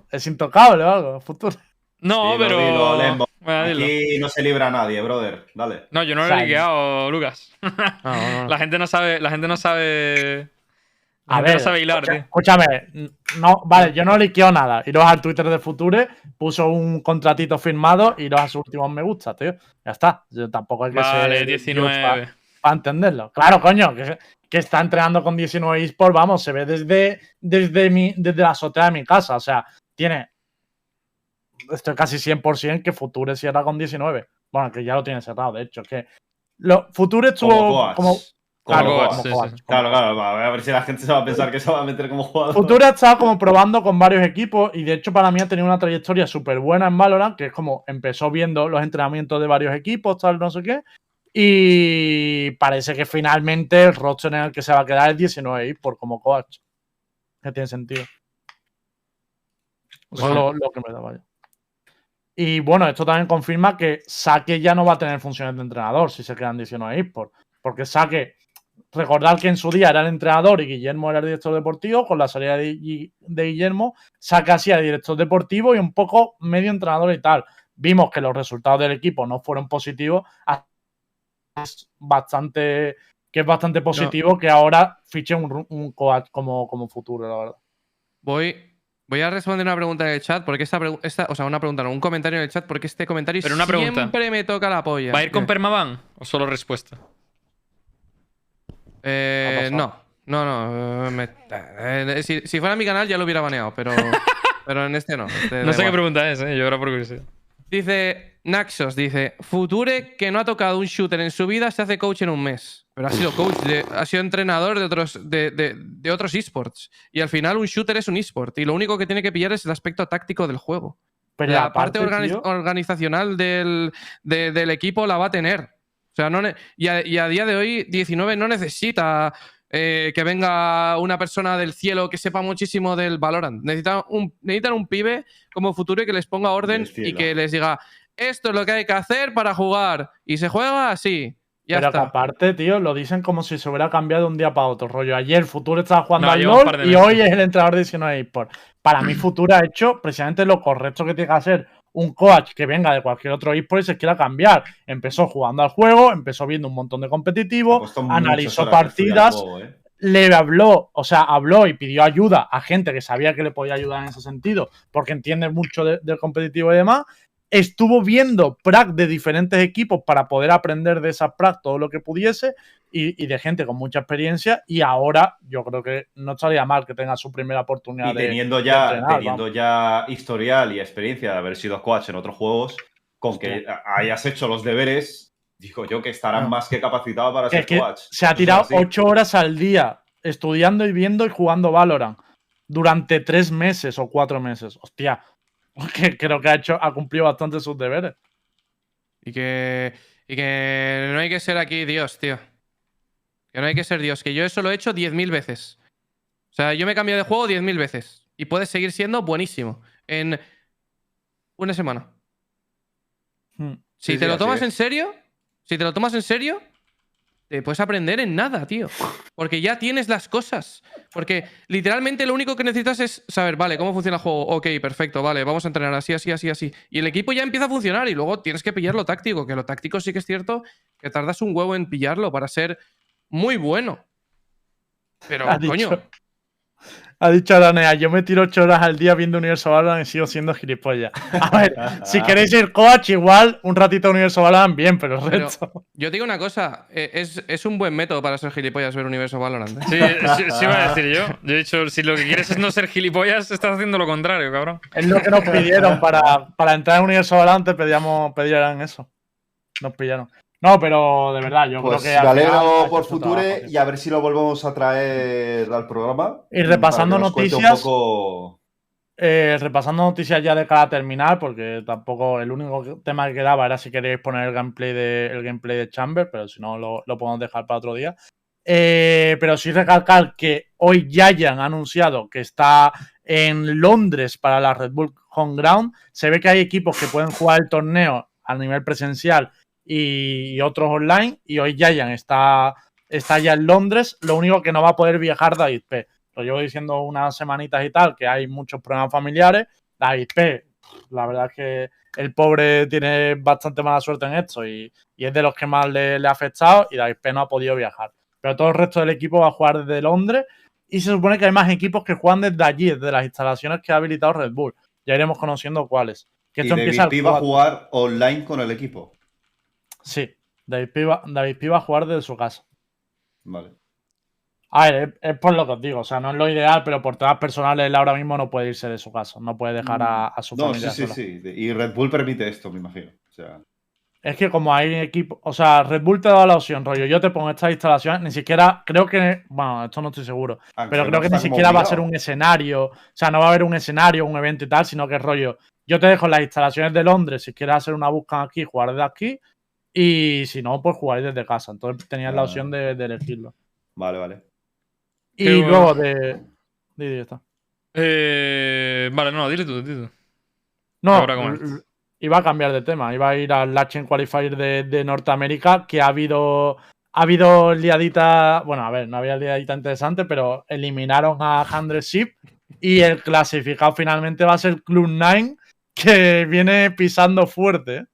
[SPEAKER 2] Es intocable o algo, Future.
[SPEAKER 1] No,
[SPEAKER 3] Dilo,
[SPEAKER 1] pero.
[SPEAKER 3] dilo. Aquí no se libra nadie, brother. Dale.
[SPEAKER 1] No, yo no lo he liqueado, Lucas.
[SPEAKER 4] No, no.
[SPEAKER 1] La gente no sabe. La gente no sabe. La
[SPEAKER 2] A ver,
[SPEAKER 1] no sabe hilar,
[SPEAKER 2] escucha-
[SPEAKER 1] tío.
[SPEAKER 2] escúchame, no, vale, yo no liqueo nada. Iros al Twitter de Future, puso un contratito firmado y iros a sus últimos me gusta, tío. Ya está. Yo tampoco hay que
[SPEAKER 1] Vale,
[SPEAKER 2] ser
[SPEAKER 1] 19.
[SPEAKER 2] para entenderlo. Claro, coño, que, que está entrenando con 19 eSports, vamos, se ve desde, desde, mi, desde la azotea de mi casa. O sea, tiene. Estoy casi 100% que Future cierra con 19. Bueno, que ya lo tiene cerrado, de hecho. Que lo, Future estuvo
[SPEAKER 3] Como
[SPEAKER 2] Claro,
[SPEAKER 1] Coach, sí,
[SPEAKER 2] Coach,
[SPEAKER 1] sí.
[SPEAKER 2] como
[SPEAKER 3] Claro, claro, va, a ver si la gente se va a pensar que se va a meter como jugador.
[SPEAKER 2] Future ha estado como probando con varios equipos y de hecho para mí ha tenido una trayectoria súper buena en Valorant, que es como empezó viendo los entrenamientos de varios equipos, tal, no sé qué. Y parece que finalmente el roster en el que se va a quedar es 19 por como coach. Que tiene sentido. Eso es lo, lo que me da, vaya. Y bueno, esto también confirma que Saque ya no va a tener funciones de entrenador si se quedan 19 eSports. Porque Saque, recordar que en su día era el entrenador y Guillermo era el director deportivo, con la salida de, de Guillermo, Saque hacía director deportivo y un poco medio entrenador y tal. Vimos que los resultados del equipo no fueron positivos. Es bastante, que es bastante positivo que ahora fiche un, un coach como, como futuro, la verdad.
[SPEAKER 4] Voy, voy a responder una pregunta en el chat, porque esta, esta- o sea, una pregunta, no, un comentario en el chat, porque este comentario
[SPEAKER 1] Pero una pregunta.
[SPEAKER 4] siempre me toca la polla.
[SPEAKER 1] ¿Va a ir con
[SPEAKER 4] Dime.
[SPEAKER 1] Permaban o solo respuesta?
[SPEAKER 4] Eh, no, no, no. eh, me- eh, si, si fuera mi canal ya lo hubiera baneado, pero, pero en este no. este
[SPEAKER 1] No sé qué pregunta es, ¿eh? Yo ahora por curiosidad.
[SPEAKER 4] Dice Naxos, dice, Future que no ha tocado un shooter en su vida se hace coach en un mes. Pero ha sido coach, de- ha sido entrenador de otros, de, de- de otros esports. Y al final un shooter es un esport. Y lo único que tiene que pillar es el aspecto táctico del juego.
[SPEAKER 2] Pero
[SPEAKER 4] la parte
[SPEAKER 2] tío,
[SPEAKER 4] organizacional del, de- del equipo la va a tener. O sea, no y, a, y a día de hoy, 19 no necesita eh, que venga una persona del cielo que sepa muchísimo del Valorant. Necesitan un, necesitan un pibe como futuro que les ponga orden y que les diga, esto es lo que hay que hacer para jugar. Y se juega así. Ya
[SPEAKER 2] pero que aparte, tío, lo dicen como si se hubiera cambiado de un día para otro. Rollo, ayer Futuro estaba jugando
[SPEAKER 1] No,
[SPEAKER 2] al LoL y hoy es el entrenador de 19 eSports. Para mí, Futuro ha hecho precisamente lo correcto que tiene que hacer un coach que venga de cualquier otro eSport y se quiera cambiar. Empezó jugando al juego, empezó viendo un montón de
[SPEAKER 3] Ha
[SPEAKER 2] competitivo,
[SPEAKER 3] puesto muchas
[SPEAKER 2] analizó partidas,
[SPEAKER 3] juego, ¿eh?
[SPEAKER 2] le habló, o sea, habló y pidió ayuda a gente que sabía que le podía ayudar en ese sentido, porque entiende mucho de- del competitivo y demás. Estuvo viendo prac de diferentes equipos para poder aprender de esas prac todo lo que pudiese y, y de gente con mucha experiencia. Y ahora yo creo que no estaría mal que tenga su primera oportunidad
[SPEAKER 3] Y
[SPEAKER 2] de.
[SPEAKER 3] teniendo ya,
[SPEAKER 2] entrenar,
[SPEAKER 3] teniendo ya historial y experiencia de haber sido coach en otros juegos, con que hayas hecho los deberes, digo yo que estarán
[SPEAKER 2] No.
[SPEAKER 3] más que capacitado para ser
[SPEAKER 2] es
[SPEAKER 3] coach.
[SPEAKER 2] se ha tirado ocho horas al día estudiando y viendo y jugando Valorant durante tres meses o cuatro meses. Hostia, que creo que ha hecho, ha cumplido bastante sus deberes.
[SPEAKER 4] Y que, y que no hay que ser aquí Dios, tío. Que no hay que ser Dios. Que yo eso lo he hecho 10.000 veces. O sea, yo me he cambiado de juego 10.000 veces. Y puedes seguir siendo buenísimo. En una semana.
[SPEAKER 2] Hmm.
[SPEAKER 4] Si
[SPEAKER 3] Sí,
[SPEAKER 4] te
[SPEAKER 3] sí,
[SPEAKER 4] lo tomas en serio, si te lo tomas en serio, te puedes aprender en nada, tío. Porque ya tienes las cosas. Porque literalmente lo único que necesitas es saber, vale, cómo funciona el juego. Ok, perfecto, vale, vamos a entrenar así, así, así, así. Y el equipo ya empieza a funcionar y luego tienes que pillar lo táctico, que lo táctico sí que es cierto que tardas un huevo en pillarlo para ser muy bueno. Pero, coño,
[SPEAKER 2] dicho- Ha dicho Aranea, yo me tiro ocho horas al día viendo Universo Valorant y sigo siendo gilipollas. A ver, si queréis ir coach, igual un ratito a Universo Valorant, bien, pero el
[SPEAKER 4] Pero- yo te digo una cosa, eh, es, es un buen método para ser gilipollas ver Universo Valorant. ¿eh?
[SPEAKER 1] Sí, sí, sí iba a decir yo. Yo he dicho, si lo que quieres es no ser gilipollas, estás haciendo lo contrario, cabrón.
[SPEAKER 2] Es lo que nos pidieron para, para entrar en Universo Valorant, te pedíamos, pedían eso. Nos pillaron. No, pero de verdad, yo
[SPEAKER 3] Pues
[SPEAKER 2] creo que.
[SPEAKER 3] me alegro por Future y a ver si lo volvemos a traer al programa.
[SPEAKER 2] Y repasando noticias,
[SPEAKER 3] poco-
[SPEAKER 2] Eh, repasando noticias ya de cara a terminar, porque tampoco el único tema que quedaba era si queréis poner el gameplay de, el gameplay de Chamber, pero si no lo, lo podemos dejar para otro día. Eh, pero sí recalcar que hoy Giant ha anunciado que está en Londres para la Red Bull Home Ground. Se ve que hay equipos que pueden jugar el torneo a nivel presencial y, otros online. Y hoy Giant está, está ya en Londres. Lo único que no va a poder viajar David P. Lo llevo diciendo unas semanitas y tal, que hay muchos problemas familiares. David P, la verdad es que el pobre tiene bastante mala suerte en esto y, y es de los que más le, le ha afectado y David P no ha podido viajar. Pero todo el resto del equipo va a jugar desde Londres y se supone que hay más equipos que juegan desde allí, desde las instalaciones que ha habilitado Red Bull. Ya iremos conociendo cuáles. Que
[SPEAKER 3] Y David
[SPEAKER 2] empieza
[SPEAKER 3] P
[SPEAKER 2] el
[SPEAKER 3] va a
[SPEAKER 2] 4.
[SPEAKER 3] jugar online con el equipo.
[SPEAKER 2] Sí, David P, va, David P va a jugar desde su casa.
[SPEAKER 3] Vale.
[SPEAKER 2] A ver, es, es por lo que os digo, o sea, no es lo ideal, pero por temas personales él ahora mismo no puede irse de su casa, no puede dejar a, a su
[SPEAKER 3] No, sí,
[SPEAKER 2] familia
[SPEAKER 3] sí,
[SPEAKER 2] sola.
[SPEAKER 3] sí. Y Red Bull permite esto, me imagino. O sea,
[SPEAKER 2] Es que como hay equipo, o sea, Red Bull te da la opción, rollo, yo te pongo estas instalaciones, ni siquiera, creo que, bueno, esto no estoy seguro,
[SPEAKER 3] aunque
[SPEAKER 2] pero
[SPEAKER 3] no
[SPEAKER 2] creo que ni siquiera va a ser un escenario, o sea, no va a haber un escenario, un evento y tal, sino que rollo, yo te dejo las instalaciones de Londres si quieres hacer una búsqueda aquí, jugar de aquí, Y si no, pues jugáis desde casa. Entonces tenías la
[SPEAKER 3] Ah.
[SPEAKER 2] opción de, de elegirlo.
[SPEAKER 3] Vale, vale.
[SPEAKER 2] Y
[SPEAKER 1] Qué bueno.
[SPEAKER 2] luego de. ya está.
[SPEAKER 1] Eh, vale, no, dile tú, dile tú.
[SPEAKER 2] No, iba a cambiar de tema. Iba a ir al Lachen Qualifier de, de Norteamérica, que ha habido. Ha habido liadita. Bueno, a ver, no había liadita interesante, pero eliminaron a 100 Ship. Y el clasificado finalmente va a ser Club 9, que viene pisando fuerte.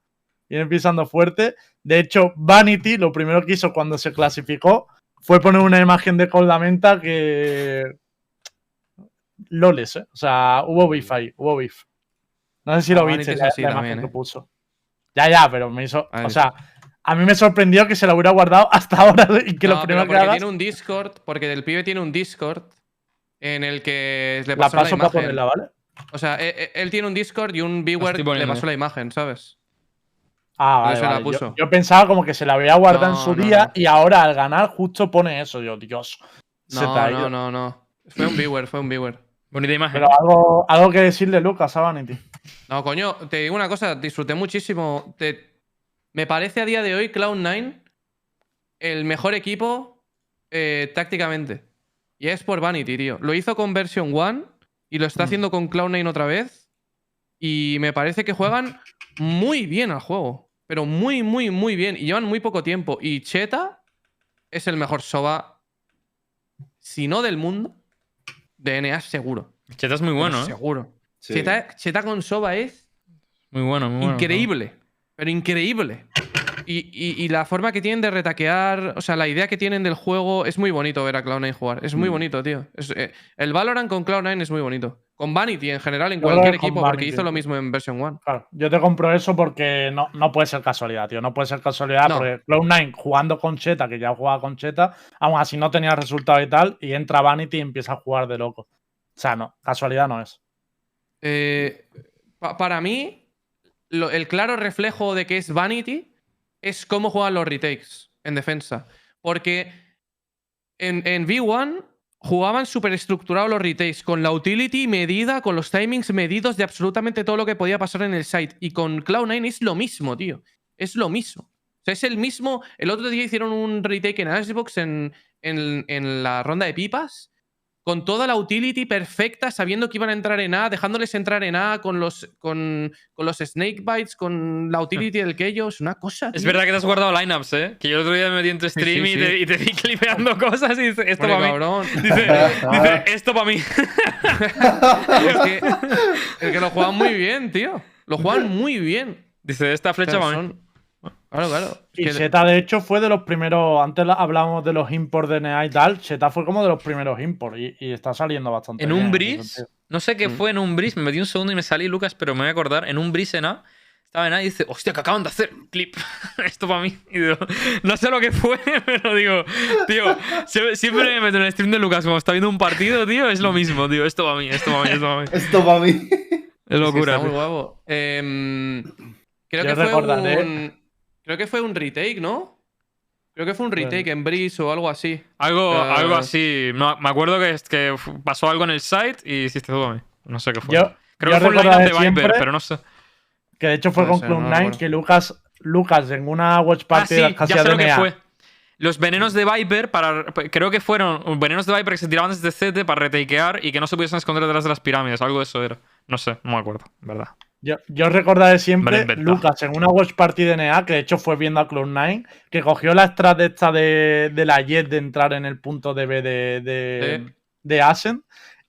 [SPEAKER 2] Viene pisando fuerte. De hecho, Vanity lo primero que hizo cuando se clasificó fue poner una imagen de Coldamenta que. Loles, ¿eh? O sea, hubo beef ahí, hubo beef. No sé si
[SPEAKER 4] Ah,
[SPEAKER 2] lo
[SPEAKER 4] Vanity
[SPEAKER 2] viste, la,
[SPEAKER 4] así
[SPEAKER 2] la
[SPEAKER 4] también,
[SPEAKER 2] imagen que
[SPEAKER 4] ¿eh?
[SPEAKER 2] puso. Ya, ya, pero me hizo.
[SPEAKER 4] A ver.
[SPEAKER 2] O sea, a mí me sorprendió que se la hubiera guardado hasta ahora y que
[SPEAKER 4] No,
[SPEAKER 2] lo primero que hagas.
[SPEAKER 4] tiene un Discord, porque el pibe tiene un Discord en el que le
[SPEAKER 2] La
[SPEAKER 4] pasó la,
[SPEAKER 2] paso para
[SPEAKER 4] imagen.
[SPEAKER 2] ponerla, ¿vale?
[SPEAKER 4] O sea, e- e- él, tiene un Discord y un viewer le pasó la imagen, ¿sabes?
[SPEAKER 2] Ah, vale,
[SPEAKER 4] se la
[SPEAKER 2] vale. Yo-
[SPEAKER 4] puso.
[SPEAKER 2] Yo, pensaba como que se la había guardado en su
[SPEAKER 4] no,
[SPEAKER 2] día
[SPEAKER 4] no.
[SPEAKER 2] y ahora al ganar justo pone eso. Yo, Dios. Se te
[SPEAKER 4] No, no, no, no. Fue un viewer, fue un viewer.
[SPEAKER 1] Bonita imagen.
[SPEAKER 2] Pero algo, algo que decirle, Lucas, a Vanity.
[SPEAKER 4] No, coño, te digo una cosa, disfruté muchísimo. Te- Me parece a día de hoy Cloud9 el mejor equipo eh, tácticamente. Y es por Vanity, tío. Lo hizo con Version 1 y lo está
[SPEAKER 2] Mm.
[SPEAKER 4] haciendo con Cloud9 otra vez. Y me parece que juegan muy bien al juego. Pero muy, muy, muy bien. Y llevan muy poco tiempo. Y Cheta es el mejor Soba, si no del mundo, de NA seguro.
[SPEAKER 1] Cheta es muy bueno,
[SPEAKER 4] Pero
[SPEAKER 1] ¿eh?
[SPEAKER 4] Seguro.
[SPEAKER 3] Sí.
[SPEAKER 4] Cheta, Cheta con Soba es
[SPEAKER 1] Muy bueno, muy bueno.
[SPEAKER 4] increíble. Pero increíble. Y, y- y la forma que tienen de retaquear, o sea, la idea que tienen del juego es muy bonito ver a Cloud9 jugar. Es muy
[SPEAKER 3] Mm.
[SPEAKER 4] bonito, tío. Es, eh, el Valorant con Cloud9 es muy bonito. Con Vanity en general, en
[SPEAKER 2] Yo
[SPEAKER 4] cualquier equipo, porque hizo lo mismo en Version 1.
[SPEAKER 2] Claro, yo te compro eso porque no, no puede ser casualidad, tío. No puede ser casualidad
[SPEAKER 4] No.
[SPEAKER 2] porque Cloud9 jugando con Cheta, que ya jugaba con Cheta, aún así no tenía resultado y tal, y entra Vanity y empieza a jugar de loco. O sea, no, casualidad no es.
[SPEAKER 4] Eh, pa- para mí, lo- el claro reflejo de que es Vanity es cómo juegan los retakes en defensa. Porque en, en V1 jugaban súper estructurados los retakes, con la utility medida, con los timings medidos de absolutamente todo lo que podía pasar en el site. Y con Cloud9 es lo mismo, tío. Es lo mismo. O sea, es el mismo. El otro día hicieron un retake en Xbox en, en, en la ronda de pipas con toda la utility perfecta, sabiendo que iban a entrar en A, dejándoles entrar en A con los, con, con los snake bites, con la utility del Keyo. Es una cosa.
[SPEAKER 1] Es verdad que te has guardado lineups, ¿eh? Que yo el otro día me metí en tu stream
[SPEAKER 4] sí,
[SPEAKER 1] y,
[SPEAKER 4] sí.
[SPEAKER 1] te, y te vi clipeando cosas y dice, esto para mí. Dice, dice, esto para mí.
[SPEAKER 4] es, que, es que lo juegan muy bien, tío. Lo juegan muy bien.
[SPEAKER 1] Dice, esta
[SPEAKER 4] O
[SPEAKER 1] flecha
[SPEAKER 4] sea,
[SPEAKER 1] para mí.
[SPEAKER 4] son- Claro, claro. Es
[SPEAKER 2] Y
[SPEAKER 4] que-
[SPEAKER 2] Cheta, de hecho, fue de los primeros. Antes hablábamos de los imports de NA y tal. Cheta fue como de los primeros imports y, y está saliendo bastante.
[SPEAKER 1] En
[SPEAKER 2] bien
[SPEAKER 1] un bris, no sé qué
[SPEAKER 4] Mm.
[SPEAKER 1] fue en un bris, me metí un segundo y me salí, Lucas, pero me voy a acordar. En un bris en A, estaba en A y dice, hostia, que acaban de hacer clip. Esto para mí. Y digo, no sé lo que fue, pero digo, tío, sie- siempre me meto en el stream de Lucas, como está viendo un partido, tío, es lo mismo, tío. Esto para mí, esto para mí, esto para mí.
[SPEAKER 3] Esto para mí.
[SPEAKER 1] Es
[SPEAKER 4] Es que
[SPEAKER 1] locura,
[SPEAKER 4] está muy guapo. Em, creo,
[SPEAKER 2] Yo
[SPEAKER 4] que fue
[SPEAKER 2] recordaré-
[SPEAKER 4] un, creo que fue un retake, ¿no? Creo que fue un retake
[SPEAKER 2] Bueno.
[SPEAKER 4] en Breeze o algo así.
[SPEAKER 1] Algo, algo así. No, me acuerdo que, pasó algo en el site y hiciste todo a mí. No sé qué fue.
[SPEAKER 2] Yo,
[SPEAKER 1] Creo
[SPEAKER 2] yo
[SPEAKER 1] que fue un lineup de Viper,
[SPEAKER 2] siempre-
[SPEAKER 1] pero no sé.
[SPEAKER 2] que de hecho fue
[SPEAKER 4] Puede
[SPEAKER 2] con
[SPEAKER 4] ser, no
[SPEAKER 2] Cloud9
[SPEAKER 4] recuerdo.
[SPEAKER 2] que Lucas, Lucas en una watch
[SPEAKER 1] Ah,
[SPEAKER 2] party
[SPEAKER 1] sí,
[SPEAKER 2] de casi
[SPEAKER 1] ya sé lo que fue. Los venenos de Viper, para, creo que fueron venenos de Viper que se tiraban desde CT para retakear y que no se pudiesen esconder detrás de las pirámides. Algo de eso era. No sé, no me acuerdo, en ¿verdad?
[SPEAKER 2] Yo, yo recordaré siempre. Lucas en una watch party de NA, que de hecho fue viendo a Cloud9, que cogió la strat esta de, de la Jet de entrar en el punto de B de, de,
[SPEAKER 4] Sí.
[SPEAKER 2] de Ascent.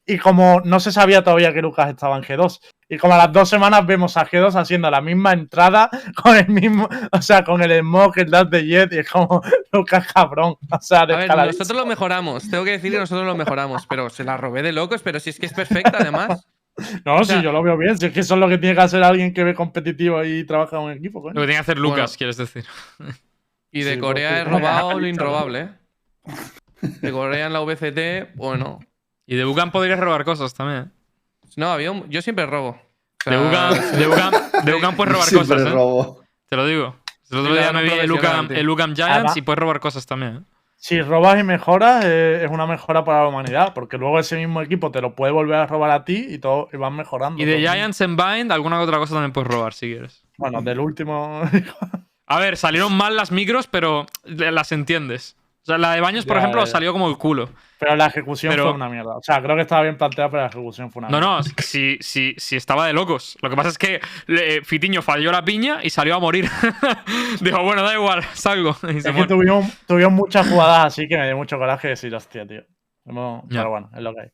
[SPEAKER 2] Y como no se sabía todavía que Lucas estaba en G2. Y como a las dos semanas vemos a G2 haciendo la misma entrada con el mismo, o sea, con el smoke, el dash de Jet, y es como Lucas cabrón. O sea,
[SPEAKER 4] A ver, nosotros lo mejoramos. Tengo que decir que nosotros lo mejoramos. Pero se la robé de locos, pero si es que es perfecta, además.
[SPEAKER 2] No,
[SPEAKER 4] sea-
[SPEAKER 2] sí, yo lo veo bien. Si es que eso es lo que tiene que hacer alguien que ve competitivo y trabaja en un equipo, coño.
[SPEAKER 1] Lo que tiene que hacer Lucas,
[SPEAKER 4] Bueno.
[SPEAKER 1] quieres decir.
[SPEAKER 4] Y de
[SPEAKER 2] Sí,
[SPEAKER 4] Corea
[SPEAKER 2] porque-
[SPEAKER 4] he robado lo inrobable, ¿eh? De Corea en la VCT, bueno.
[SPEAKER 1] Y de Bugan podrías robar cosas también.
[SPEAKER 4] No, había un- yo siempre robo. O
[SPEAKER 1] De
[SPEAKER 4] sea,
[SPEAKER 1] Bugan, de Bugan, de Bugan puedes robar
[SPEAKER 3] Siempre
[SPEAKER 1] cosas, ¿eh?
[SPEAKER 3] robo.
[SPEAKER 1] Te lo digo. El otro día me vi el Lucam, Lucam Giants y puedes robar cosas también. ¿eh?
[SPEAKER 2] Si robas y mejoras, eh, es una mejora para la humanidad, porque luego ese mismo equipo te lo puede volver a robar a ti y todo y van mejorando.
[SPEAKER 1] Y de. Giants en Bind, alguna otra cosa también puedes robar si quieres.
[SPEAKER 2] Bueno, del último.
[SPEAKER 1] A ver, salieron mal las micros, pero las entiendes. O sea, la de baños, por
[SPEAKER 2] Ya,
[SPEAKER 1] ejemplo,
[SPEAKER 2] ya.
[SPEAKER 1] salió como el culo.
[SPEAKER 2] Pero la ejecución
[SPEAKER 1] Pero-
[SPEAKER 2] fue una mierda. O sea, creo que estaba bien planteada, pero la ejecución fue una
[SPEAKER 1] No,
[SPEAKER 2] mierda.
[SPEAKER 1] no, si, si, si estaba de locos. Lo que pasa es que Fitiño falló la piña y salió a morir. Dijo, bueno, da igual, salgo. Y se
[SPEAKER 2] Es que
[SPEAKER 1] muere.
[SPEAKER 2] tuvieron, tuvieron muchas jugadas así que me dio mucho coraje decir, hostia, tío. No,
[SPEAKER 1] Ya.
[SPEAKER 2] Pero bueno, es lo que hay.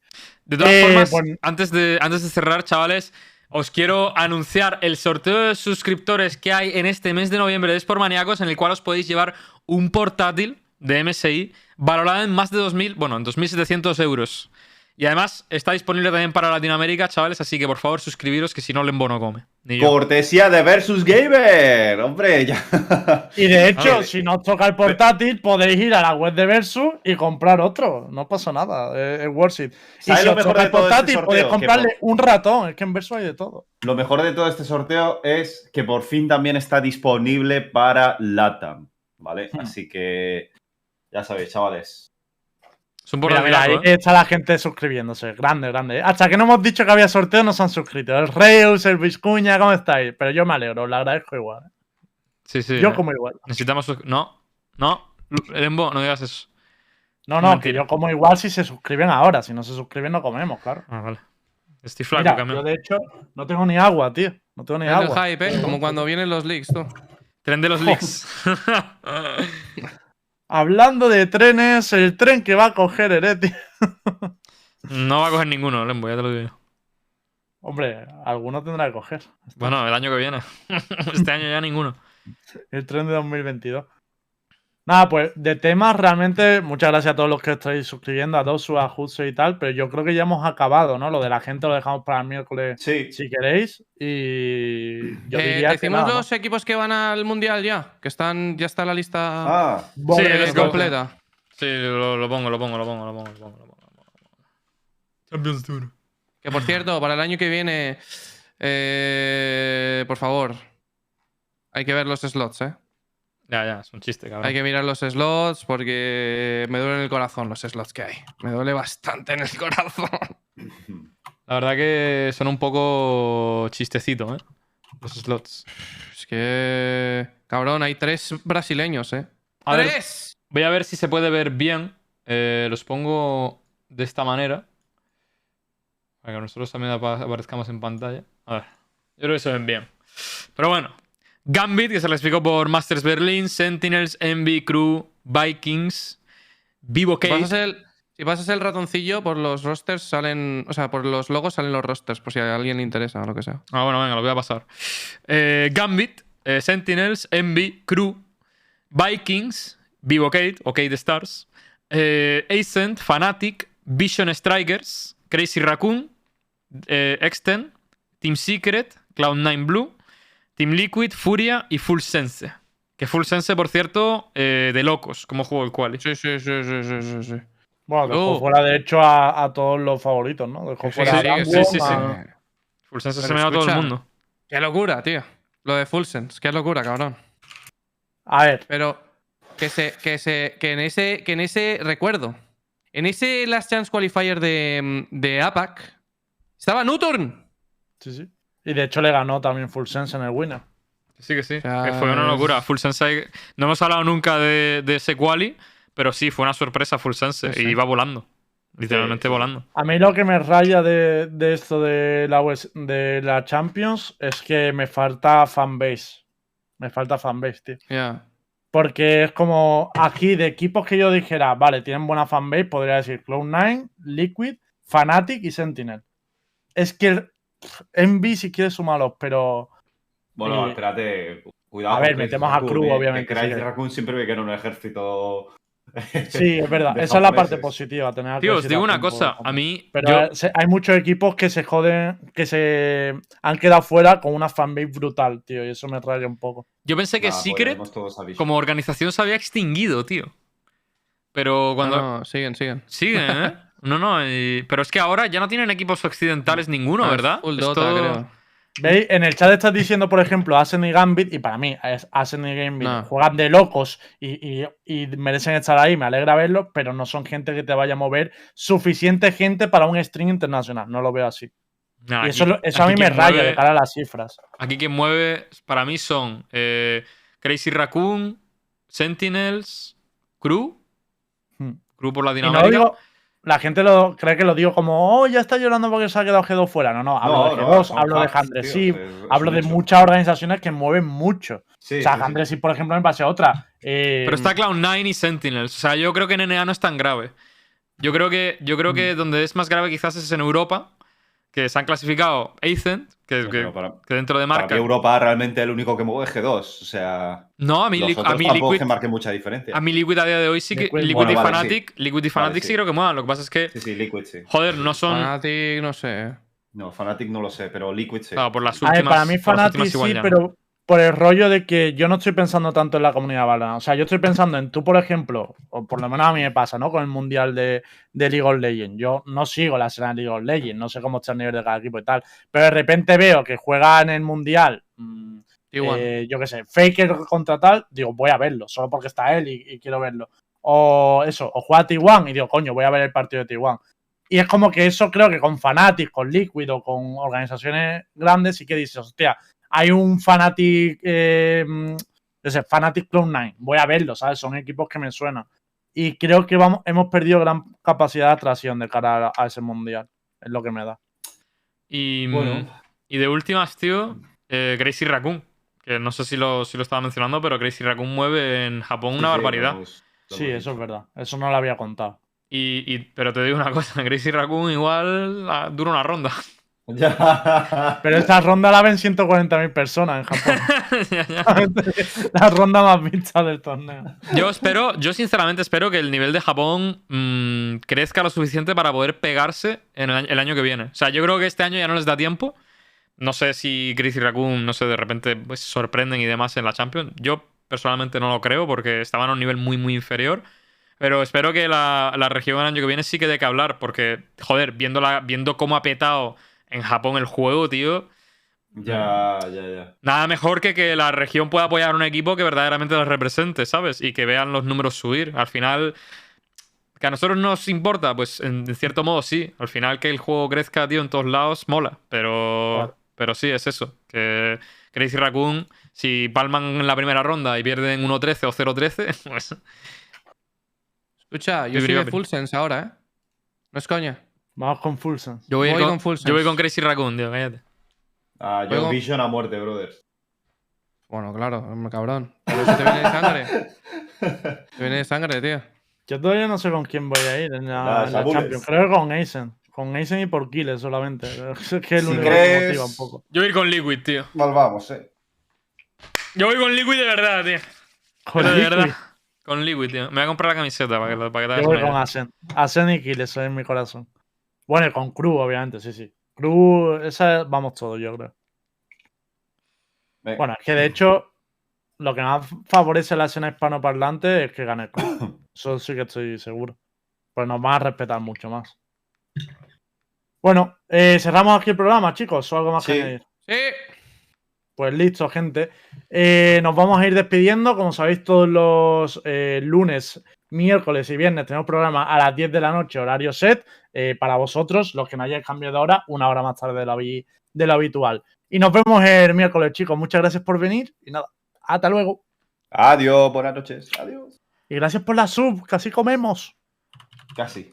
[SPEAKER 1] De todas
[SPEAKER 2] Eh,
[SPEAKER 1] formas,
[SPEAKER 2] pues-
[SPEAKER 1] antes, de, antes de cerrar, chavales, os quiero anunciar el sorteo de suscriptores que hay en este mes de noviembre de Sportmaníacos, en el cual os podéis llevar un portátil de MSI valorado en más de 2.000, bueno, en 2.700 euros. Y además está disponible también para Latinoamérica, chavales, así que por favor suscribiros, que si no, Lembo no come. Ni yo.
[SPEAKER 3] Cortesía de Versus Gamer. Hombre, ya.
[SPEAKER 2] Y de hecho,
[SPEAKER 3] ver.
[SPEAKER 2] si no os toca el portátil, podéis ir a la web de Versus y comprar otro. No pasa nada, es, es worth it. Y
[SPEAKER 3] ¿Sabes
[SPEAKER 2] si
[SPEAKER 3] lo
[SPEAKER 2] os
[SPEAKER 3] mejor
[SPEAKER 2] toca el
[SPEAKER 3] este
[SPEAKER 2] portátil, podéis
[SPEAKER 3] Que
[SPEAKER 2] comprarle un ratón. Es que en Versus hay de todo.
[SPEAKER 3] Lo mejor de todo este sorteo es que por fin también está disponible para LATAM. ¿Vale?
[SPEAKER 2] Hmm.
[SPEAKER 3] Así que. Ya sabéis, chavales.
[SPEAKER 1] Es un
[SPEAKER 2] Mira, mira, ahí
[SPEAKER 1] ¿eh?
[SPEAKER 2] está la gente suscribiéndose. Grande, grande. Hasta que no hemos dicho que había sorteo, no se han suscrito. El Reus, el Vizcuña, ¿cómo estáis? Pero yo me alegro, os lo agradezco igual. ¿eh?
[SPEAKER 1] Sí, sí.
[SPEAKER 2] yo
[SPEAKER 1] eh.
[SPEAKER 2] como igual.
[SPEAKER 1] Necesitamos... No, no. Lembo, no digas eso.
[SPEAKER 2] No, no, que yo como igual si se suscriben ahora. Si no se suscriben, no comemos, claro.
[SPEAKER 1] Ah, vale. Estoy flaco,
[SPEAKER 2] Mira, yo de hecho no tengo ni agua, tío. No tengo ni agua.
[SPEAKER 4] hype, ¿eh? Como cuando vienen los leaks, tú.
[SPEAKER 1] Tren de los leaks.
[SPEAKER 2] Hablando de trenes, el tren que va a coger Ereti.
[SPEAKER 1] no va a coger ninguno, Lembo, ya te lo digo.
[SPEAKER 2] Hombre, alguno tendrá que coger.
[SPEAKER 1] Bueno, el año que viene. este año ya ninguno.
[SPEAKER 2] El tren de 2022. Nada, pues de temas realmente, muchas gracias a todos los que estáis suscribiendo, a Dosu, a Jutsu y tal, pero yo creo que ya hemos acabado, ¿no? Lo de la gente lo dejamos para el miércoles
[SPEAKER 3] Sí.
[SPEAKER 2] si queréis. Y yo
[SPEAKER 4] Eh,
[SPEAKER 2] diría que
[SPEAKER 4] decimos los equipos que van al mundial ya, que están, ya está la lista
[SPEAKER 3] Ah,
[SPEAKER 1] Sí, go.
[SPEAKER 4] completa.
[SPEAKER 1] Sí, lo, lo pongo, lo pongo, lo pongo, lo pongo, lo pongo. lo pongo. Champions Tour.
[SPEAKER 4] Que por cierto, para el año que viene, eh, por favor, hay que ver los slots, ¿eh?
[SPEAKER 1] Ya, ya, es un chiste, cabrón.
[SPEAKER 4] Hay que mirar los slots porque me duele en el corazón los slots que hay. Me duele bastante en el corazón.
[SPEAKER 1] La verdad que son un poco chistecito, ¿eh? Los slots.
[SPEAKER 4] Es que, cabrón, hay tres brasileños, ¿eh?
[SPEAKER 1] A ver,
[SPEAKER 4] ¡Tres!
[SPEAKER 1] voy a ver si se puede ver bien. Eh, los pongo de esta manera. Para que nosotros también apa- aparezcamos en pantalla. A ver, yo creo que se ven bien. Pero bueno, Gambit, que se explicó por Masters Berlin, Sentinels, Envy, Crew, Vikings, Vivo Case.
[SPEAKER 4] si pasas el ratoncillo, por los rosters salen. O sea, por los logos salen los rosters, por si a alguien le interesa o lo que sea.
[SPEAKER 1] Ah, bueno, venga, lo voy a pasar. Eh, Gambit, eh, Sentinels, Envy, Crew, Vikings, Vivo Kate o Kate Stars, eh, Ascent, Fnatic, Vision Strikers, Crazy Raccoon, eh, Exten, Team Secret, Cloud9 Blue, Team Liquid, Furia y Full Sense. Que Full Sense, por cierto, eh, de locos, como juego el quali.
[SPEAKER 4] Sí, sí, sí, sí, sí, sí. sí.
[SPEAKER 2] Bueno, dejó
[SPEAKER 4] Oh.
[SPEAKER 2] fuera de hecho a, a todos los favoritos, ¿no? Dejó
[SPEAKER 4] Sí,
[SPEAKER 2] fuera
[SPEAKER 1] sí,
[SPEAKER 2] a
[SPEAKER 1] sí,
[SPEAKER 2] Rambo,
[SPEAKER 1] sí, sí.
[SPEAKER 2] a-
[SPEAKER 1] Full Sense se me va a todo el
[SPEAKER 4] escucha.
[SPEAKER 1] mundo.
[SPEAKER 4] Qué locura, tío. Lo de Full Sense, qué locura, cabrón.
[SPEAKER 2] A ver,
[SPEAKER 4] Pero que se, que se, que en ese, que en ese recuerdo, en ese Last Chance Qualifier de, de APAC, estaba Nuturn.
[SPEAKER 2] sí, sí. Y de hecho le ganó también Full Sense en el winner.
[SPEAKER 1] Sí, que sí.
[SPEAKER 4] sea,
[SPEAKER 1] que fue una locura. Full Sense. No hemos hablado nunca de, de ese quali, pero sí, fue una sorpresa Full Sense.
[SPEAKER 4] Sí.
[SPEAKER 1] Y iba volando. Literalmente
[SPEAKER 3] Sí,
[SPEAKER 1] volando.
[SPEAKER 2] A mí lo que me raya de, de esto de la, West- de la Champions es que me falta fanbase. Me falta fanbase, tío. Porque es como aquí de equipos que yo dijera, vale, tienen buena fanbase, podría decir Cloud9, Liquid, Fnatic y Sentinel. Es que Envy si quieres sumarlos, pero
[SPEAKER 3] bueno,
[SPEAKER 2] Eh,
[SPEAKER 3] espérate. Cuidado.
[SPEAKER 2] a ver, metemos a Crew,
[SPEAKER 3] eh,
[SPEAKER 2] obviamente,
[SPEAKER 3] que
[SPEAKER 2] sí que-
[SPEAKER 3] Raccoon siempre me queda en un ejército.
[SPEAKER 2] sí, es verdad. Esa es la parte positiva. Tener a
[SPEAKER 1] Tío, os digo una cosa. A mí.
[SPEAKER 2] Pero
[SPEAKER 1] yo-
[SPEAKER 2] hay muchos equipos que se joden, que se han quedado fuera con una fanbase brutal, tío, y eso me raya un poco.
[SPEAKER 1] Yo pensé que
[SPEAKER 3] Nah, pues,
[SPEAKER 1] Secret, como organización, se había extinguido, tío. Pero cuando.
[SPEAKER 4] No, no, siguen, siguen.
[SPEAKER 1] Siguen, ¿eh? No, no. y- Pero es que ahora ya no tienen equipos occidentales ninguno,
[SPEAKER 4] Ah,
[SPEAKER 1] ¿verdad?
[SPEAKER 4] Full
[SPEAKER 1] Es
[SPEAKER 4] Dota,
[SPEAKER 1] todo-
[SPEAKER 4] creo.
[SPEAKER 2] ¿Veis? En el chat estás diciendo, por ejemplo, Asen y Gambit, y para mí, es- Asen y Gambit
[SPEAKER 4] No.
[SPEAKER 2] juegan de locos y, y- y merecen estar ahí, me alegra verlos, pero no son gente que te vaya a mover suficiente gente para un stream internacional, no lo veo así.
[SPEAKER 1] Nah,
[SPEAKER 2] y
[SPEAKER 1] aquí-
[SPEAKER 2] eso, a mí me
[SPEAKER 1] quien
[SPEAKER 2] raya
[SPEAKER 1] mueve-
[SPEAKER 2] de cara a las cifras.
[SPEAKER 1] Aquí quien mueve, para mí, son eh, Crazy Raccoon, Sentinels, Crew.
[SPEAKER 2] Hmm.
[SPEAKER 1] Crew por Latinoamérica.
[SPEAKER 2] La gente lo cree que lo digo como, oh, ya está llorando porque se ha quedado G2 fuera. No, no, hablo
[SPEAKER 3] No,
[SPEAKER 2] de
[SPEAKER 3] no,
[SPEAKER 2] G2,
[SPEAKER 3] son
[SPEAKER 2] hablo de Handresip, hablo de muchas organizaciones que mueven mucho.
[SPEAKER 3] Sí,
[SPEAKER 2] o sea,
[SPEAKER 3] sí, sí.
[SPEAKER 2] Handresip, por ejemplo, me pase otra. Eh,
[SPEAKER 1] Pero está Cloud9 y Sentinels. O sea, yo creo que en NA no es tan grave. Yo creo que, yo creo
[SPEAKER 3] Mm.
[SPEAKER 1] que donde es más grave quizás es en Europa, que se han clasificado Ascent, que,
[SPEAKER 3] Sí,
[SPEAKER 1] que-
[SPEAKER 3] para-
[SPEAKER 1] que dentro de
[SPEAKER 3] Para
[SPEAKER 1] marca.
[SPEAKER 3] mí Europa realmente el único que mueve es G2. O sea,
[SPEAKER 1] No, a mí,
[SPEAKER 3] los
[SPEAKER 1] Li-
[SPEAKER 3] otros
[SPEAKER 1] a mí Liquid,
[SPEAKER 3] que marque mucha diferencia.
[SPEAKER 1] a mí Liquid a día de hoy sí que.
[SPEAKER 2] Liquid,
[SPEAKER 1] Liquid,
[SPEAKER 3] bueno,
[SPEAKER 1] y
[SPEAKER 3] vale,
[SPEAKER 1] Fnatic, Liquid y Fnatic
[SPEAKER 3] sí.
[SPEAKER 1] sí creo que muevan. Lo que pasa es que,
[SPEAKER 3] Sí, sí, Liquid sí.
[SPEAKER 1] joder, no son.
[SPEAKER 4] Fnatic, no sé.
[SPEAKER 3] No, Fnatic no lo sé, pero Liquid sí.
[SPEAKER 1] Claro, por las
[SPEAKER 2] A ver,
[SPEAKER 1] últimas.
[SPEAKER 2] para mí Fnatic
[SPEAKER 1] últimas igual
[SPEAKER 2] sí, pero por el rollo de que yo no estoy pensando tanto en la comunidad Valorant. O sea, yo estoy pensando en tú, por ejemplo, o por lo menos a mí me pasa, ¿no? Con el mundial de, de League of Legends. Yo no sigo la escena de League of Legends, no sé cómo está el nivel de cada equipo y tal. Pero de repente veo que juega en el mundial. mm, eh, yo qué sé, Faker contra tal, digo, voy a verlo, solo porque está él y, y quiero verlo. O eso, o juega T1 y digo, coño, voy a ver el partido de T1. Y es como que eso creo que con Fnatic, con Liquid o con organizaciones grandes sí que dices, hostia, hay un Fnatic, eh, sé, Fnatic Cloud9, voy a verlo, ¿sabes? Son equipos que me suenan. Y creo que vamos, hemos perdido gran capacidad de atracción de cara a, a ese mundial, es lo que me da.
[SPEAKER 1] Y,
[SPEAKER 3] Bueno.
[SPEAKER 1] y de últimas, tío, eh, Crazy Raccoon. Que no sé si lo, si lo estaba mencionando, pero Crazy Raccoon mueve en Japón
[SPEAKER 3] Sí,
[SPEAKER 1] una
[SPEAKER 3] sí,
[SPEAKER 1] barbaridad.
[SPEAKER 2] Sí, eso es verdad, eso no lo había contado.
[SPEAKER 1] Y, y- pero te digo una cosa, Crazy Raccoon igual ah, dura una ronda.
[SPEAKER 3] Ya.
[SPEAKER 2] Pero esta ronda la ven 140.000 personas en Japón.
[SPEAKER 1] Ya, ya.
[SPEAKER 2] la ronda más vista del torneo.
[SPEAKER 1] Yo espero, yo sinceramente espero que el nivel de Japón mm, crezca lo suficiente para poder pegarse en el, año- el año que viene. O sea, yo creo que este año ya no les da tiempo. No sé si Crazy Raccoon, no sé, de repente pues, sorprenden y demás en la Champions. Yo personalmente no lo creo porque estaban a un nivel muy, muy inferior. Pero espero que la, la región el año que viene sí que dé que hablar. Porque, joder, viendo, la, viendo cómo ha petado en Japón el juego, tío.
[SPEAKER 3] Ya, ya, ya.
[SPEAKER 1] Nada mejor que que la región pueda apoyar a un equipo que verdaderamente los represente, ¿sabes? Y que vean los números subir. Al final, que a nosotros nos importa, pues en, en cierto modo sí. Al final que el juego crezca, tío, en todos lados, mola. Pero,
[SPEAKER 2] Claro.
[SPEAKER 1] pero sí, es eso. Que Crazy Raccoon, si palman en la primera ronda y pierden 1-13 o 0-13, pues...
[SPEAKER 4] Escucha, yo soy de Full Sense ahora, ¿eh? No es coña.
[SPEAKER 2] Vamos con Full Sense.
[SPEAKER 1] Yo voy,
[SPEAKER 4] Voy
[SPEAKER 1] con,
[SPEAKER 4] con full
[SPEAKER 1] yo voy con Crazy Raccoon, tío, cállate.
[SPEAKER 3] Ah, yo
[SPEAKER 4] Juego-
[SPEAKER 3] Vision a muerte, brothers.
[SPEAKER 4] Bueno, claro, cabrón. Pero eso te viene de sangre. Te viene de sangre, tío.
[SPEAKER 2] Yo todavía no sé con quién voy a ir en la,
[SPEAKER 3] Ah,
[SPEAKER 2] en la
[SPEAKER 3] Sabules.
[SPEAKER 2] Champions. Creo que con Aizen. Con Aizen y por Killes solamente. Es que es el
[SPEAKER 3] Si
[SPEAKER 2] único que
[SPEAKER 3] crees-
[SPEAKER 2] me motiva un poco.
[SPEAKER 1] Yo voy a ir con Liquid, tío.
[SPEAKER 3] Mal vamos, eh.
[SPEAKER 1] Yo voy con Liquid de verdad, tío.
[SPEAKER 2] Con
[SPEAKER 1] Pero de
[SPEAKER 2] Liquid,
[SPEAKER 1] verdad. Con Liquid, tío. Me voy a comprar la camiseta para que, para que te
[SPEAKER 2] Yo voy con. Asen. Asen y Killes, eso es mi corazón. Bueno, y con Crew, obviamente, sí, sí. Crew, esa vamos todos, yo creo.
[SPEAKER 3] Venga.
[SPEAKER 2] Bueno, es que de hecho, lo que más favorece la escena hispanoparlante es que gane Crew. Eso sí que estoy seguro. Pues nos van a respetar mucho más. Bueno, eh, cerramos aquí el programa, chicos. ¿O algo más
[SPEAKER 3] Sí.
[SPEAKER 2] que añadir?
[SPEAKER 4] Sí.
[SPEAKER 2] Pues listo, gente. Eh, nos vamos a ir despidiendo. Como sabéis, todos los eh, lunes, miércoles y viernes tenemos programa a las 10 de la noche, horario set. Eh, para vosotros, los que no hayáis cambiado de hora, una hora más tarde de lo, de lo habitual. Y nos vemos el miércoles, chicos. Muchas gracias por venir. Y nada, hasta luego.
[SPEAKER 3] Adiós, buenas noches. Adiós.
[SPEAKER 2] Y gracias por la sub, casi comemos.
[SPEAKER 3] Casi.